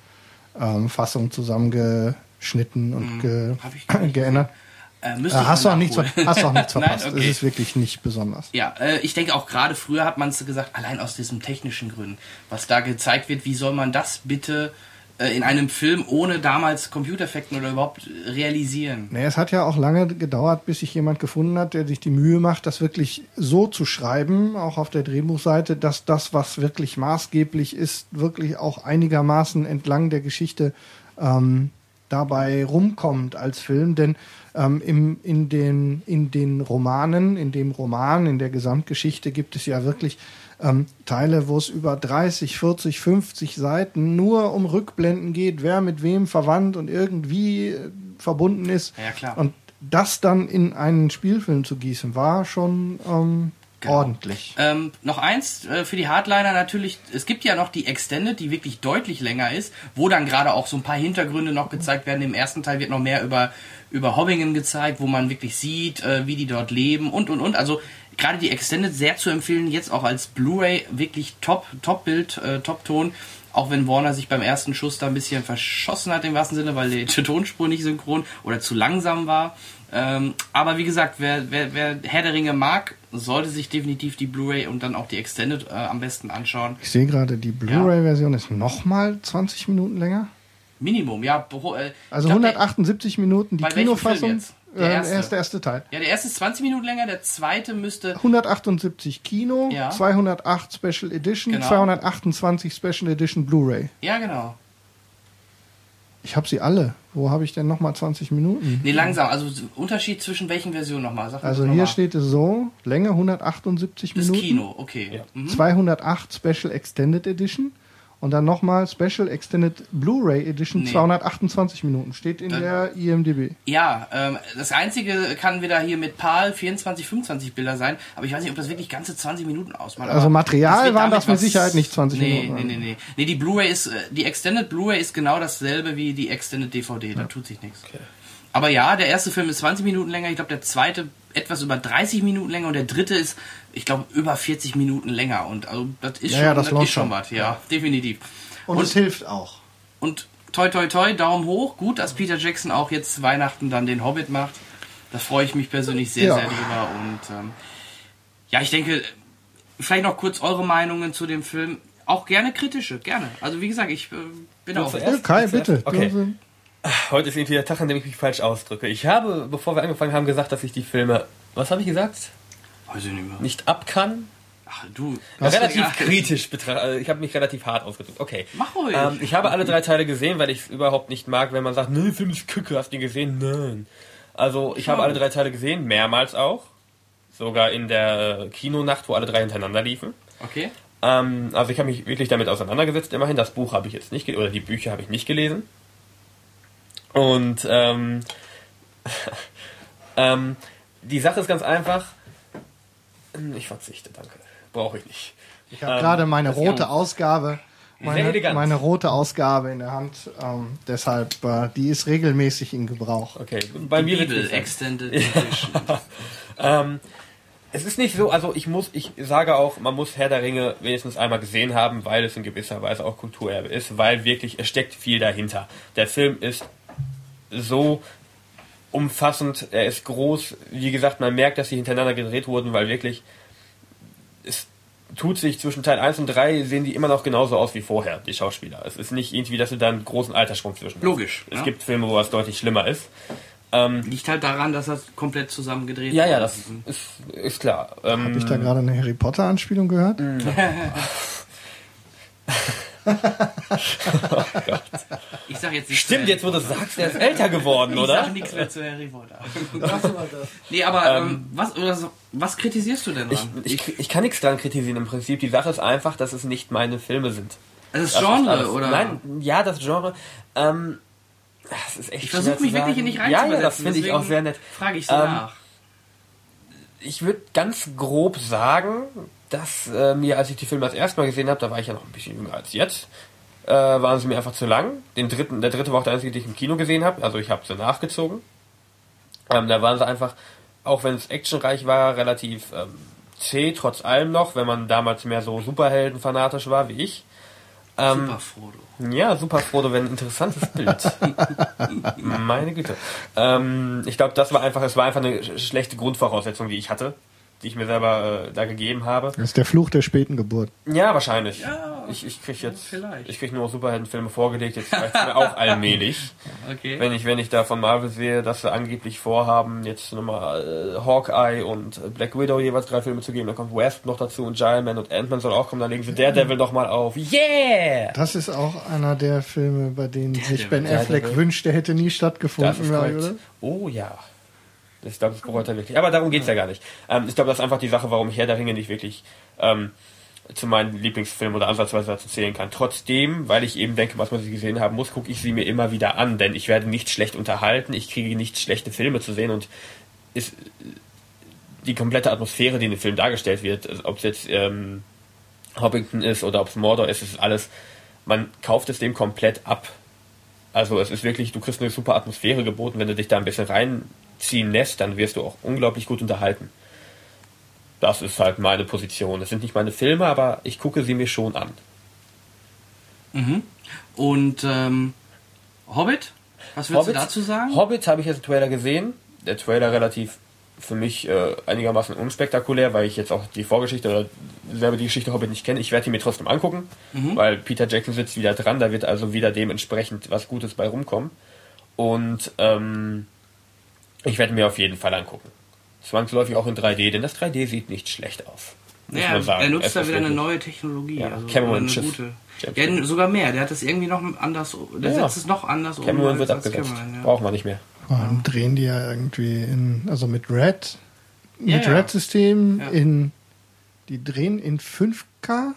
ähm, Fassung zusammengeschnitten und ge
gar nicht
geändert.
Äh,
Äh, hast, du auch nichts, hast du auch nichts
Nein,
verpasst.
okay.
Es ist wirklich nicht besonders.
Ja, äh, ich denke auch gerade früher hat man es gesagt, allein aus diesen technischen Gründen, was da gezeigt wird, wie soll man das bitte in einem Film ohne damals Computereffekten oder überhaupt realisieren?
Nee, es hat ja auch lange gedauert, bis sich jemand gefunden hat, der sich die Mühe macht, das wirklich so zu schreiben, auch auf der Drehbuchseite, dass das, was wirklich maßgeblich ist, wirklich auch einigermaßen entlang der Geschichte ähm, dabei rumkommt als Film. Denn ähm, im, in, den, in den Romanen, in dem Roman, in der Gesamtgeschichte gibt es ja wirklich ähm, Teile, wo es über 30, 40, 50 Seiten nur um Rückblenden geht, wer mit wem verwandt und irgendwie äh, verbunden ist.
Ja, klar.
Und das dann in einen Spielfilm zu gießen, war schon ähm,
Genau.
ordentlich.
Ähm, noch eins äh, für die Hardliner natürlich, es gibt ja noch die Extended, die wirklich deutlich länger ist, wo dann gerade auch so ein paar Hintergründe noch gezeigt werden. Im ersten Teil wird noch mehr über, über Hobbingen gezeigt, wo man wirklich sieht, äh, wie die dort leben und und und. Also gerade die Extended sehr zu empfehlen, jetzt auch als Blu-ray wirklich top, top Bild, äh, top Ton. Auch wenn Warner sich beim ersten Schuss da ein bisschen verschossen hat im wahrsten Sinne, weil die Tonspur nicht synchron oder zu langsam war. Ähm, aber wie gesagt, wer, wer, wer Herr der Ringe mag, sollte sich definitiv die Blu-ray und dann auch die Extended äh, am besten anschauen.
Ich sehe gerade, die Blu-ray-Version ist nochmal 20 Minuten länger.
Minimum, ja. äh,
Also
glaub,
178 Minuten die Kinofassung.
Jetzt? Der
Der, äh,
erste.
der erste, der erste Teil.
Der, ja, der erste ist 20 Minuten länger, der zweite müsste
178 Kino,
Ja.
208 Special Edition,
Genau.
228 Special Edition Blu-ray.
Ja, genau.
Ich habe sie alle. Wo habe ich denn nochmal 20 Minuten?
Nee, langsam. Also Unterschied zwischen welchen Versionen nochmal?
Also
das
hier
nochmal.
steht es so, Länge 178
das
Minuten,
Kino, okay.
Ja.
Mhm.
208 Special Extended Edition und dann nochmal Special Extended Blu-ray Edition
Nee.
228 Minuten. Steht in
Dann-
der IMDb.
Ja, ähm, das einzige kann wieder hier mit PAL 24, 25 Bilder sein, aber ich weiß nicht, ob das wirklich ganze 20 Minuten ausmacht.
Also Material
wird
waren das mit Sicherheit nicht 20
nee,
Minuten.
Nee, nee, nee. Nee, die Blu-ray ist, äh, die Extended Blu-ray ist genau dasselbe wie die Extended DVD, da tut sich nichts. Aber ja, der erste Film ist 20 Minuten länger, ich glaube der zweite etwas über 30 Minuten länger und der dritte ist, ich glaube, über 40 Minuten länger und also das ist
Ja,
schon,
ja, das
das ist schon was, ja, definitiv.
Und, es hilft auch.
Und toi toi toi, Daumen hoch. Gut, dass Peter Jackson auch jetzt Weihnachten dann den Hobbit macht. Da freue ich mich persönlich sehr,
Ja.
sehr drüber. Und ähm, ja, ich denke, vielleicht noch kurz eure Meinungen zu dem Film. Auch gerne kritische, gerne. Also wie gesagt, ich äh, bin auch.
Ja, Kai, bitte.
Okay. Heute ist irgendwie der Tag, an dem ich mich falsch ausdrücke. Ich habe, bevor wir angefangen haben, gesagt, dass ich die Filme, was habe ich gesagt?
Weiß ich nicht mehr.
Nicht ab kann.
Ach du.
relativ
ja,
kritisch betrachtet. Also ich habe mich relativ hart ausgedrückt. Okay.
Mach ruhig.
Ähm, ich habe alle drei Teile gesehen, weil ich es überhaupt nicht mag, wenn man sagt, ne, Film ist kacke, hast du ihn gesehen? Nein. Also ich habe alle drei Teile gesehen, mehrmals auch. Sogar in der äh, Kinonacht, wo alle drei hintereinander liefen.
Okay.
Ähm, also ich habe mich wirklich damit auseinandergesetzt, immerhin. Das Buch habe ich jetzt nicht, oder die Bücher habe ich nicht gelesen. Und ähm, ähm, die Sache ist ganz einfach. Ich verzichte, danke. Brauche ich nicht.
Ich habe
Ähm,
gerade meine rote
ja-
Ausgabe, meine, meine rote Ausgabe in der Hand. Ähm, deshalb, äh, die ist regelmäßig in Gebrauch.
Okay, bei mir wird's
Bibel. Extended Edition.
Ähm, es ist nicht so, also ich muss, ich sage auch, man muss Herr der Ringe wenigstens einmal gesehen haben, weil es in gewisser Weise auch Kulturerbe ist, weil wirklich, es steckt viel dahinter. Der Film ist so umfassend, er ist groß, wie gesagt, man merkt, dass sie hintereinander gedreht wurden, weil wirklich, es tut sich zwischen Teil 1 und 3 sehen die immer noch genauso aus wie vorher, die Schauspieler. Es ist nicht irgendwie, dass du da einen großen Alterssprung zwischen hast.
Logisch,
Es
ja.
gibt Filme, wo es deutlich schlimmer ist. Ähm,
Liegt halt daran, dass das komplett zusammen gedreht
ja, ja, das
ist.
ist, klar. Ähm,
Habe ich da gerade eine Harry Potter Anspielung gehört?
Ich sag jetzt nicht
Stimmt, jetzt wo du sagst, er ist älter geworden,
Ich
oder?
sag nichts mehr zu Harry Potter. nee, aber ähm, was, oder so, was kritisierst du denn
Ich,
dran?
ich, ich kann nichts dran kritisieren im Prinzip. Die Sache ist einfach, dass es nicht meine Filme sind.
also das
Das ist
Genre,
alles.
oder?
Nein, ja, das Genre. Ähm, das ist echt
Ich versuche mich wirklich hier nicht
Ja,
reinzuversetzen.
ja, das finde ich auch sehr nett.
Frage ich so
Ähm,
nach.
Ich würde ganz grob sagen, dass äh, mir, als ich die Filme das erste Mal gesehen habe, da war ich ja noch ein bisschen jünger als jetzt, äh, waren sie mir einfach zu lang. Den dritten, der dritte war auch der einzige, den ich im Kino gesehen habe. Also ich habe sie nachgezogen. Ähm, da waren sie einfach, auch wenn es actionreich war, relativ ähm, zäh, trotz allem noch, wenn man damals mehr so Superhelden-fanatisch war wie ich. Ähm,
Super Frodo.
ja, super Frodo, wenn ein interessantes Bild. Meine Güte. Ähm, ich glaube, das war einfach, es war einfach eine sch- schlechte Grundvoraussetzung, die ich hatte, die ich mir selber äh, da gegeben habe.
Das ist der Fluch der späten Geburt.
Ja, wahrscheinlich.
Ja,
ich ich krieg jetzt,
vielleicht.
ich krieg nur Superheldenfilme vorgelegt, jetzt mir auch allmählich.
Okay.
Wenn ich, wenn ich da von Marvel sehe, dass sie angeblich vorhaben, jetzt nochmal äh, Hawkeye und Black Widow jeweils drei Filme zu geben, dann kommt West noch dazu und Giant Man und Ant-Man soll auch kommen, dann legen sie Daredevil noch mal auf. Yeah!
Das ist auch einer der Filme, bei denen sich Ben
Der
Affleck wünscht, der hätte nie
Das
stattgefunden, oder?
Oh ja. Ich glaube, das bereut er wirklich. Aber darum geht's ja gar nicht. Ähm, ich glaube, das ist einfach die Sache, warum ich Herr der Ringe nicht wirklich ähm, zu meinen Lieblingsfilmen oder ansatzweise dazu zählen kann. Trotzdem, weil ich eben denke, was man sie gesehen haben muss, gucke ich sie mir immer wieder an, denn ich werde nicht schlecht unterhalten, ich kriege nicht schlechte Filme zu sehen und ist die komplette Atmosphäre, die in dem Film dargestellt wird, also ob es jetzt ähm, Hobbiton ist oder ob es Mordor ist, ist alles, man kauft es dem komplett ab. Also es ist wirklich, du kriegst eine super Atmosphäre geboten, wenn du dich da ein bisschen reinziehen lässt, dann wirst du auch unglaublich gut unterhalten. Das ist halt meine Position. Das sind nicht meine Filme, aber ich gucke sie mir schon an.
Mhm. Und ähm, Hobbit? Was würdest du dazu sagen?
Hobbit habe ich jetzt im Trailer gesehen. Der Trailer relativ für mich äh, einigermaßen unspektakulär, weil ich jetzt auch die Vorgeschichte oder selber die Geschichte Hobbit nicht kenne. Ich werde die mir trotzdem angucken, weil Peter Jackson sitzt wieder dran. Da wird also wieder dementsprechend was Gutes bei rumkommen. Und ähm, ich werde mir auf jeden Fall angucken. Zwangsläufig auch in 3D, denn das 3D sieht nicht schlecht aus. muss
ja,
man sagen.
er nutzt da wieder eine neue Technologie.
Ja,
also
Cameron
eine
Schiff.
gute. Ja,
Cameron.
sogar mehr. Der hat das irgendwie noch anders. Der
Ja.
setzt es noch anders
Cameron
um
wird
als
abgesetzt.
Cameron, ja.
Brauchen wir nicht mehr.
Dann drehen die ja irgendwie in, also mit Red, mit
ja.
Red-System
Ja.
in, die drehen in 5K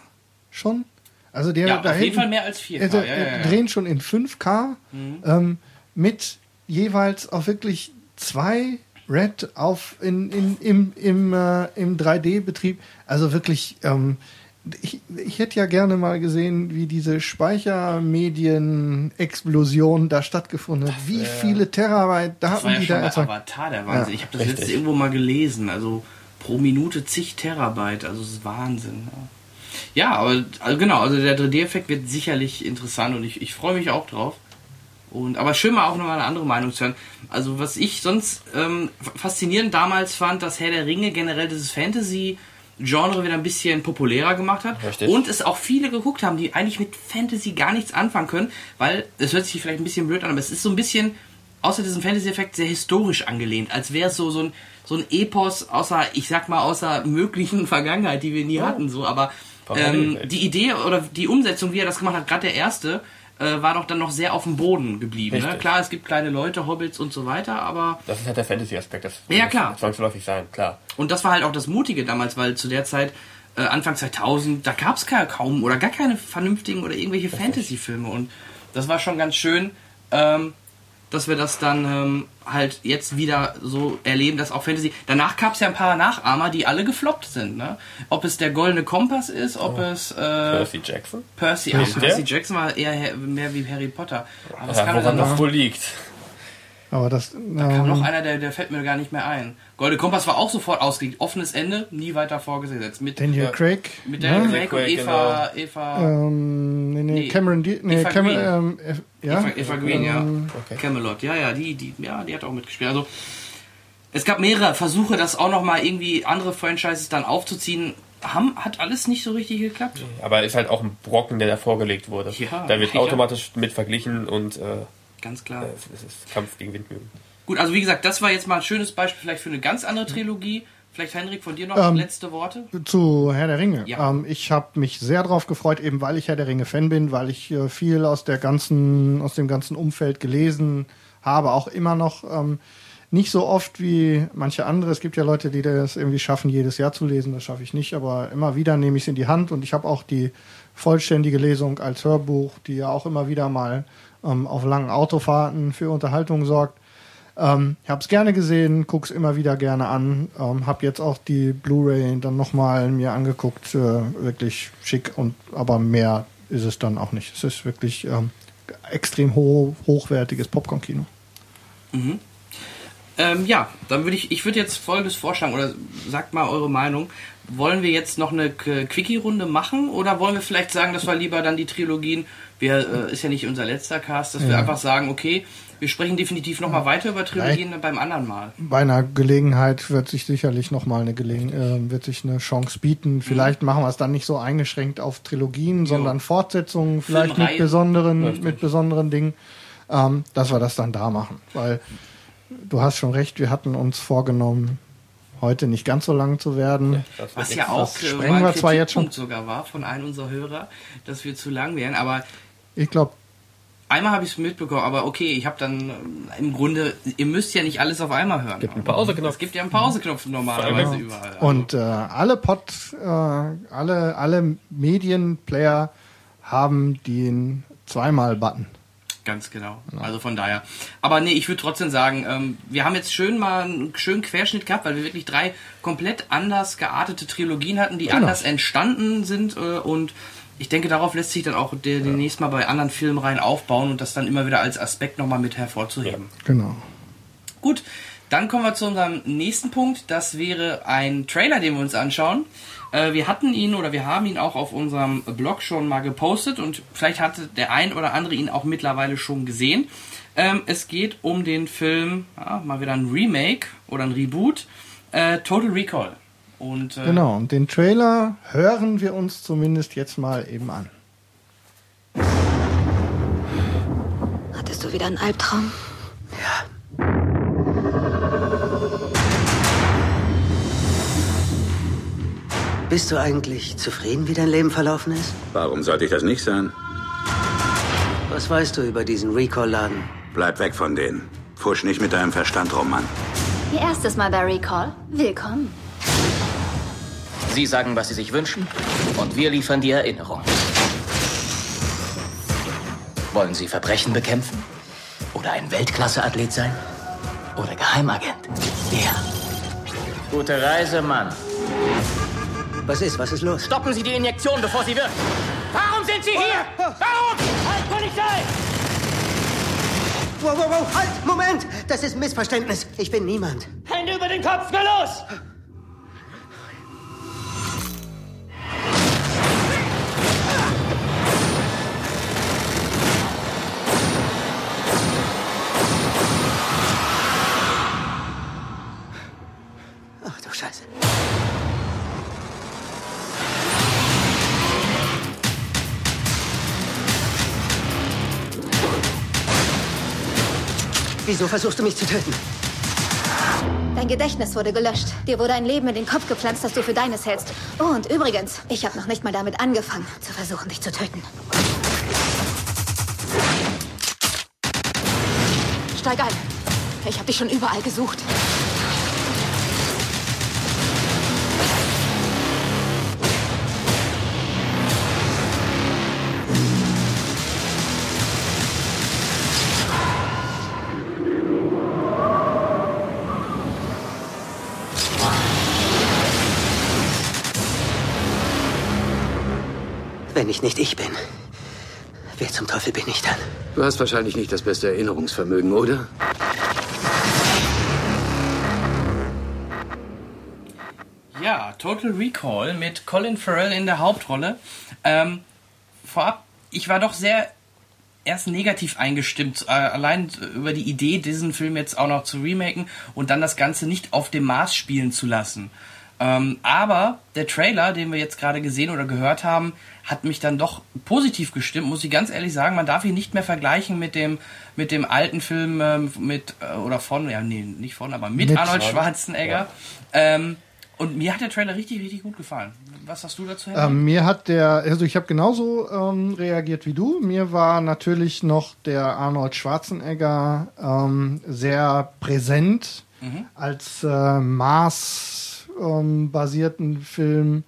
schon. Also der
Ja,
da
auf jeden
hinten-
Fall mehr als 4K.
Also,
ja, ja, ja. Mhm.
drehen schon in 5K ähm, mit jeweils auch wirklich zwei Red auf in, in, im, im, äh, im 3D-Betrieb. Also wirklich, ähm, ich, ich hätte ja gerne mal gesehen, wie diese Speichermedien-Explosion da stattgefunden hat. Wie viele Terabyte
Das
Daten
war ja
die
schon
da
bei
erzeugt.
Avatar der Wahnsinn. ich habe das
richtig.
letzte irgendwo mal gelesen. Also pro Minute zig Terabyte. Also das ist Wahnsinn. Ja, ja aber also genau, also der 3D-Effekt wird sicherlich interessant und ich, ich freue mich auch drauf. Und, aber schön mal auch nochmal eine andere Meinung zu hören. Also was ich sonst ähm, faszinierend damals fand, dass Herr der Ringe generell dieses Fantasy Genre wieder ein bisschen populärer gemacht hat
Richtig.
und es auch viele geguckt haben, die eigentlich mit Fantasy gar nichts anfangen können, weil es hört sich vielleicht ein bisschen blöd an, aber es ist so ein bisschen außer diesem Fantasy-Effekt sehr historisch angelehnt, als wäre es so, so ein so ein Epos außer, ich sag mal, außer möglichen Vergangenheit, die wir nie hatten, so, aber ähm,
Parallelwelt.
die Idee oder die Umsetzung, wie er das gemacht hat, gerade der erste, äh, war doch dann noch sehr auf dem Boden geblieben. Ne? Klar, es gibt kleine Leute, Hobbits und so weiter, aber
Das ist halt der Fantasy-Aspekt. Das
Ja, klar.
zwangsläufig sein, klar.
und das war halt auch das Mutige damals, weil zu der Zeit äh, Anfang 2000, da gab es kaum oder gar keine vernünftigen oder irgendwelche Fantasy-Filme. Und das war schon ganz schön, ähm, dass wir das dann ähm, halt jetzt wieder so erleben, dass auch Fantasy. Danach gab es ja ein paar Nachahmer, die alle gefloppt sind. Ne? Ob es der Goldene Kompass ist, ob
Oh.
es äh,
Percy Jackson?
Percy,
Nicht
Percy? Jackson war eher mehr wie Harry Potter. Aber das
Ja,
kam ja
woran
dann
das
noch,
wohl liegt.
Aber das,
da kam noch
ähm,
einer, der, der fällt mir gar nicht mehr ein. Goldene Kompass war auch sofort ausgelegt. Offenes Ende, nie weiter vorgesetzt. Mit,
Daniel
Ja.
Craig.
mit Daniel
ne?
Craig und Eva, Eva,
Ähm, nee, nee,
Nee,
Cameron, Di nee,
Eva
Cameron,
Green.
ähm, ja,
Eva, Eva Green, ja.
ähm,
Okay.
Camelot, ja, ja, die, die, ja, die hat auch mitgespielt. Also es gab mehrere Versuche, das auch nochmal irgendwie andere Franchises dann aufzuziehen. Haben, hat alles nicht so richtig geklappt.
Aber ist halt auch ein Brocken, der da vorgelegt wurde.
Ja,
da wird automatisch mit verglichen und äh,
Ganz klar.
es ist Kampf gegen Windmühlen.
Gut, also wie gesagt, das war jetzt mal ein schönes Beispiel vielleicht für eine ganz andere Trilogie. Vielleicht Henrik von dir noch
Ähm,
letzte Worte.
Zu Herr der Ringe.
Ja.
Ähm, ich habe mich sehr drauf gefreut, eben weil ich Herr der Ringe Fan bin, weil ich äh, viel aus der ganzen, aus dem ganzen Umfeld gelesen habe, auch immer noch ähm, nicht so oft wie manche andere. Es gibt ja Leute, die das irgendwie schaffen, jedes Jahr zu lesen. Das schaffe ich nicht, aber immer wieder nehme ich es in die Hand und ich habe auch die vollständige Lesung als Hörbuch, die ja auch immer wieder mal ähm, auf langen Autofahrten für Unterhaltung sorgt. Ähm, ich habe es gerne gesehen, guck's immer wieder gerne an. Ähm, habe jetzt auch die Blu-ray dann nochmal mir angeguckt. Äh, wirklich schick und aber mehr ist es dann auch nicht. Es ist wirklich ähm, extrem ho hochwertiges Popcorn-Kino.
Ähm, ja, dann würde ich, ich würde jetzt folgendes vorschlagen, oder sagt mal eure Meinung. Wollen wir jetzt noch eine Quickie-Runde machen oder wollen wir vielleicht sagen, dass wir lieber dann die Trilogien, wir, äh, ist ja nicht unser letzter Cast, dass wir einfach sagen, okay, wir sprechen definitiv nochmal weiter über Trilogien beim anderen Mal.
Bei einer Gelegenheit wird sich sicherlich nochmal eine Gelegen äh, wird sich eine Chance bieten. Vielleicht machen wir es dann nicht so eingeschränkt auf Trilogien, sondern Fortsetzungen, vielleicht mit besonderen, mit besonderen Dingen, ähm, dass wir das dann da machen. Weil du hast schon recht, wir hatten uns vorgenommen, heute nicht ganz so lang zu werden.
Das
Was ja auch
das
äh,
sprengen wir
ein
zwar jetzt schon.
Sogar war von einem unserer Hörer, dass wir zu lang wären, aber
Ich glaube,
einmal habe ich es mitbekommen, aber okay, ich habe dann ähm, im Grunde, ihr müsst ja nicht alles auf einmal hören.
Gibt einen Pauseknopf.
Es gibt ja einen Pauseknopf normalerweise
Genau.
überall. Also,
Und äh, alle Pod, äh, alle, alle Medienplayer haben den Zweimal-Button.
Ganz genau. Also von daher. Aber nee, ich würde trotzdem sagen, ähm, wir haben jetzt schön mal einen schönen Querschnitt gehabt, weil wir wirklich drei komplett anders geartete Trilogien hatten, die
Genau.
anders entstanden sind äh, und ich denke, darauf lässt sich dann auch der, demnächst mal bei anderen Filmreihen aufbauen und das dann immer wieder als Aspekt nochmal mit hervorzuheben.
Genau.
Gut, dann kommen wir zu unserem nächsten Punkt. Das wäre ein Trailer, den wir uns anschauen. Äh, wir hatten ihn oder wir haben ihn auch auf unserem Blog schon mal gepostet und vielleicht hatte der ein oder andere ihn auch mittlerweile schon gesehen. Ähm, es geht um den Film, ja, mal wieder ein Remake oder ein Reboot, äh, Total Recall. Und äh,
Genau. Und den Trailer hören wir uns zumindest jetzt mal eben an.
Hattest du wieder einen Albtraum?
Bist du eigentlich zufrieden, wie dein Leben verlaufen ist?
Warum sollte ich das nicht sein?
Was weißt du über diesen Recall-Laden?
Bleib weg von denen. Fusch nicht mit deinem Verstand rum, Mann.
Ihr erstes Mal bei Recall? Willkommen.
Sie sagen, was Sie sich wünschen, und wir liefern die Erinnerung. Wollen Sie Verbrechen bekämpfen? Oder ein Weltklasse-Athlet sein? Oder Geheimagent? Ja. Gute Reise, Mann.
Was ist? Was ist los?
Stoppen Sie die Injektion, bevor sie wirkt. Warum sind Sie hier? Warum? Halt, Polizei!
Wow, wow, wow, halt! Moment! Das ist ein Missverständnis. Ich bin niemand.
Hände über den Kopf, na los!
Scheiße. Wieso versuchst du mich zu töten?
Dein Gedächtnis wurde gelöscht. Dir wurde ein Leben in den Kopf gepflanzt, das du für deines hältst. Oh, und übrigens, ich habe noch nicht mal damit angefangen, zu versuchen, dich zu töten. Steig ein. Ich habe dich schon überall gesucht.
Wenn ich nicht ich bin, wer zum Teufel bin ich dann?
Du hast wahrscheinlich nicht das beste Erinnerungsvermögen, oder?
Ja, Total Recall mit Colin Farrell in der Hauptrolle. Ähm, vorab, ich war doch sehr erst negativ eingestimmt, äh, allein über die Idee, diesen Film jetzt auch noch zu remaken und dann das Ganze nicht auf dem Maß spielen zu lassen. Ähm, aber der Trailer, den wir jetzt gerade gesehen oder gehört haben, hat mich dann doch positiv gestimmt, muss ich ganz ehrlich sagen. Man darf ihn nicht mehr vergleichen mit dem, mit dem alten Film ähm, mit, äh, oder von, ja, nee, nicht von, aber mit,
Mit.
Arnold Schwarzenegger. Ähm, und mir hat der Trailer richtig, richtig gut gefallen. Was hast du dazu?
Ähm, mir hat der, also ich habe genauso ähm, reagiert wie du. Mir war natürlich noch der Arnold Schwarzenegger ähm, sehr präsent als äh, Mars-basierten Film.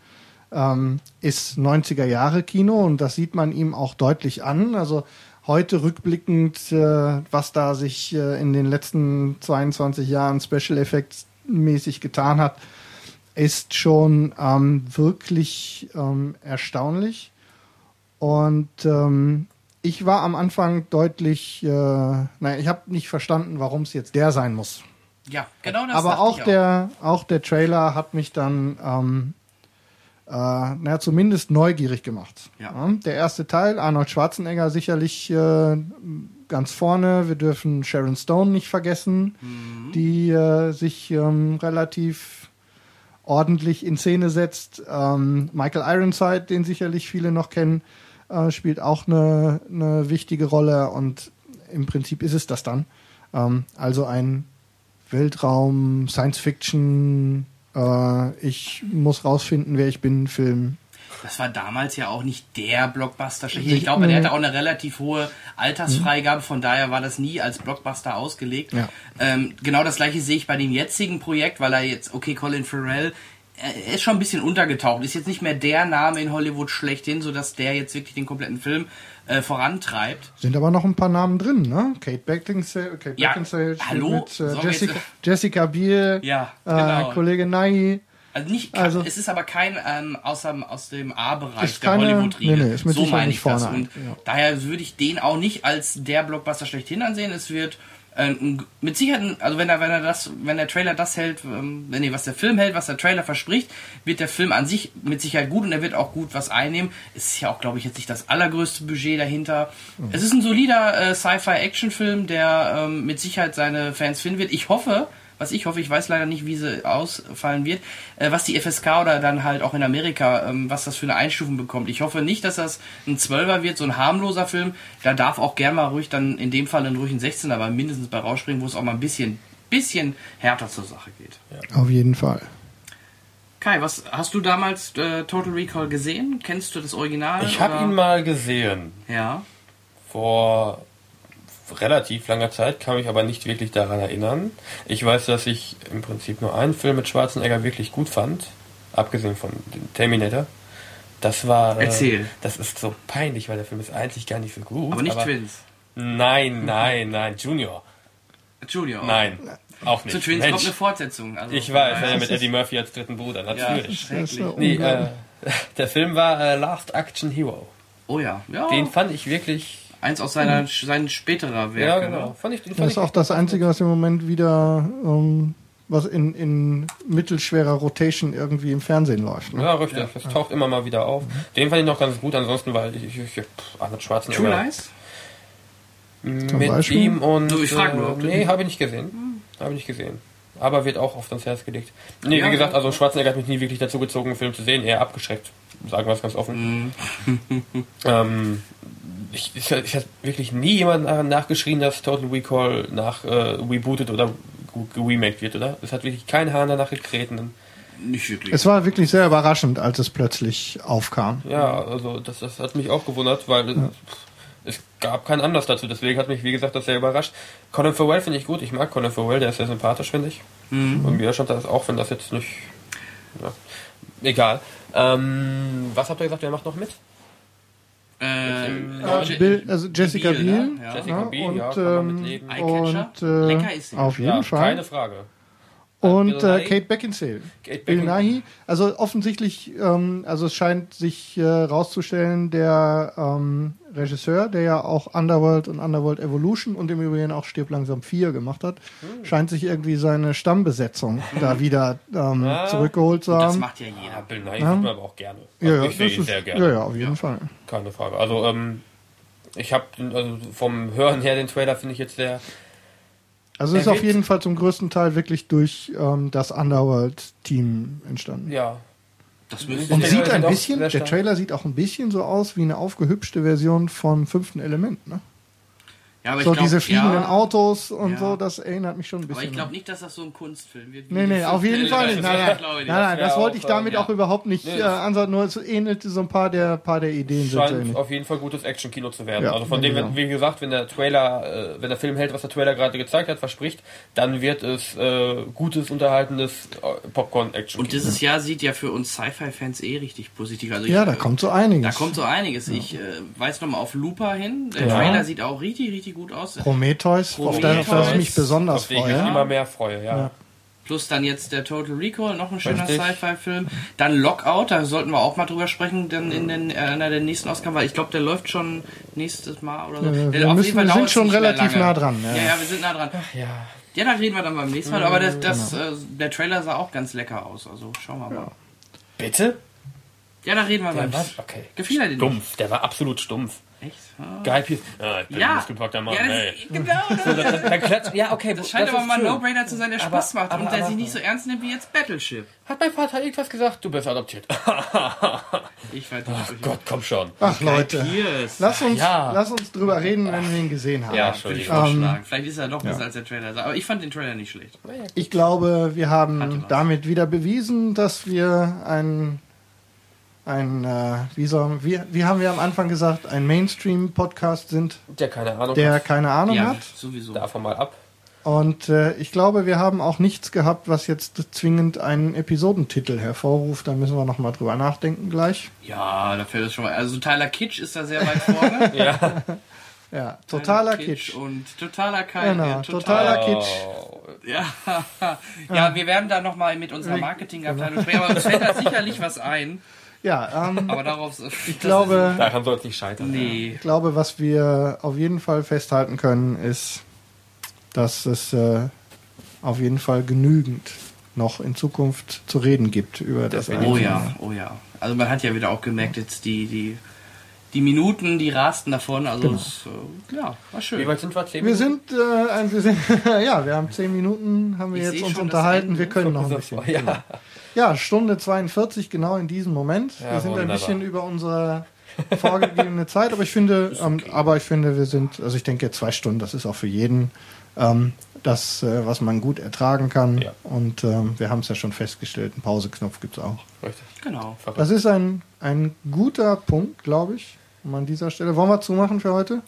Ähm, ist 90er Jahre Kino und das sieht man ihm auch deutlich an. Also heute rückblickend, äh, was da sich äh, in den letzten 22 Jahren Special Effects mäßig getan hat, ist schon ähm, wirklich ähm, erstaunlich. Und ähm, ich war am Anfang deutlich, äh, naja, ich habe nicht verstanden, warum es jetzt der sein muss.
Ja, genau das
Aber auch
ich
der, auch der Trailer hat mich dann, ähm, äh, naja, zumindest neugierig gemacht.
Ja.
der erste Teil, Arnold Schwarzenegger sicherlich äh, ganz vorne. Wir dürfen Sharon Stone nicht vergessen,
Mhm.
die äh, sich ähm, relativ ordentlich in Szene setzt. Ähm, Michael Ironside, den sicherlich viele noch kennen, äh, spielt auch eine, eine wichtige Rolle und im Prinzip ist es das dann. Ähm, also ein Weltraum, Science Fiction, äh, ich muss rausfinden, wer ich bin, Film.
Das war damals ja auch nicht der Blockbuster Ich glaube, der hatte auch eine relativ hohe Altersfreigabe, von daher war das nie als Blockbuster ausgelegt.
Ja.
Ähm, genau das gleiche sehe ich bei dem jetzigen Projekt, weil er jetzt, okay, Colin Farrell, er ist schon ein bisschen untergetaucht, ist jetzt nicht mehr der Name in Hollywood schlechthin, sodass der jetzt wirklich den kompletten Film äh, vorantreibt.
Sind aber noch ein paar Namen drin, ne? Kate Beckinsale, Kate
Ja,
Beckinsale
hallo?
mit äh, Jessica,
jetzt-
Jessica Biel,
Ja,
äh,
genau.
Kollege Nai.
Also nicht,
Also-
es ist aber kein ähm, außer, aus dem A-Bereich der Hollywood-Riege.
nee, nee,
so meine
nicht
ich das.
vorne
Und
ja.
daher würde ich den auch nicht als der Blockbuster schlechthin ansehen. Es wird äh, ein- mit Sicherheit, also wenn er, wenn er das, wenn der Trailer das hält, ähm, nee, was der Film hält, was der Trailer verspricht, wird der Film an sich mit Sicherheit gut und er wird auch gut was einnehmen. Es ist ja auch, glaube ich, jetzt nicht das allergrößte Budget dahinter.
Mhm.
Es ist ein solider äh, Sci-Fi-Action-Film, der ähm, mit Sicherheit seine Fans finden wird. Ich hoffe, was ich hoffe, ich weiß leider nicht, wie sie ausfallen wird, äh, was die FSK oder dann halt auch in Amerika, ähm, was das für eine Einstufung bekommt. Ich hoffe nicht, dass das ein Zwölfer wird, so ein harmloser Film. Da darf auch gern mal ruhig dann in dem Fall dann ruhig ein 16er, aber mindestens bei rausspringen, wo es auch mal ein bisschen, bisschen härter zur Sache geht.
Auf jeden Fall.
Kai, was hast du damals äh, Total Recall gesehen? Kennst du das Original?
Ich habe ihn mal gesehen.
Ja.
Vor relativ langer Zeit, kann mich aber nicht wirklich daran erinnern. Ich weiß, dass ich im Prinzip nur einen Film mit Schwarzenegger wirklich gut fand, abgesehen von dem Terminator. Das war. äh,
Erzähl.
Das ist so peinlich, weil der Film ist eigentlich gar nicht so gut.
Aber nicht Twins.
Nein, nein, nein, Junior.
Junior.
Nein, auch nicht.
Zu Twins
Mensch,
kommt eine Fortsetzung. Also
ich weiß,
ja,
ja, mit Eddie Murphy als dritten Bruder,
ja,
natürlich.
ist
nee, äh, der Film war äh, Last Action Hero.
Oh ja, ja.
Den fand ich wirklich.
Eins aus seiner, sein späterer Werk.
Ja, genau. Fand ich, den
Das
fand
ist
ich
auch das Einzige, was im Moment wieder ähm, was in, in mittelschwerer Rotation irgendwie im Fernsehen läuft. Ne?
Ja, richtig. Das taucht immer mal wieder auf. Den fand ich noch ganz gut. Ansonsten, weil ich, ich, ich pff, Arnold
True
Schwarzenegger
Lies?
mit
Beispiel?
ihm und
So, ich frag nur, ob du-
nee, habe ich nicht gesehen. Habe ich nicht gesehen. Aber wird auch oft ans Herz gelegt. Nee,
Ja,
wie gesagt,
ja.
also Schwarzenegger hat mich nie wirklich dazu gezogen, einen Film zu sehen. Eher abgeschreckt. Sagen wir es ganz offen. ähm, ich, ich, ich habe wirklich nie jemand nach- nachgeschrien, dass Total Recall nach äh, rebootet oder geremaked wird, oder? Es hat wirklich kein Hahn danach getreten.
Nicht wirklich.
Es war wirklich sehr überraschend, als es plötzlich aufkam.
Ja, also das, das hat mich auch gewundert, weil es- es gab keinen Anlass dazu. Deswegen hat mich, wie gesagt, das sehr überrascht. Colin Farrell finde ich gut. Ich mag Colin Farrell, der ist sehr sympathisch, finde ich. Und Widerstand das auch, wenn das jetzt nicht... Ja. Egal. Ähm, was habt ihr gesagt, wer macht noch mit?
Ähm,
Äh, Bill, also Jessica
Biel,
Biel,
ne? Ja.
Jessica Biel,
und,
ja, kann man
ähm,
mitleben.
Eyecatcher?
und äh,
Lecker ist sie.
auf jeden
Ja,
Fall.
keine Frage.
Und
Bill
äh? Kate Beckinsale.
Kate
Bill
Beckin-
Nighy. Also offensichtlich, ähm, also es scheint sich äh, rauszustellen, der ähm, Regisseur, der ja auch Underworld und Underworld Evolution und im Übrigen auch Stirb langsam 4 gemacht hat,
Hm.
scheint sich irgendwie seine Stammbesetzung da wieder ähm, zurückgeholt zu
Das
haben.
macht ja jeder.
Ja, Bill Nighy man aber auch gerne.
Ja,
Also
ja,
ich sehe
das
ihn sehr gerne.
ja, ja, auf jeden Fall.
Keine Frage. Also, ähm, ich habe also vom Hören her den Trailer finde ich jetzt sehr.
Also ist
Er
auf jeden Fall zum größten Teil wirklich durch ähm, das Underworld-Team entstanden.
Ja.
Das
Und
Der
sieht
Trailer
ein
sieht auch
bisschen, der Trailer sieht auch ein bisschen so aus wie eine aufgehübschte Version vom fünften Element. Ne?
Ja, aber
So
ich glaub,
diese fliegenden
ja,
Autos und
Ja.
so, das erinnert mich schon ein
Aber
bisschen.
ich glaube nicht, dass das so ein Kunstfilm wird.
Nee, nee, auf jeden Fall nicht. Nein, nein, nein, nein das wollte ich damit
ja.
auch überhaupt nicht
Nee,
äh, ansagen, nur es ähnelt so ein paar der, paar der Ideen.
Scheint auf jeden Fall gutes Action-Kino zu werden.
Ja,
also von dem, wenn, wie gesagt, wenn der Trailer, äh, wenn der Film hält, was der Trailer gerade gezeigt hat, verspricht, dann wird es äh, gutes, unterhaltendes äh, Popcorn-Action.
Und dieses Jahr sieht ja für uns Sci-Fi-Fans eh richtig positiv. Also ich,
ja, da kommt so einiges.
Da kommt so einiges. Ich äh, weise nochmal auf Looper hin. Der
Ja.
Trailer sieht auch richtig, richtig gut aus.
Prometheus, auf das, auf das ich mich besonders
auf den ich mich
freue.
immer mehr freue, ja.
Ja.
Plus dann jetzt der Total Recall, noch ein schöner. Sci-Fi-Film. Dann Lockout, da sollten wir auch mal drüber sprechen, dann in den, äh, einer der nächsten Ausgaben, weil ich glaube, der läuft schon nächstes Mal oder so.
Ja,
Der-
wir
auf
müssen-
jeden Fall
wir sind schon
nicht
relativ nah dran, ja.
Ja, ja, wir sind nah dran.
Ja.
Ja, da reden wir dann beim nächsten Mal. Aber das, das,
Genau.
äh, der Trailer sah auch ganz lecker aus. Also schauen wir mal.
Bitte?
Ja, da reden wir
Der
beim.
okay.
Gefiel er dir nicht?
Stumpf, der war absolut stumpf.
Ah.
Geil, Piers. Ja, ich bin
Ja,
ein muskelpackter Mann,
ja das,
ey.
genau. Das,
So, dann, dann klatscht, ja, okay,
das scheint aber
ist
mal ein. No-Brainer zu sein, der
Aber-
Spaß macht
aber-
und der
aber-
sich nicht so ernst nimmt wie jetzt Battleship.
Hat mein Vater irgendwas gesagt? Du bist adoptiert.
Ich weiß nicht.
Ach Gott, komm schon.
Ach Leute, lass uns,
Ja.
lass uns drüber reden, wenn wir ihn gesehen haben.
Ja, Entschuldigung.
vorschlagen. Vielleicht ist er doch besser als der Trailer. Aber ich fand den Trailer nicht schlecht.
Ich glaube, wir haben damit wieder bewiesen, dass wir ein, ein äh, wie, soll, wie, wie haben wir am Anfang gesagt, ein Mainstream-Podcast sind,
Der keine Ahnung
der
hat.
keine Ahnung
Ja,
hat.
sowieso.
Davon mal ab.
Und äh, ich glaube, wir haben auch nichts gehabt, was jetzt zwingend einen Episodentitel hervorruft. Da müssen wir noch mal drüber nachdenken gleich.
Ja, da fällt es schon mal. Also Tyler Kitsch ist da sehr weit vorne.
Ja.
Ja, totaler Kitsch.
Und totaler Keil.
Genau,
äh,
totaler Kitsch.
Oh,
Ja. ja, wir werden da nochmal mit unserer Marketingabteilung sprechen. Aber uns fällt da sicherlich was ein.
Ja, ähm,
Aber darauf.
ich glaube,
daran soll es nicht scheitern.
Nee.
ich glaube, was wir auf jeden Fall festhalten können, ist, dass es äh, auf jeden Fall genügend noch in Zukunft zu reden gibt über das
Oh
eine
ja, oh ja. Also man hat ja wieder auch gemerkt, jetzt die, die, die Minuten, die rasten davon. Also es, äh, ja, war
Wie
schön.
weit sind wir? Zehn
Wir
Minuten?
sind, äh, ein, wir sind ja, wir haben zehn Minuten, haben wir
Ich
jetzt uns
schon das
unterhalten. Wir können noch ein bisschen.
Ja.
Ja, Stunde 42 genau in diesem Moment.
Ja,
wir sind ein
wunderbar.
bisschen über unsere vorgegebene Zeit, aber ich finde, ähm, aber ich finde, wir sind, also ich denke zwei Stunden, das ist auch für jeden ähm, das, äh, was man gut ertragen kann.
Ja.
Und ähm, wir haben es ja schon festgestellt, einen Pauseknopf gibt es auch.
Richtig.
Genau.
Das ist ein, ein guter Punkt, glaube ich, um an dieser Stelle. Wollen wir zumachen für heute?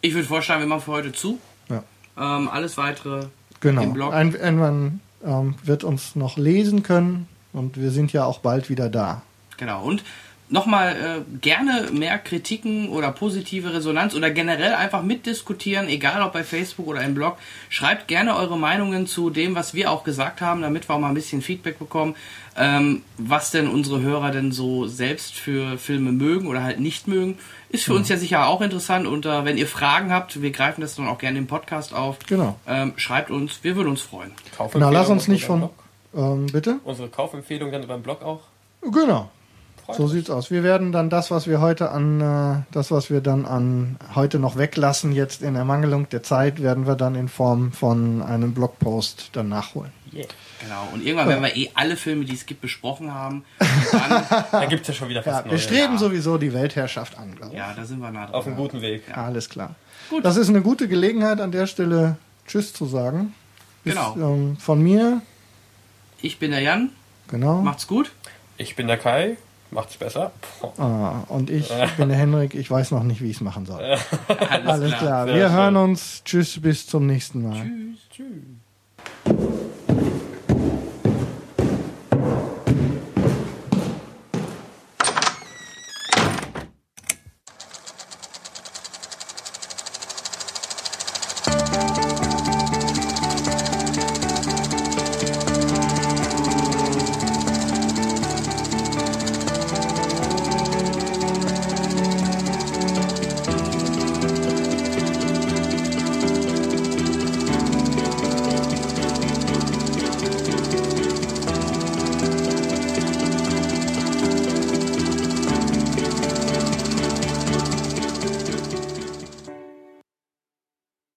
Ich würde vorschlagen, wir machen für heute zu.
Ja.
Ähm, alles weitere
Genau.
im Blog.
Ein, irgendwann ähm, wird uns noch lesen können und wir sind ja auch bald wieder da.
Genau. Und nochmal äh, gerne mehr Kritiken oder positive Resonanz oder generell einfach mitdiskutieren, egal ob bei Facebook oder im Blog. Schreibt gerne eure Meinungen zu dem, was wir auch gesagt haben, damit wir auch mal ein bisschen Feedback bekommen, ähm, was denn unsere Hörer denn so selbst für Filme mögen oder halt nicht mögen. Ist für uns ja sicher auch interessant und äh, wenn ihr Fragen habt, wir greifen das dann auch gerne im Podcast auf.
Genau.
Ähm, schreibt uns, wir würden uns freuen.
Genau, lass uns
Kaufempfehlung
nicht von. Ähm, bitte?
Unsere Kaufempfehlung dann über den Blog auch.
Genau.
Freut
So
uns.
sieht's aus. Wir werden dann das, was wir heute an, äh, das, was wir dann an heute noch weglassen, jetzt in Ermangelung der Zeit, werden wir dann in Form von einem Blogpost dann nachholen.
Yeah.
Genau. Und irgendwann, wenn wir eh alle Filme, die es gibt, besprochen haben, dann,
Da gibt es ja schon wieder
Ja,
fast
wir
neue.
streben sowieso die Weltherrschaft an, glaube ich.
ja, da sind wir nah dran.
Auf einem guten Weg.
Alles klar.
Gut.
Das ist eine gute Gelegenheit, an der Stelle Tschüss zu sagen. Bis,
Genau.
Ähm, von mir,
Ich bin der Jan.
genau.
Macht's gut.
Ich bin der Kai. Macht's besser.
Ah, und ich bin der Henrik. Ich weiß noch nicht, wie ich es machen soll.
Alles,
Alles klar.
Sehr
Wir
schön.
hören uns. Tschüss, bis zum nächsten Mal.
Tschüss.